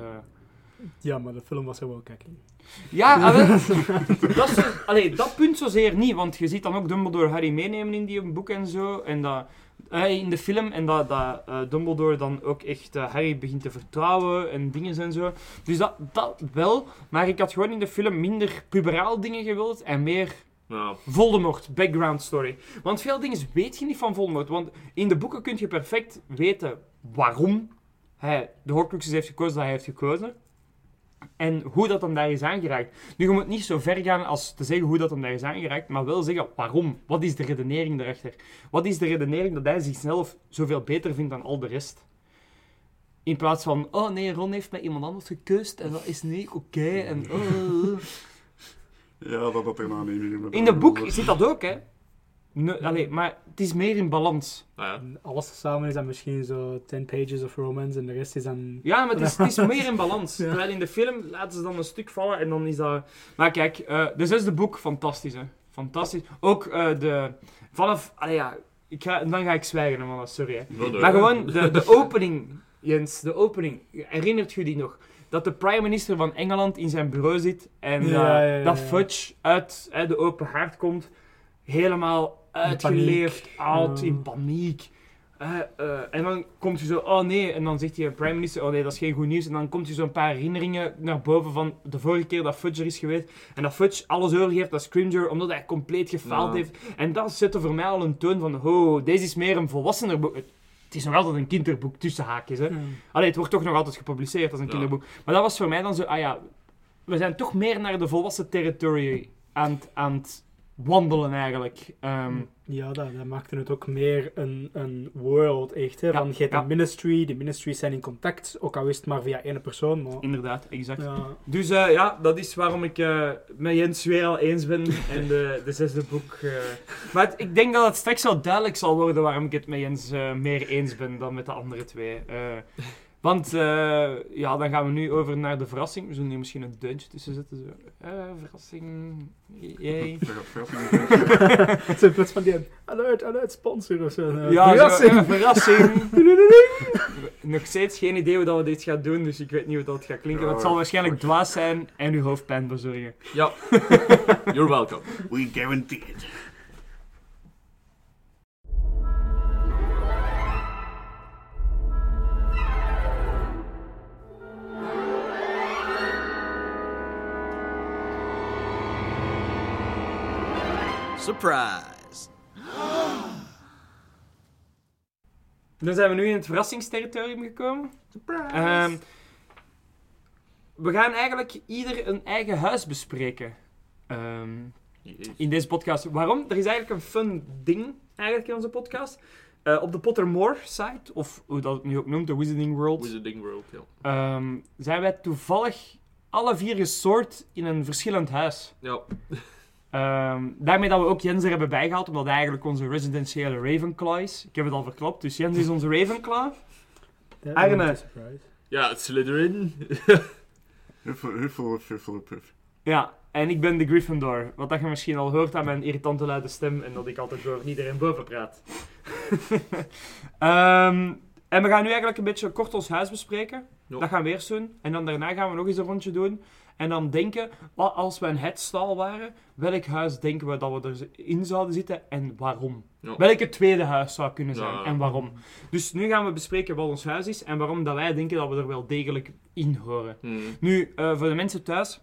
Ja, maar de film was er wel kakking. ja, ah, dat, zo- allee, dat punt zozeer niet, want je ziet dan ook Dumbledore Harry meenemen in die boek en zo. En dat, eh, in de film, en dat, dat eh, Dumbledore dan ook echt eh, Harry begint te vertrouwen en dingen en zo. Dus dat, dat wel, maar ik had gewoon in de film minder puberaal dingen gewild en meer Ja. Voldemort, background story. Want veel dingen weet je niet van Voldemort. Want in de boeken kun je perfect weten waarom hij de Horcruxes heeft gekozen dat hij heeft gekozen. En hoe dat hem daar is aangeraakt. Nu, je moet niet zo ver gaan als te zeggen hoe dat hem daar is aangeraakt, maar wel zeggen waarom. Wat is de redenering daarachter? Wat is de redenering dat hij zichzelf zoveel beter vindt dan al de rest? In plaats van, oh nee, Ron heeft met iemand anders gekeust en dat is niet oké. en oh. Ja, dat had er nou niet meer. In de boek zit dat ook, hè? Nee, allee, maar het is meer in balans. Nou ja. Alles samen is dan misschien zo 10 pages of romance en de rest is dan... Ja, maar het is, het is meer in balans. Ja. Terwijl in de film laten ze dan een stuk vallen en dan is dat... Maar kijk, eh de zesde boek, fantastisch, hè. Fantastisch. Ook eh, de... Vanaf... Allee, ja, ik ga, dan ga ik zwijgen, man. Sorry, hè. Maar gewoon de, de opening, Jens, de opening. Herinnert je die nog? Dat de prime minister van Engeland in zijn bureau zit en Ja, dat- ja, ja, dat ja. Fudge uit de open haard komt, helemaal uitgeleefd, oud, in paniek. Eh, eh, en dan komt je zo, oh nee, en dan zegt hij prime minister, oh nee, dat is geen goed nieuws. En dan komt je zo'n paar herinneringen naar boven van de vorige keer dat Fudge er is geweest. En dat Fudge alles overgeeft aan Scrimger, omdat hij compleet gefaald Ja. heeft. En dat zette voor mij al een toon van, oh, deze is meer een volwassener boek. Het is nog altijd een kinderboek tussen haakjes, hè. Ja. Allee, het wordt toch nog altijd gepubliceerd als een Ja. kinderboek. Maar dat was voor mij dan zo, ah ja, we zijn toch meer naar de volwassen territory aan het wandelen eigenlijk. Ehm, Ja, dat, dat maakte het ook meer een, een world, echt. Hè? Ja, Van, je hebt ja. een ministry, de ministries zijn in contact, ook al is het maar via één persoon. Maar, Inderdaad, exact. ja, Dus eh, ja, dat is waarom ik eh met Jens weer al eens ben en de, de zesde boek. eh. Maar het- ik denk dat het straks wel duidelijk zal worden waarom ik het met Jens meer eens ben dan met de andere twee. Want eh, ja, dan gaan we nu over naar de verrassing. We zullen hier misschien een deuntje tussen zetten. Zo. Eh, verrassing. Yay. Het plaats van die alert, alert, sponsor of zo. eh, Ja, verrassing. Zo, verrassing. Nog steeds geen idee hoe dat we dit gaan doen, dus ik weet niet hoe dat gaat klinken. Ja, het zal waarschijnlijk dwaas zijn en uw hoofdpijn bezorgen. Ja. You're welcome. We guarantee it. Surprise! Dan zijn we nu in het verrassingsterritorium gekomen. Ehm, we gaan eigenlijk ieder een eigen huis bespreken. Ehm, in deze podcast. Waarom? Er is eigenlijk een fun ding eigenlijk in onze podcast. Eh, op de Pottermore site, of hoe dat het nu ook noemt, de Wizarding World, Wizarding World, ja. ehm, zijn wij toevallig alle vier gesoord in een verschillend huis. Ja. Ehm, daarmee dat we ook Jens er hebben bijgehaald, omdat hij eigenlijk onze residentiële Ravenclaw is. Ik heb het al verklapt, dus Jens is onze Ravenclaw. Ja, Arne. Ja, Slytherin. Huffel, huffel. Ja, en ik ben de Gryffindor. Wat dat je misschien al hoort aan mijn irritante luide stem en dat ik altijd door iedereen boven praat. Ehm, en we gaan nu eigenlijk een beetje kort ons huis bespreken. Dat gaan we eerst doen. En dan daarna gaan we nog eens een rondje doen. En dan denken, als we een headstal waren, welk huis denken we dat we erin zouden zitten en waarom? Ja. Welk het tweede huis zou kunnen zijn Ja. en waarom? Dus nu gaan we bespreken wat ons huis is en waarom dat wij denken dat we er wel degelijk in horen. Hmm. Nu, eh, voor de mensen thuis,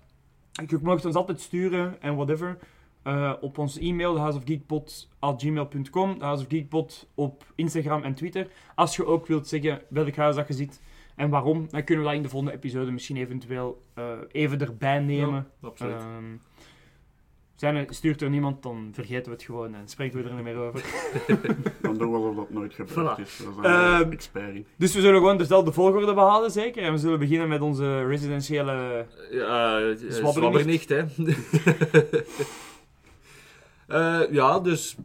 je mag ons altijd sturen en whatever. eh, op ons e-mail, thehouseofgeekpot.gmail.com, thehouseofgeekpot op Instagram en Twitter. Als je ook wilt zeggen welk huis dat je ziet en waarom, dan kunnen we dat in de volgende episode misschien eventueel eh, even erbij nemen. Absoluut. Ehm, zijn er, stuurt er niemand, dan vergeten we het gewoon en spreken we er niet meer over. Dan doen we alsof dat nooit gebeurd Voilà. is. Dat is een Ehm. Dus we zullen gewoon dezelfde volgorde behouden, zeker. En we zullen beginnen met onze residentiële... Ja, uh, Zwabbernicht. zwabbernicht, hè. Eh, ja, dus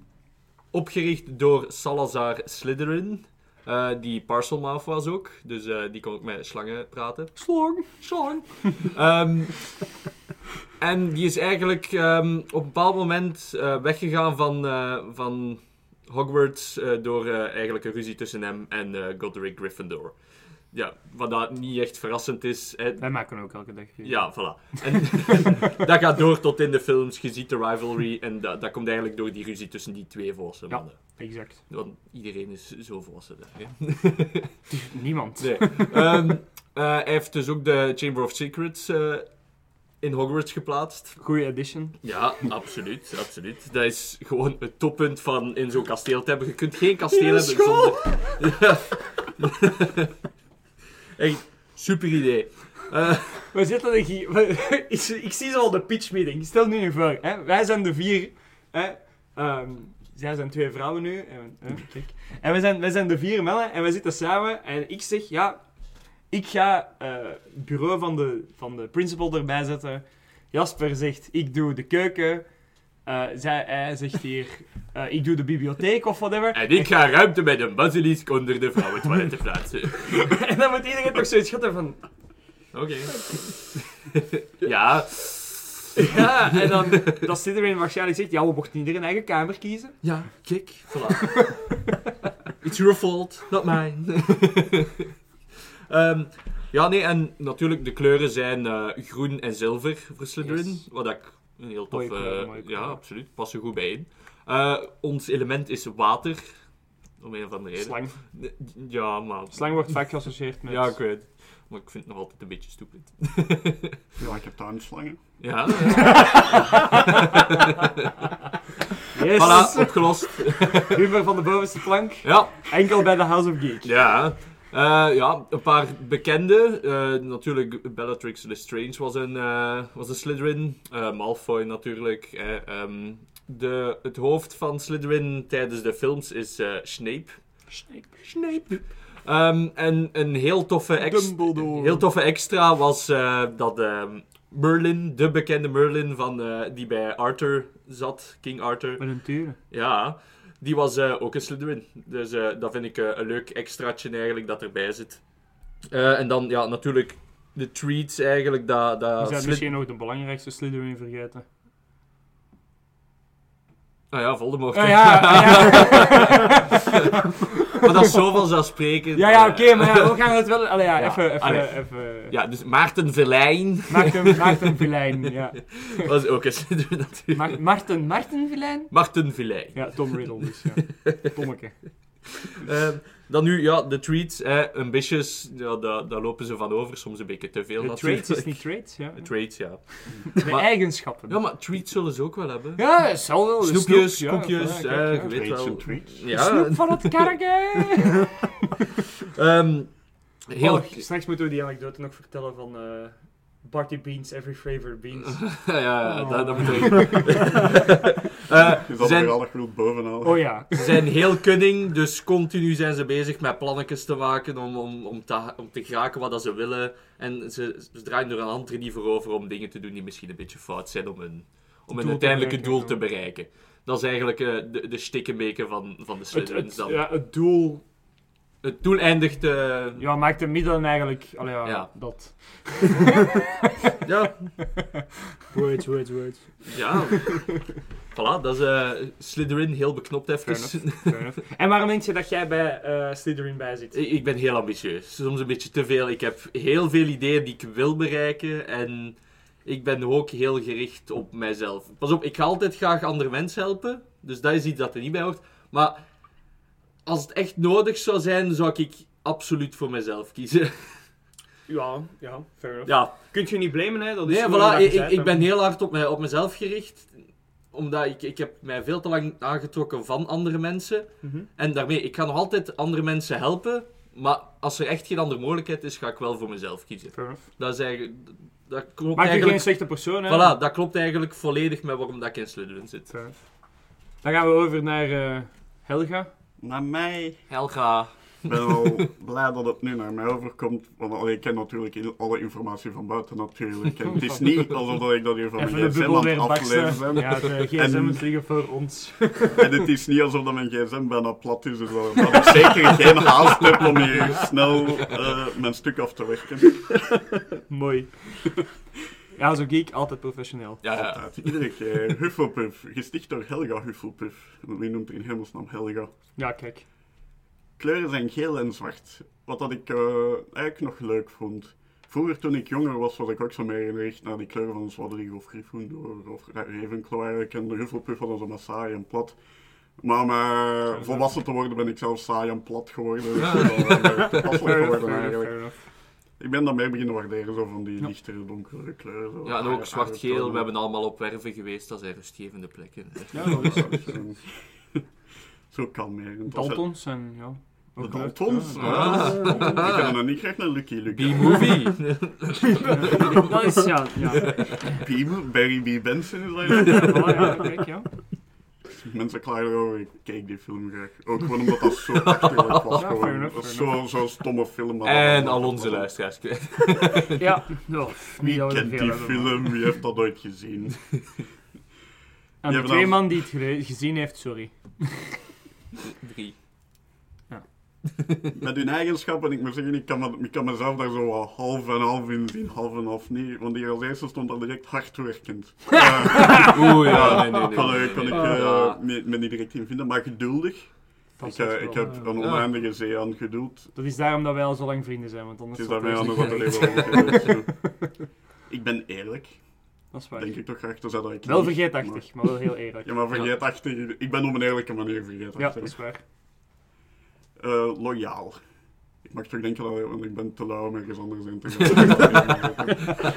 opgericht door Salazar Slytherin, eh, die Parcelmouth was ook. Dus eh, die kon ook met slangen praten. Slong. Slang. Ehm, en die is eigenlijk ehm, op een bepaald moment eh, weggegaan van, van Hogwarts door eigenlijk een ruzie tussen hem en Godric Gryffindor. Ja, wat dat niet echt verrassend is. Hè. Wij maken ook elke dag. Ja, voilà. En dat gaat door tot in de films. Je ziet de rivalry en dat, dat komt eigenlijk door die ruzie tussen die twee volwassen Ja. mannen. Exact. Want iedereen is zo volwassen daar. Hè? Niemand. Nee. Ehm, eh, hij heeft dus ook de Chamber of Secrets eh, in Hogwarts geplaatst. Goeie edition. Ja, absoluut, absoluut. Dat is gewoon het toppunt van in zo'n kasteel te hebben. Je kunt geen kasteel hebben zonder... Echt, super idee. Eh, We zitten er hier... ik, ik zie zo al de pitch meeting. Stel nu nu voor. Hè? Wij zijn de vier... Hè? Ehm, zij zijn twee vrouwen nu. En, hè, en wij, zijn, wij zijn de vier mannen en wij zitten samen. En ik zeg, ja... Ik ga eh, het bureau van de, van de principal erbij zetten. Jasper zegt, ik doe de keuken. Eh, zij, hij zegt hier, eh, ik doe de bibliotheek of whatever. en ik ga ruimte met een basilisk onder de vrouwentoiletten plaatsen. en dan moet iedereen toch zoiets schatten van... Oké. ja. Ja, en dan dat Slytherin waarschijnlijk zegt, ja, we mochten ieder een eigen kamer kiezen. Ja, kijk. Voilà. It's your fault, not mine. Ehm, ja, nee, en natuurlijk, de kleuren zijn eh, groen en zilver voor Slytherin. Yes. Wat ik een heel Mooie tof... kleur, eh, mooie ja, absoluut. Passen goed bij in. Eh, ons element is water. Om een of andere reden. Slang. Ja, maar... Slang wordt vaak geassocieerd met... Ja, ik weet. Maar ik vind het nog altijd een beetje stupid. Ja, ik heb tuinslangen. ja, Yes! voilà, opgelost. Humor van de bovenste plank. Ja, Enkel bij de House of Geek. Ja, Eh, ja, een paar bekende. Eh, natuurlijk, Bellatrix Lestrange was een, eh, was een Slytherin. Malfoy natuurlijk. eh, ehm, de, het hoofd van Slytherin tijdens de films is eh, Snape. Snape. Snape. Ehm, en een heel toffe, Dumbledore. heel toffe extra was eh, dat ehm, Merlin, de bekende Merlin van, eh, die bij Arthur zat, King Arthur. Met een turen. Ja, die was ook een Slytherin. Dus dat vind ik een leuk extraatje eigenlijk dat erbij zit. En dan, ja, natuurlijk de treats eigenlijk. Dat, We dat zijn Slyth- misschien nog de belangrijkste Slytherin vergeten. Ah ja, Voldemort. Ah, ja, ah, ja. maar dat is zo vanzelfsprekend. ja, ja, Eh, oké, maar ja, we gaan het wel... Allee, ja, Ja, even... even, allee. even Ja, dus Maarten Verlijn Maarten, Maarten Vilijn, ja. was ook een Slytherin natuurlijk. Ma Maarten, Maarten Vilijn? Maarten Verlijn. Ja, Tom Riddle dus, ja. Tommeke. Ehm, dan nu, ja, de treats. Hè, ambitious, ja, daar, daar lopen ze van over. Soms een beetje te veel De traits is niet traits, ja. De traits, ja. De Maar- eigenschappen. Ja, maar treats zullen ze ook wel hebben. Ja, het zal wel. Snoepjes, snoep, koekjes, ja, eh, ja. je weet Treats wel. treats. Ja, Snoep van het karken! ehm, heel... Oh, straks moeten we die anekdote nog vertellen van eh Barty Beans, Every Flavor Beans. ja, ja, Oh. dat, dat betekent... Eh, Je ze, zijn, er al goed bovenal. Oh ja. ze zijn heel cunning, dus continu zijn ze bezig met plannetjes te maken om, om, om, te, om te geraken wat dat ze willen. En ze, ze draaien er een andere niet voor over om dingen te doen die misschien een beetje fout zijn om hun, om hun te uiteindelijke doel te bereiken. Dat is eigenlijk eh, de, de stikkenbeken van, van de Slytherins dan. ja, het doel Het doel eindigt... eh, ja, maakt de middelen eigenlijk... Allee, ja, Ja. dat. ja, Words, words, words. ja. voilà, dat is eh Slytherin heel beknopt even. Fair enough. En waarom denk je dat jij bij eh Slytherin bij zit? Ik ik ben heel ambitieus. Soms een beetje te veel. Ik heb heel veel ideeën die ik wil bereiken. En ik ben ook heel gericht op mijzelf. Pas op, ik ga altijd graag andere mensen helpen. Dus dat is iets dat er niet bij hoort. Maar als het echt nodig zou zijn, zou ik absoluut voor mezelf kiezen. Ja, ja, fair enough. Ja, Kunt je niet blamen, hè? Dat is nee, voilà, ik, ik ben heel hard op, mij, op mezelf gericht. Omdat ik, ik heb mij veel te lang aangetrokken van andere mensen. Mhm. En daarmee, ik ga nog altijd andere mensen helpen. Maar als er echt geen andere mogelijkheid is, ga ik wel voor mezelf kiezen. Fair enough. Dat is eigenlijk... Dat klopt Maak je geen slechte persoon, hè? Voilà, dat klopt eigenlijk volledig met waarom dat ik in Slytherin zit. Fair. Dan gaan we over naar eh, Helga. Naar mij... Helga. Ik ben wel blij dat het nu naar mij overkomt. Want allee, ik ken natuurlijk alle informatie van buiten natuurlijk. En het is niet alsof dat ik dat hier van mijn gsm aan het aflezen ben. Ja, de gsm En- moet liggen voor ons. En het is niet alsof dat mijn gsm bijna plat is. Dus dat, dat ik zeker geen haast heb om hier snel eh, mijn stuk af te werken. Mooi. Ja, zo geek, altijd professioneel. Ja, ja. Altijd. Iedere keer. Hufflepuff. Gesticht door Helga Hufflepuff. Wie noemt er in hemelsnaam Helga? Ja, kijk. Kleuren zijn geel en zwart. Wat dat ik eh, eigenlijk nog leuk vond. Vroeger toen ik jonger was, was ik ook zo meer gericht naar die kleuren van Zwadrig of Gryffindor of Ravenclaw eigenlijk. En de Hufflepuff was dan zo maar saai en plat. Maar om eh, volwassen te worden ben ik zelf saai en plat geworden. Dus dat toepasselijk Fair enough, geworden fair enough, eigenlijk. Ik ben dan meer beginnen waarderen, zo van die Ja. lichtere, donkere kleuren. Zo. Ja, en Ah, ook zwart-geel. tonen. We hebben allemaal op werven geweest. Dat zijn rustgevende plekken. Ja, dat is dat Zo kalmerend. Als het- Daltons en ja. De. Daltons? Ja. Ah. Ik heb nog niet graag naar Lucky Luke. B-movie. Dat is ja. ja. Barry B. Benson is dat. Ja, ja, kijk, ja. Mensen klagen erover, ik keek die film graag. Ook gewoon omdat dat zo achterlijk was. Ja, gewoon. Dat is fair zo- Zo'n stomme film. maar En dat- al dat- onze dat- luisteraars kwijt. Ja, no, Wie dat kent veel die hebben, maar- film? Wie heeft dat ooit gezien? En de twee dan- man die het gezien heeft, sorry. Drie. Met hun eigenschappen, ik moet zeggen, ik kan, me, ik kan mezelf daar zo wat half en half in zien, half en half niet. Want die als eerste stond er direct hardwerkend. Eh, Oeh, ja, nee, nee, nee. kan, ik- kan ik eh, Ja. me, me niet direct in vinden, maar geduldig. Dat Ik, eh, ik heb een oneindige zee aan geduld. Dat is daarom dat wij al zo lang vrienden zijn, want Het anders is zou daarmee anders niet dat er werken. even wel Ik ben eerlijk, Dat is waar. denk ik toch graag te zeggen dat ik Wel vergeetachtig, maar wel heel eerlijk. maar- Ja, maar vergeetachtig. Ik ben op een eerlijke manier vergeetachtig. Ja, dat is waar. Eh, loyaal. Ik mag toch denken dat want ik ben te lauw om ergens anders in te gaan.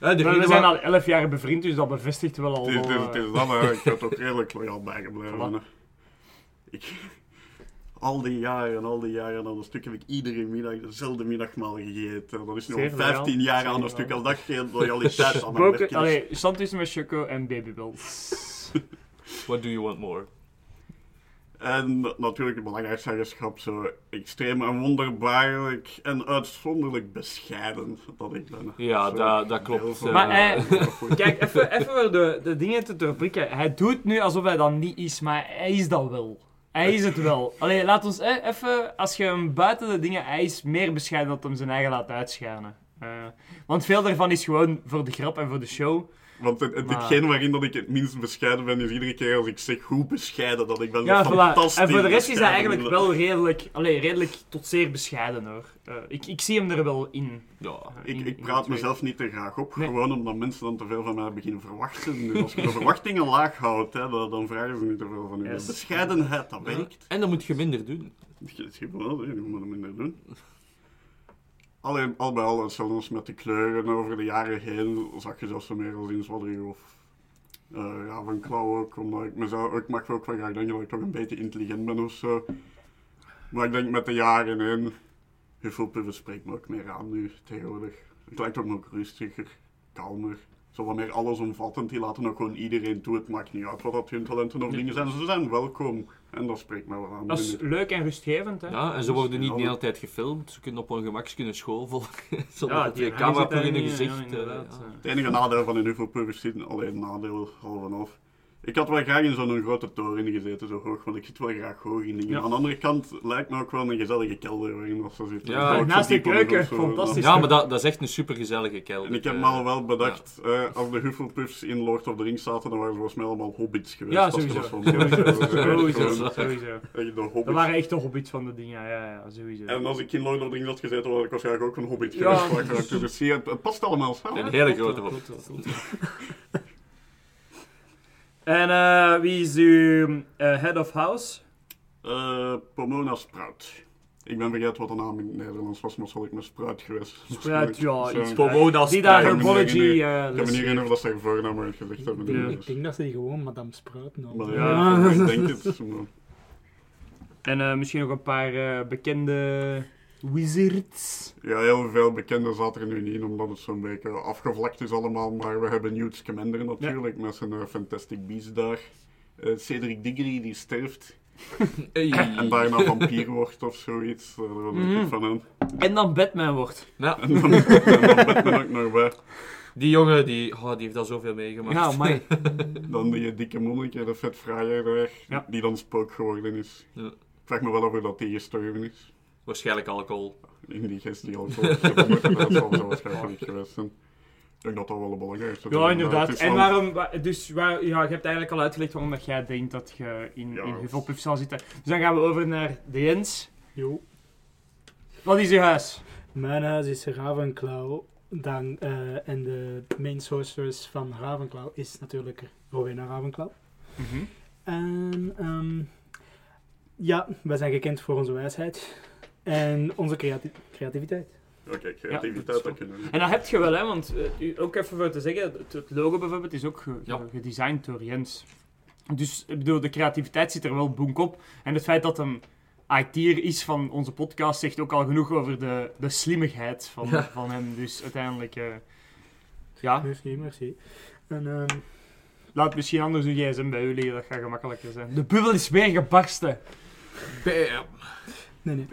Ja, we zijn al elf jaar bevriend, dus dat bevestigt wel al. Het is, het is, wel, het eh, is dat, hè. ik ga toch redelijk loyaal bijgebleven. Voilà. Ik, al die jaren, al die jaren aan een stuk heb ik iedere middag dezelfde middagmaal gegeten. Dat is nu al Zeer 15 loyaal, jaar aan een stuk. Als dat geen loyaliteit aan mijn allee, Santis met Choco en Babybels. What do you want more? En natuurlijk het belangrijkste eigenschap, zo extreem en wonderbaarlijk en uitzonderlijk bescheiden dat ik ben. Ja, dat- dat klopt. Maar hij- heel veel- Kijk, even, de, de dingen te doorprikken. Hij doet nu alsof hij dat niet is, maar hij is dat wel. Hij is het wel. Allee, laat ons eh, even, als je hem buiten de dingen, hij is meer bescheiden dat hem zijn eigen laat uitschijnen. Eh, want veel daarvan is gewoon voor de grap en voor de show. Want het, het, Maar- hetgeen waarin dat ik het minst bescheiden ben, is iedere keer als ik zeg hoe bescheiden dat ik ben. Ja, fantastisch En voor de rest is hij eigenlijk wel redelijk, allee, redelijk tot zeer bescheiden hoor. Eh, ik, ik zie hem er wel in. Ja. Ik, in- ik in praat mezelf niet te graag op, Nee. gewoon omdat mensen dan te veel van mij beginnen verwachten. Dus als je de verwachtingen laag houdt, hè, dan, dan vragen ze niet te veel van u. Yes. Bescheidenheid, dat werkt. En dan moet je minder doen. Je ziet wel, hè, je moet het minder doen. Alleen, al bij al, als met de kleuren over de jaren heen, zag je zelfs meer als in of eh, ja, van Klauw ook, omdat ik mezelf, ik mag ook wel graag denken dat ik toch een beetje intelligent ben of zo. Maar ik denk met de jaren heen, Hufflepuff spreekt me ook meer aan nu tegenwoordig. Het lijkt ook nog rustiger, kalmer. zo wat meer allesomvattend. Die laten ook gewoon iedereen toe. Het maakt niet uit wat dat hun talenten of dingen zijn. Ze zijn welkom. En dat spreekt mij wel aan. Dat is leuk en rustgevend, hè? Ja, en ze worden niet de hele tijd gefilmd. Ze kunnen op hun gemak kunnen school volgen. Zonder Ja, dat die je camera in hun gezicht. ja, eh, ja. eh. Het enige nadeel van een UFO-pub is alleen nadeel, half en half. Ik had wel graag in zo'n grote toren gezeten, zo hoog, want ik zit wel graag hoog in dingen. Ja. Aan de andere kant lijkt me ook wel een gezellige kelder waarin dat ze zitten. Ja, naast zo de keuken, of zo. fantastisch. Ja, maar dat, dat is echt een supergezellige kelder. En ik heb eh. me al wel bedacht, eh, als de Hufflepuffs in Lord of the Rings zaten, dan waren ze volgens mij allemaal hobbits geweest. Ja, sowieso. dat zo Sowieso, sowieso, Dat waren echt de hobbits van de dingen, ja, ja, ja, sowieso. En als ik in Lord of the Rings had gezeten, was ik waarschijnlijk ook een hobbit Ja. geweest. karakter. Dus het, past allemaal samen. Een hele grote wel, hobbit. klopt wel, klopt wel. En eh, wie is uw eh, head of house? Eh, Pomona Sprout. Ik ben vergeten wat de naam in het Nederlands was, maar zal ik met Sprout geweest. Spruit, ja, iets Pomona Die daar herbology eh Ik kan me niet herinneren dat ze haar voornaam ooit gezegd hebben. Ja. Ik Dus- denk dat ze die gewoon Madame Sprout noemen. Maar ja, ik denk het. maar- En eh, misschien nog een paar eh, bekende wizards. Ja, heel veel bekenden zaten er nu niet in, omdat het zo'n beetje afgevlakt is allemaal. Maar we hebben Newt Scamander natuurlijk, met zijn eh, Fantastic Beasts daar. Eh, Cedric Diggory, die sterft Hey. en daarna vampier wordt of zoiets. Eh, Daar was ik Mhm. van aan. En dan Batman wordt. Ja, En dan, en dan Batman ook nog bij. die jongen die, oh, die heeft al zoveel meegemaakt. Ja, maar Dan die dikke monnik, de vet fraaier daar, Ja. die dan spook geworden is. Ja. Ik vraag me wel of dat die gestorven is. Waarschijnlijk alcohol. In die die al zo dat zal zo waarschijnlijk niet geweest zijn. Ik denk dat dat wel een belangrijkste is. Ja, inderdaad. is En waarom, wa- dus waar, ja, je hebt eigenlijk al uitgelegd waarom dat jij denkt dat je in, Ja. in zal zitten. Dus dan gaan we over naar de Jens. Jo. Wat is je huis? Mijn huis is Ravenclaw. Dan, eh, en de main sorceress van Ravenclaw is natuurlijk Rowena Ravenclaw. En ehm, ja, wij zijn gekend voor onze wijsheid en onze creati- creativiteit. Oké, creativiteit, is dat kunnen we. En dat heb je wel, hè, want eh, u- ook even voor te zeggen, het, het logo bijvoorbeeld is ook ge- Ja. ge- gedesigned door Jens. Dus ik bedoel, de creativiteit zit er wel boek op. En het feit dat hem IT'er is van onze podcast zegt ook al genoeg over de, de slimmigheid van, Ja. van hem. Dus uiteindelijk, eh, ja, Merci, merci. En ehm, laat misschien anders uw gsm bij u liggen, dat gaat gemakkelijker zijn. De bubbel is weer gebarsten. Bam. nee, nee.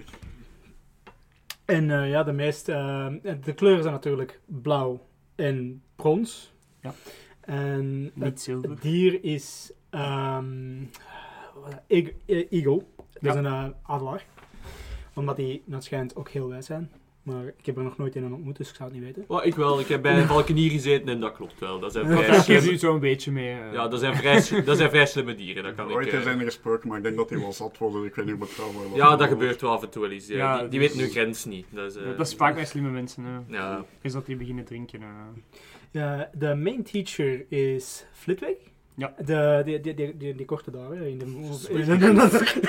En eh, ja, de meest... ehm, de kleuren zijn natuurlijk blauw en brons. Ja. En Niet zilver. Het dier is ehm eh, eagle. Dat Ja. is een eh, adelaar. Omdat die, naar het schijnt, ook heel wijs zijn. Maar ik heb er nog nooit een ontmoet, dus ik zou het niet weten. Oh, ik wel. Ik heb bij een valkenier gezeten en dat klopt wel. Dat zijn vrij slimme, u zo'n beetje mee. eh. ja, dat zijn vrij, dat zijn vrij slimme dieren. Dat kan ik, Ooit eh, is zijn er gesproken, maar ik denk dat hij wel zat was. dus Ik weet niet betrouwbaar ja, dat gebeurt wel af en toe wel eens. Ja. Ja, die die dus- weten hun grens niet. Dat is, eh, dat is vaak bij slimme mensen. Hè. Ja. Is dat die beginnen drinken. eh. Ja, de main teacher is Flitwick. Ja. De, die, die, die, die, die korte daar, hè, in de...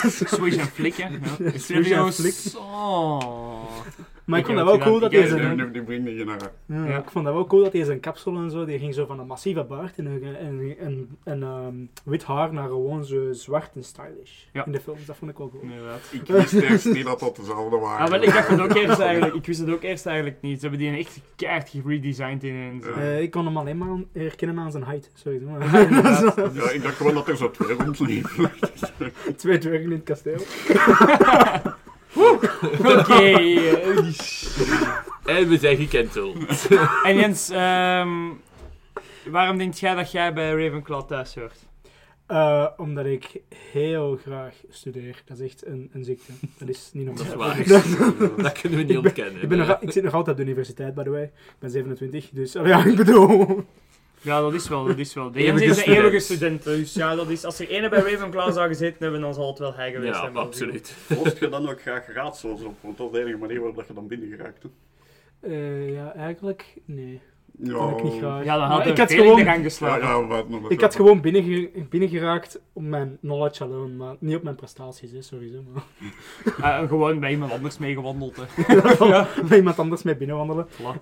Swish en flikken. Ja. Swish en flik. Maar ik vond dat wel cool dat hij zijn... Ja. Ik vond dat wel cool dat hij zijn kapsel en zo, die ging zo van een massieve baard en een, en, en, en ehm, wit haar naar gewoon zo zwart en stylish. Ja. In de films, dat vond ik wel cool. Inderdaad. Ik wist eerst niet dat dat dezelfde waren. Ah, wel, ik dacht het ook eerst eigenlijk. Ik wist het ook eerst eigenlijk niet. Ze hebben die echt keihard geredesigned in en zo. Ja. Eh, ik kon hem alleen maar herkennen aan zijn height, sowieso. Ja, ik dacht gewoon dat er zo twee rondliepen. Twee dwergen in het kasteel. Oké. En we zijn gekenteld. en Jens, ehm, waarom denk jij dat jij bij Ravenclaw thuis hoort? Eh, omdat ik heel graag studeer. Dat is echt een, een ziekte. Dat is niet Dat is normaal. waar. Dat kunnen we niet Ik ben- ontkennen. Ik, ben nog, ik zit nog altijd op de universiteit, by the way. Ik ben 27, dus oh ja, ik bedoel... Ja, dat is wel, dat is wel. De Eeuwige is een student. eeuwige student. Dus ja, dat is, als er ene bij Ravenclaw zou gezeten hebben, dan zal het wel hij geweest Ja, zijn. maar absoluut. Lost je dan ook graag raadsels op? Want dat is de enige manier waarop je dan binnen geraakt. Eh, ja, eigenlijk, nee. Ja, Dat ik niet graag. Ja, dan Maar had ik had de gewoon... gang Ja, geslagen. ja, wat nog Ik had gewoon binnenge- binnengeraakt op mijn knowledge alone, maar niet op mijn prestaties, hè, sowieso. Maar Eh, gewoon bij iemand anders meegewandeld. Hè. ja. met iemand anders mee binnenwandelen. Voilà.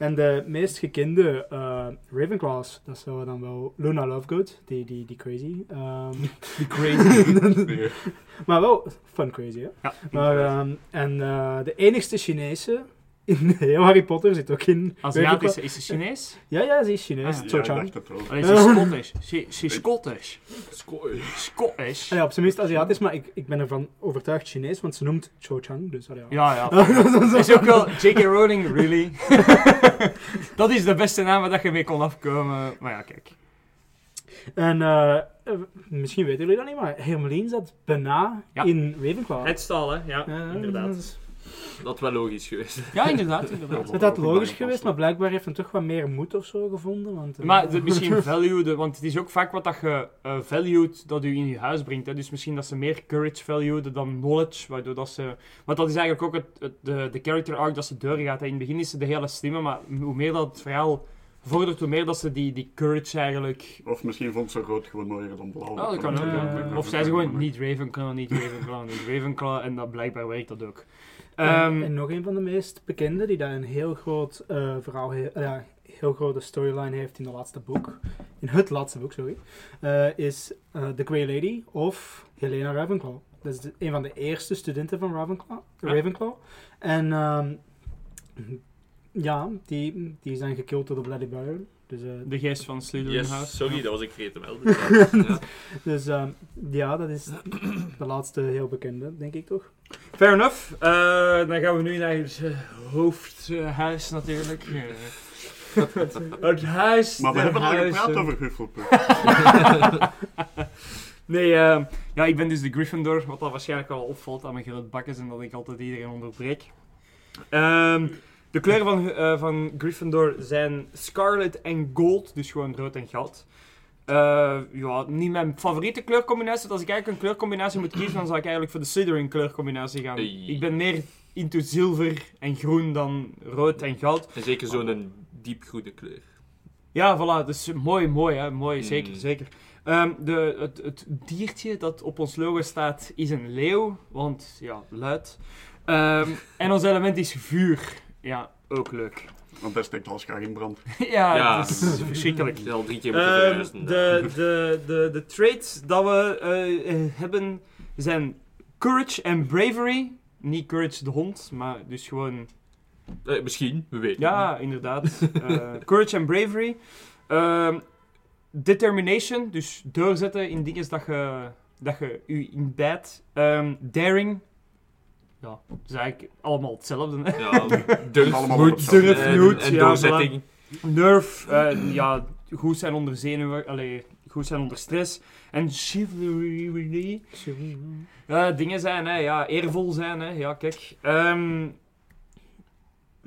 En, de meest gekende eh, Ravenclaws, dat zou dan wel Luna Lovegood, die, die, die crazy. ehm, Die crazy. Maar wel fun crazy, hè. Ja. Maar, ehm, en eh, de enigste Chinese in heel Harry Potter zit ook in... Aziatisch, is ze Chinees? Ja, ja, ze is Chinees. Ah, Ja, ik dacht wel. Allee, ze is Scottish. Ze ze is Scottish. Sco- Scottish. Ah ja, op zijn minst Aziatisch, maar ik, ik ben ervan overtuigd Chinees, want ze noemt Cho Chang, dus ah, ja. Ja, ja. is ook wel J.K. Rowling, really? dat is de beste naam waar dat je mee kon afkomen. Maar ja, kijk. En eh, eh, misschien weten jullie dat niet, maar Hermelien zat bijna Ja. in Ravenclaw. Het stal, hè? Ja, inderdaad. Dat is wel logisch geweest. Ja, inderdaad, inderdaad. Het had logisch geweest, maar blijkbaar heeft hem toch wat meer moed of zo gevonden. Want, eh, Maar de, misschien value, want het is ook vaak wat dat je eh valued dat u in je huis brengt. Hè. Dus misschien dat ze meer courage valued dan knowledge, waardoor dat ze... Want dat is eigenlijk ook het, het- de, de character arc dat ze doorgaat. hè. In het begin is ze de hele slimme, maar hoe meer dat het verhaal vordert, hoe meer dat ze die, die courage eigenlijk... Of misschien vond ze rood gewoon mooier dan blauw. Oh, dat kan ook. Ja. Of zei ze gewoon niet Ravenclaw, niet Ravenclaw, niet Ravenclaw. En dat blijkbaar werkt dat ook. En, Ehm, en nog een van de meest bekende, die daar een heel groot eh, verhaal heeft, ja, heel grote storyline heeft in de laatste boek, in het laatste boek, sorry, eh, is eh, The Grey Lady of Helena Ravenclaw. Dat is de- een van de eerste studenten van Ravenclaw. Ja. Ravenclaw. En ehm, ja, die, die zijn gekild door de Bloody Baron. Dus, eh, de geest van Slytherin Yes, sorry, dat was ik vergeten te melden. Ja. dus ehm, ja, dat is de laatste heel bekende, denk ik toch? Fair enough. Eh, dan gaan we nu naar het eh, hoofdhuis natuurlijk. Het huis Maar we hebben al gepraat over Hufflepuff. Nee, eh, ja, ik ben dus de Gryffindor, wat dat waarschijnlijk wel opvalt aan mijn grote bakkes en dat ik altijd iedereen onderbreek. Ehm, de kleuren van, eh, van Gryffindor zijn scarlet en gold, dus gewoon rood en goud. Eh, ja, niet mijn favoriete kleurcombinatie. Want Als ik eigenlijk een kleurcombinatie moet kiezen, dan zou ik eigenlijk voor de Slytherin kleurcombinatie gaan. Ik ben meer into zilver en groen dan rood en goud. En zeker zo'n diepgroene kleur. Ja, voilà. Dus mooi, mooi, hè. Mooi, Mm. zeker, zeker. Ehm, de, het, het diertje dat op ons logo staat is een leeuw, want ja, luid. Ehm, en ons element is vuur. Ja, ook leuk. Want dat steekt alles graag in brand. ja, Ja. het is verschrikkelijk. Ik heb al drie keer moeten verhuizen. de, de, de, de traits dat we eh, hebben zijn courage en bravery. Niet courage de hond, maar dus gewoon Eh, misschien, we weten. Ja, inderdaad. Eh, courage and bravery. Ehm, determination, dus doorzetten in dingen dat je, dat je u in bijt. Ehm, daring. Ja, dat is eigenlijk allemaal hetzelfde. Hè? Ja, durf, Allemaal moed, hetzelfde. Durf, en, moed, en ja, doorzetting. Nerve, eh, ja, goed zijn onder zenuwen, allee, goed zijn onder stress. En chivalry. Ja, dingen zijn, hè, ja, eervol zijn, hè, ja, kijk. Ehm,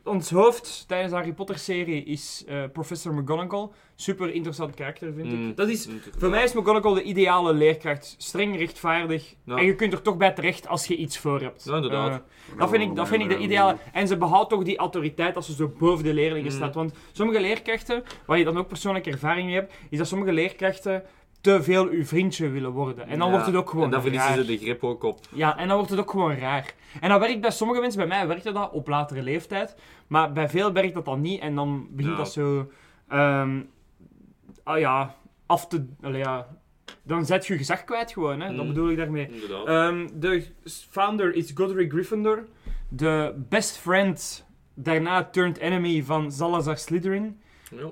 ons hoofd tijdens de Harry Potter-serie is eh, Professor McGonagall. Super interessant karakter, vind Mm, ik. Dat is, voor mij is McGonagall de ideale leerkracht. Streng, rechtvaardig. Ja. En je kunt er toch bij terecht als je iets voor hebt. Ja, inderdaad. Eh, dat vind, ik, dat vind ik de ideale. En ze behoudt toch die autoriteit als ze zo boven de leerlingen Mm. staat. Want sommige leerkrachten, waar je dan ook persoonlijke ervaring mee hebt, is dat sommige leerkrachten te veel uw vriendje willen worden. En dan Ja, wordt het ook gewoon En dan verliezen raar. ze de grip ook op. Ja, en dan wordt het ook gewoon raar. En dat werkt bij sommige mensen, bij mij werkte dat op latere leeftijd. Maar bij veel werkt dat dan niet. En dan begint Ja. dat zo... ehm ah ja, af te... allee, ja, dan zet je je gezag kwijt gewoon, hè. Dat Mm. bedoel ik daarmee. Ehm, de founder is Godric Gryffindor. De best friend, daarna turned enemy van Salazar Slytherin.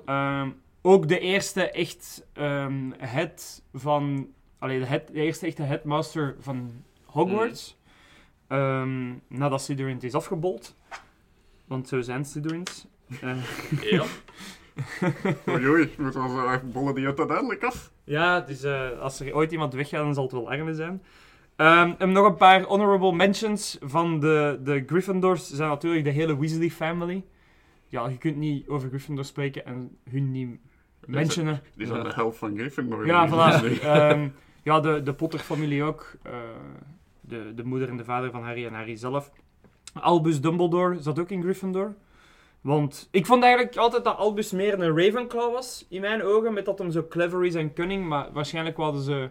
Ja. Ook de eerste echt ehm head van... Allee, de, head, de eerste echte headmaster van Hogwarts. Ehm, nadat Slytherin is afgebold. Want zo zijn Slytherins. Eh, ja. Oei, oei, moet wel bollen die uiteindelijk af. Ja, dus eh, als er ooit iemand weggaat, dan zal het wel Arne zijn. Ehm, en nog een paar honorable mentions van de, de Gryffindors zijn natuurlijk de hele Weasley family. Ja, je kunt niet over Gryffindor spreken en hun niet mentionen. Die zijn de helft van Gryffindor. Ja, voilà. Ehm, ja, de, de Potter-familie ook. Eh, de, de moeder en de vader van Harry en Harry zelf. Albus Dumbledore zat ook in Gryffindor. Want ik vond eigenlijk altijd dat Albus meer een Ravenclaw was, in mijn ogen. Met dat hem zo clever is en cunning. Maar waarschijnlijk wilden ze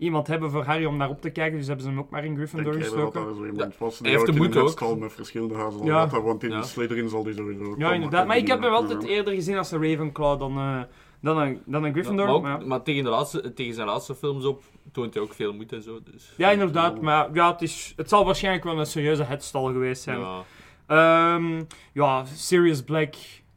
iemand hebben voor Harry om naar op te kijken. Dus hebben ze hem ook maar in Gryffindor gestoken. dat zo iemand was. hij heeft de moed ook. al met verschillende huizen Ja. want in Ja. de Slytherin zal die sowieso ook Ja, inderdaad. Maar ik heb hem altijd eerder gezien als een Ravenclaw dan, eh, dan, een, dan een Gryffindor. maar, ook- maar tegen, de laatste, tegen zijn laatste films op toont hij ook veel moed en zo. Dus. Ja, inderdaad. Maar ja, het, is, het zal waarschijnlijk wel een serieuze headstal geweest zijn. Ja. Ehm, ja, Sirius Black,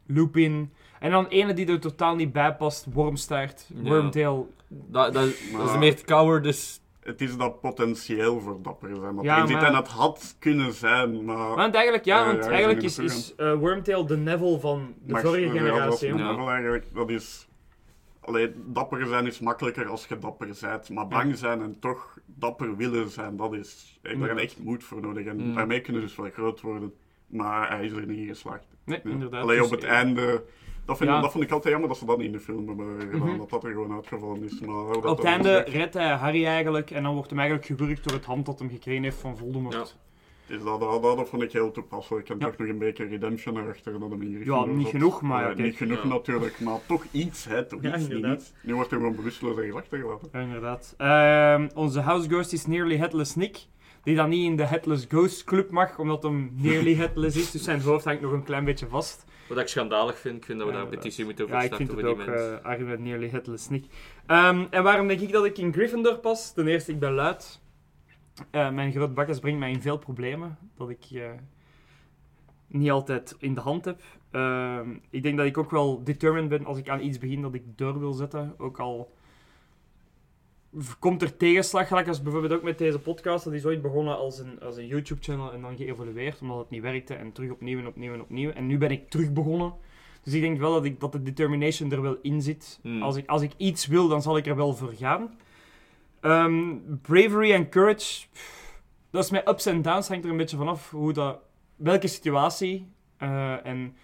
Lupin. En dan ene die er totaal niet bij past, Wormstaart, Ja. Wormtail. Dat, dat, dat is meer het cowardice. Het is dat potentieel voor dapper zijn. Dat Ja, maar- En het had kunnen zijn, maar... Want eigenlijk, ja, Ja, want ja, eigenlijk is, eh, Wormtail de Neville van de Max- vorige ja, dat generatie. Ja. wel eigenlijk, dat is... Allee, dapper zijn is makkelijker als je dapper bent. Maar bang zijn en toch dapper willen zijn, dat is... Daar heb je echt moed voor nodig. En Mm. daarmee kunnen ze dus wel groot worden. Maar hij is er niet in geslaagd. Nee, Ja. inderdaad. Alleen Dus, op het eh, einde... Dat, vind, Ja. dat vond ik altijd jammer dat ze dat niet in de film hebben gedaan. Mhm. Dat dat er gewoon uitgevallen is. Maar, dat Op dat het einde redt hij Harry eigenlijk en dan wordt hem eigenlijk gewurgd door het hand dat hem gekregen heeft van Voldemort. Dus dat, dat, dat vond ik heel toepasselijk. En Ja. toch nog een beetje redemption erachter dat hem in Ja, niet genoeg, maar Ja, ja. Niet genoeg Ja. natuurlijk, maar toch iets, hè. Toch Ja, iets, niet. Nu wordt hij gewoon bewusteloos ergens achtergelaten. Ja, inderdaad. Ehm, onze house ghost is Nearly Headless Nick. Die dan niet in de Headless Ghost Club mag, omdat hem nearly headless is. Dus zijn hoofd hangt nog een klein beetje vast. Wat ik schandalig vind. Ik vind dat we Ja, daar een petitie moeten over Ja, ik starten vind het ook die mensen. eh Nearly Headless Nick. Ehm, en waarom denk ik dat ik in Gryffindor pas? Ten eerste, ik ben luid. Eh, mijn groot bakkes brengt mij in veel problemen. Dat ik eh, niet altijd in de hand heb. Ehm, ik denk dat ik ook wel determined ben als ik aan iets begin dat ik door wil zetten. Ook al komt er tegenslag, gelijk als bijvoorbeeld ook met deze podcast. Dat is ooit begonnen als een, als een YouTube-channel en dan geëvolueerd omdat het niet werkte. En terug opnieuw en opnieuw en opnieuw. En nu ben ik terug begonnen. Dus ik denk wel dat, ik, dat de determination er wel in zit. Hmm. Als, ik, als ik iets wil, dan zal ik er wel voor gaan. Ehm, bravery en courage, pff, dat is met ups en downs, hangt er een beetje vanaf hoe dat, welke situatie. eh, en,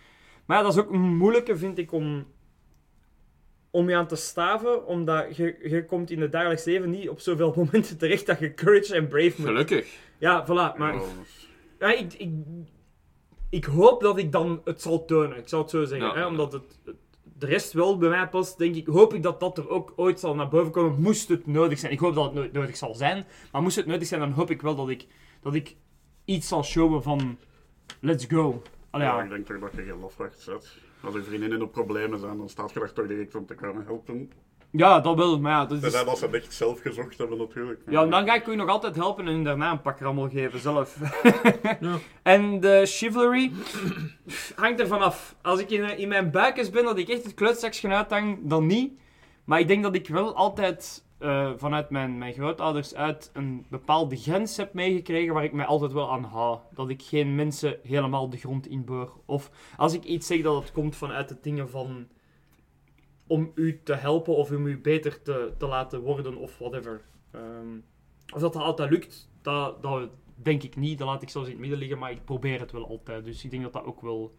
maar ja, dat is ook een moeilijke, vind ik, om, om je aan te staven, omdat je, je komt in het dagelijks leven niet op zoveel momenten terecht dat je courage en brave moet. Gelukkig. Ja, voilà. Maar Ja, dus- ja, ik, ik, ik hoop dat ik dan het zal tonen. Ik zal het zo zeggen. Ja. Hè? Omdat het, het- de rest wel bij mij past, denk ik. Hoop ik dat dat er ook ooit zal naar boven komen. Moest het nodig zijn. Ik hoop dat het nooit nodig zal zijn. Maar moest het nodig zijn, dan hoop ik wel dat ik, dat ik iets zal showen van... Let's go. Allee, ja, ja. ik denk toch dat je geen lafwacht zet. Als je vriendinnen op problemen zijn, dan staat je daar toch direct om te komen helpen. ja, dat wel. Maar ja, dat is... Tenzij dat ze het echt zelf gezocht hebben natuurlijk. Ja, dan ga ik u nog altijd helpen en daarna een pak rammel geven zelf. Ja. En de chivalry hangt er vanaf. Als ik in, in mijn buikjes ben dat ik echt het kleutzakje uithang, dan niet. Maar ik denk dat ik wel altijd eh, vanuit mijn, mijn grootouders uit een bepaalde grens heb meegekregen waar ik mij altijd wel aan hou. Dat ik geen mensen helemaal de grond inboor. Of als ik iets zeg dat het komt vanuit de dingen van om u te helpen of om u beter te, te laten worden of whatever. Ehm, of dat dat altijd lukt, dat, dat denk ik niet. Dat laat ik zelfs in het midden liggen, maar ik probeer het wel altijd. Dus ik denk dat dat ook wel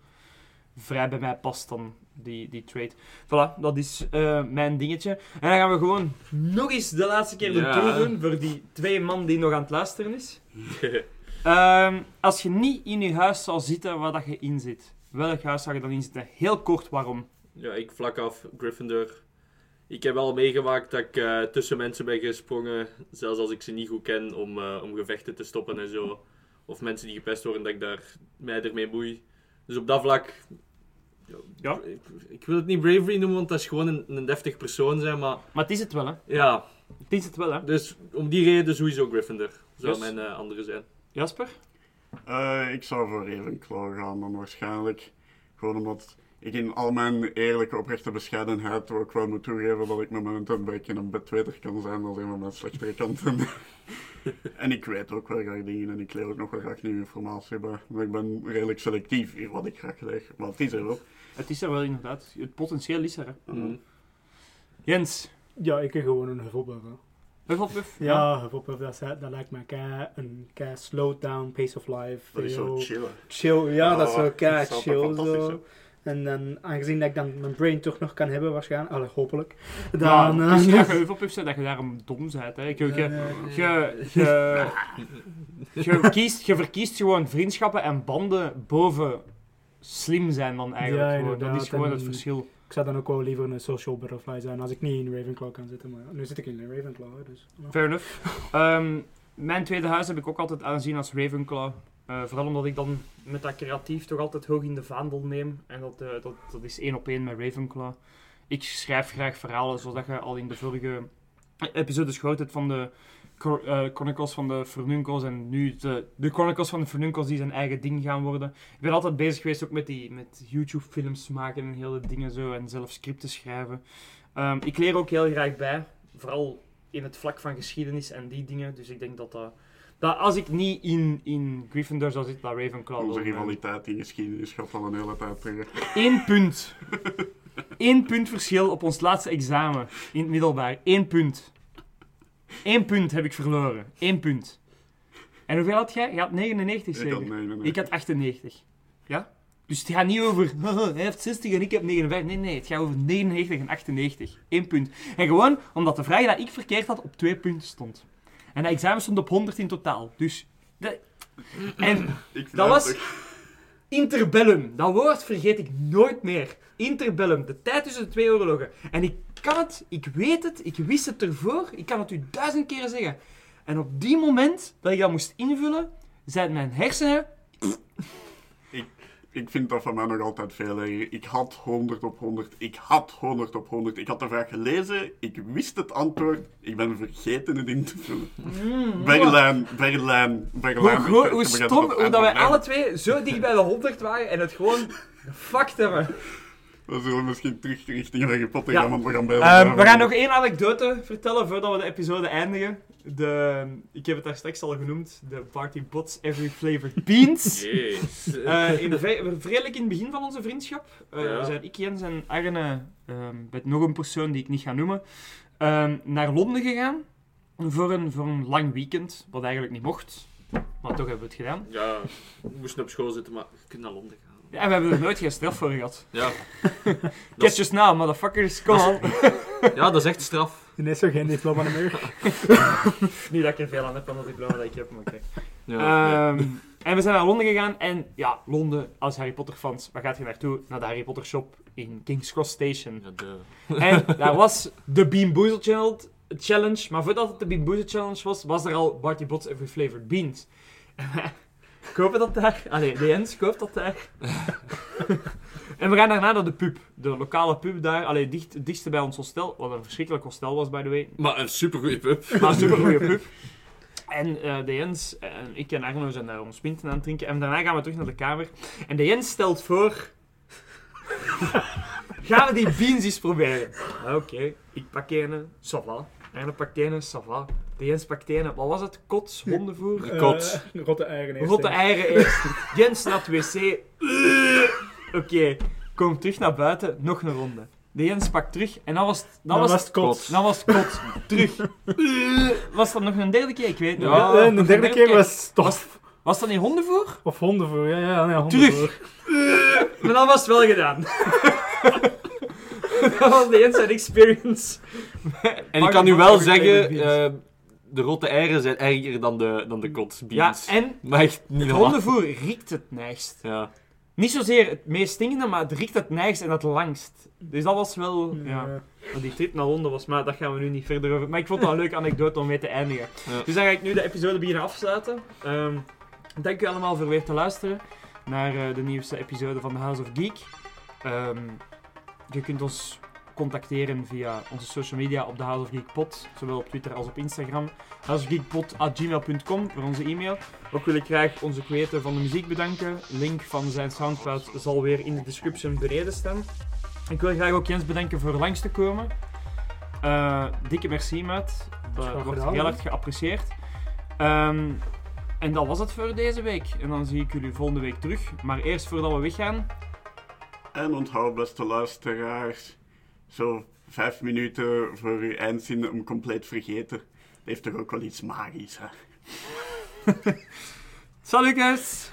vrij bij mij past dan, die, die trade. Voilà, dat is eh, mijn dingetje. En dan gaan we gewoon nog eens de laatste keer de Ja. tour doen voor die twee man die nog aan het luisteren is. Ehm, als je niet in je huis zou zitten waar dat je in zit, welk huis zou je dan in zitten? Heel kort, waarom? Ja, ik vlak af Gryffindor. Ik heb wel meegemaakt dat ik eh, tussen mensen ben gesprongen, zelfs als ik ze niet goed ken, om, eh, om gevechten te stoppen en zo. Of mensen die gepest worden, dat ik daar, mij ermee moei. Dus op dat vlak... Ja. Ik, ik wil het niet bravery noemen, want dat is gewoon een, een deftig persoon zijn, maar... Maar het is het wel, hè? Ja, Het is het wel, hè? dus om die reden sowieso Gryffindor. Zou Yes. mijn eh, andere zijn. Jasper? Eh, ik zou voor Ravenclaw gaan dan waarschijnlijk. Gewoon omdat ik in al mijn eerlijke, oprechte bescheidenheid ook wel moet toegeven dat ik met mijn een beetje een bedweter kan zijn. Is een van mijn slechtere kanten. en ik weet ook wel graag dingen en ik leer ook nog wel graag nieuwe informatie bij. Maar ik ben redelijk selectief in wat ik graag leer. Maar het is er wel. Het is er wel inderdaad. Het potentieel is er, hè? Mhm. Jens, Ja, ik heb gewoon een Hufflepuff. hè. Hufflepuff? Ja, Hufflepuff, dat, lijkt me kei, een kei slowed down pace of life. Dat is zo chillen. chill. Ja, dat is Oh, zo kei dat zou toch chill zo. En dan, aangezien dat ik dan mijn brain toch nog kan hebben waarschijnlijk, allee, hopelijk, dan... Ja, eh, dat je Hufflepuff bent, dat je daarom dom bent, hè? Je, je, je, je, je, kiest, je verkiest gewoon vriendschappen en banden boven slim zijn dan eigenlijk. Ja, gewoon. Dat is gewoon en- het verschil. ik zou dan ook wel liever een social butterfly zijn als ik niet in Ravenclaw kan zitten. Maar nu zit ik in Ravenclaw, dus... Fair enough. Ehm, mijn tweede huis heb ik ook altijd aanzien als Ravenclaw. Eh, vooral omdat ik dan met dat creatief toch altijd hoog in de vaandel neem. En dat, eh, dat, dat is één op één met Ravenclaw. Ik schrijf graag verhalen, zoals dat je al in de vorige episodes gehoord hebt van de Eh, Chronicles van de Vernunkels en nu de, de Chronicles van de Vernunkels die zijn eigen ding gaan worden. Ik ben altijd bezig geweest ook met, die, met YouTube-films maken en hele dingen zo en zelf scripten schrijven. Ehm, ik leer ook heel graag bij, vooral in het vlak van geschiedenis en die dingen. Dus ik denk dat dat... dat als ik niet in, in Gryffindor zou zitten, dat Ravenclaw Onze rivaliteit in geschiedenis gaat al een hele tijd terug. Eén punt. Eén punt verschil op ons laatste examen in het middelbaar. Eén punt. Eén punt heb ik verloren. Eén punt. En hoeveel had jij? Je had 99 Ik had zeker? nee, nee, nee. Ik had 98. Ja? Dus het gaat niet over, hij heeft 60 en ik heb 59. Nee, nee, het gaat over 99 en 98. Eén punt. En gewoon omdat de vraag dat ik verkeerd had op twee punten stond. En dat examen stond op 100 in totaal. Dus... dat- En Ik Dat was- Interbellum, dat woord vergeet ik nooit meer. Interbellum, de tijd tussen de twee oorlogen. En ik kan het, ik weet het, ik wist het ervoor, ik kan het u duizend keren zeggen. En op die moment dat ik dat moest invullen, zijn mijn hersenen... Ik vind dat van mij nog altijd veel erger. Ik had 100 op 100. Ik had 100 op 100. Ik had de vraag gelezen. Ik wist het antwoord. Ik ben vergeten het in te vullen. Berlijn, Berlijn, Hoe, Berlijn. hoe, Ik stom, hoe dat wij alle twee zo dicht bij de 100 waren en het gewoon gefucked hebben. We zullen misschien terug richting Harry Potter Ja. gaan, want we gaan Ehm, zijn. we gaan nog één anekdote vertellen voordat we de episode eindigen. De, ik heb het daar straks al genoemd, de Party Bots Every Flavored Beans. Jeez. Eh, in de vre- redelijk in het begin van onze vriendschap eh, Ja. zijn ik, Jens en Arne, ehm, met nog een persoon die ik niet ga noemen, ehm, naar Londen gegaan voor een, voor een lang weekend, wat eigenlijk niet mocht. Maar toch hebben we het gedaan. Ja, we moesten op school zitten, maar je kunt naar Londen gaan. Ja, en we hebben er nooit geen straf voor gehad. Ja, Catch us now, motherfuckers, on. ja dat is echt straf. Ineens zo geen diploma meer. niet dat ik er veel aan heb van dat diploma dat ik heb, maar oké. Ja, ja. Ehm, En we zijn naar Londen gegaan en ja, Londen, als Harry Potter fans, waar gaat je naartoe? Naar de Harry Potter shop in King's Cross Station. Ja, de... En daar was de Bean Boozle Challenge, challenge, maar voordat het de Bean Boozle Challenge was, was er al Barty Bots Every Flavored Beans. Kopen dat daar? Allee, de Jens koopt dat daar. en we gaan daarna naar de pub. De lokale pub daar. Allee, dicht, het dichtste bij ons hostel. Wat een verschrikkelijk hostel was, by the way. Maar een supergoeie pub. Maar een supergoeie pub. En eh, de Jens en ik en Arno zijn daar ons pinten aan het drinken. En daarna gaan we terug naar de kamer. En de Jens stelt voor... gaan we die beans eens proberen? Ah, Oké, ik pak een, ça va. Arno pakt een, ça va. De Jens pakt een, wat was het? Kots, hondenvoer? Kot. Eh, rotte eieren eerst. Rotte eieren eerst. Jens naar het wc. Oké, kom terug naar buiten. Nog een ronde. De Jens pakt terug. En dan was het... Dan Dan was was het het kot. dan was het kot. Terug. Was dat nog een derde keer? Ik weet het niet. Ja, de een derde keer was stof. Was, was dat niet hondenvoer? Of hondenvoer, ja, ja, nee, Terug. hondenvoer. Maar dan was het wel gedaan. dat was de Jens experience. En ik kan u wel zeggen, eh, de rotte eieren zijn erger dan de, dan de kot Ja, en Maar echt niet het hondenvoer riekt het neigst. Ja. Niet zozeer het meest stinkende, maar het riekt het neigst en het langst. Dus dat was wel... Ja. Maar die trip naar Londen was, maar daar gaan we nu niet verder over. Maar ik vond het een leuke anekdote om mee te eindigen. Ja. Dus dan ga ik nu de episode beginnen afsluiten. Ehm, dank u allemaal voor weer te luisteren naar eh, de nieuwste episode van The House of Geek. Ehm, je kunt ons contacteren via onze social media op The House of Geek Pod, zowel op Twitter als op Instagram. houseofgeekpod.gmail.com voor onze e-mail. Ook wil ik graag onze creator van de muziek bedanken. Link van zijn Soundcloud zal weer in de description beneden staan. Ik wil graag ook Jens bedanken voor langs te komen. Eh, dikke merci, maat. Dat wordt heel erg geapprecieerd. Ehm, en dat was het voor deze week. En dan zie ik jullie volgende week terug. Maar eerst voordat we weggaan, En onthoud, beste luisteraars, zo vijf minuten voor uw eindzin hem compleet vergeten. Heeft toch ook wel iets magisch, hè? salut!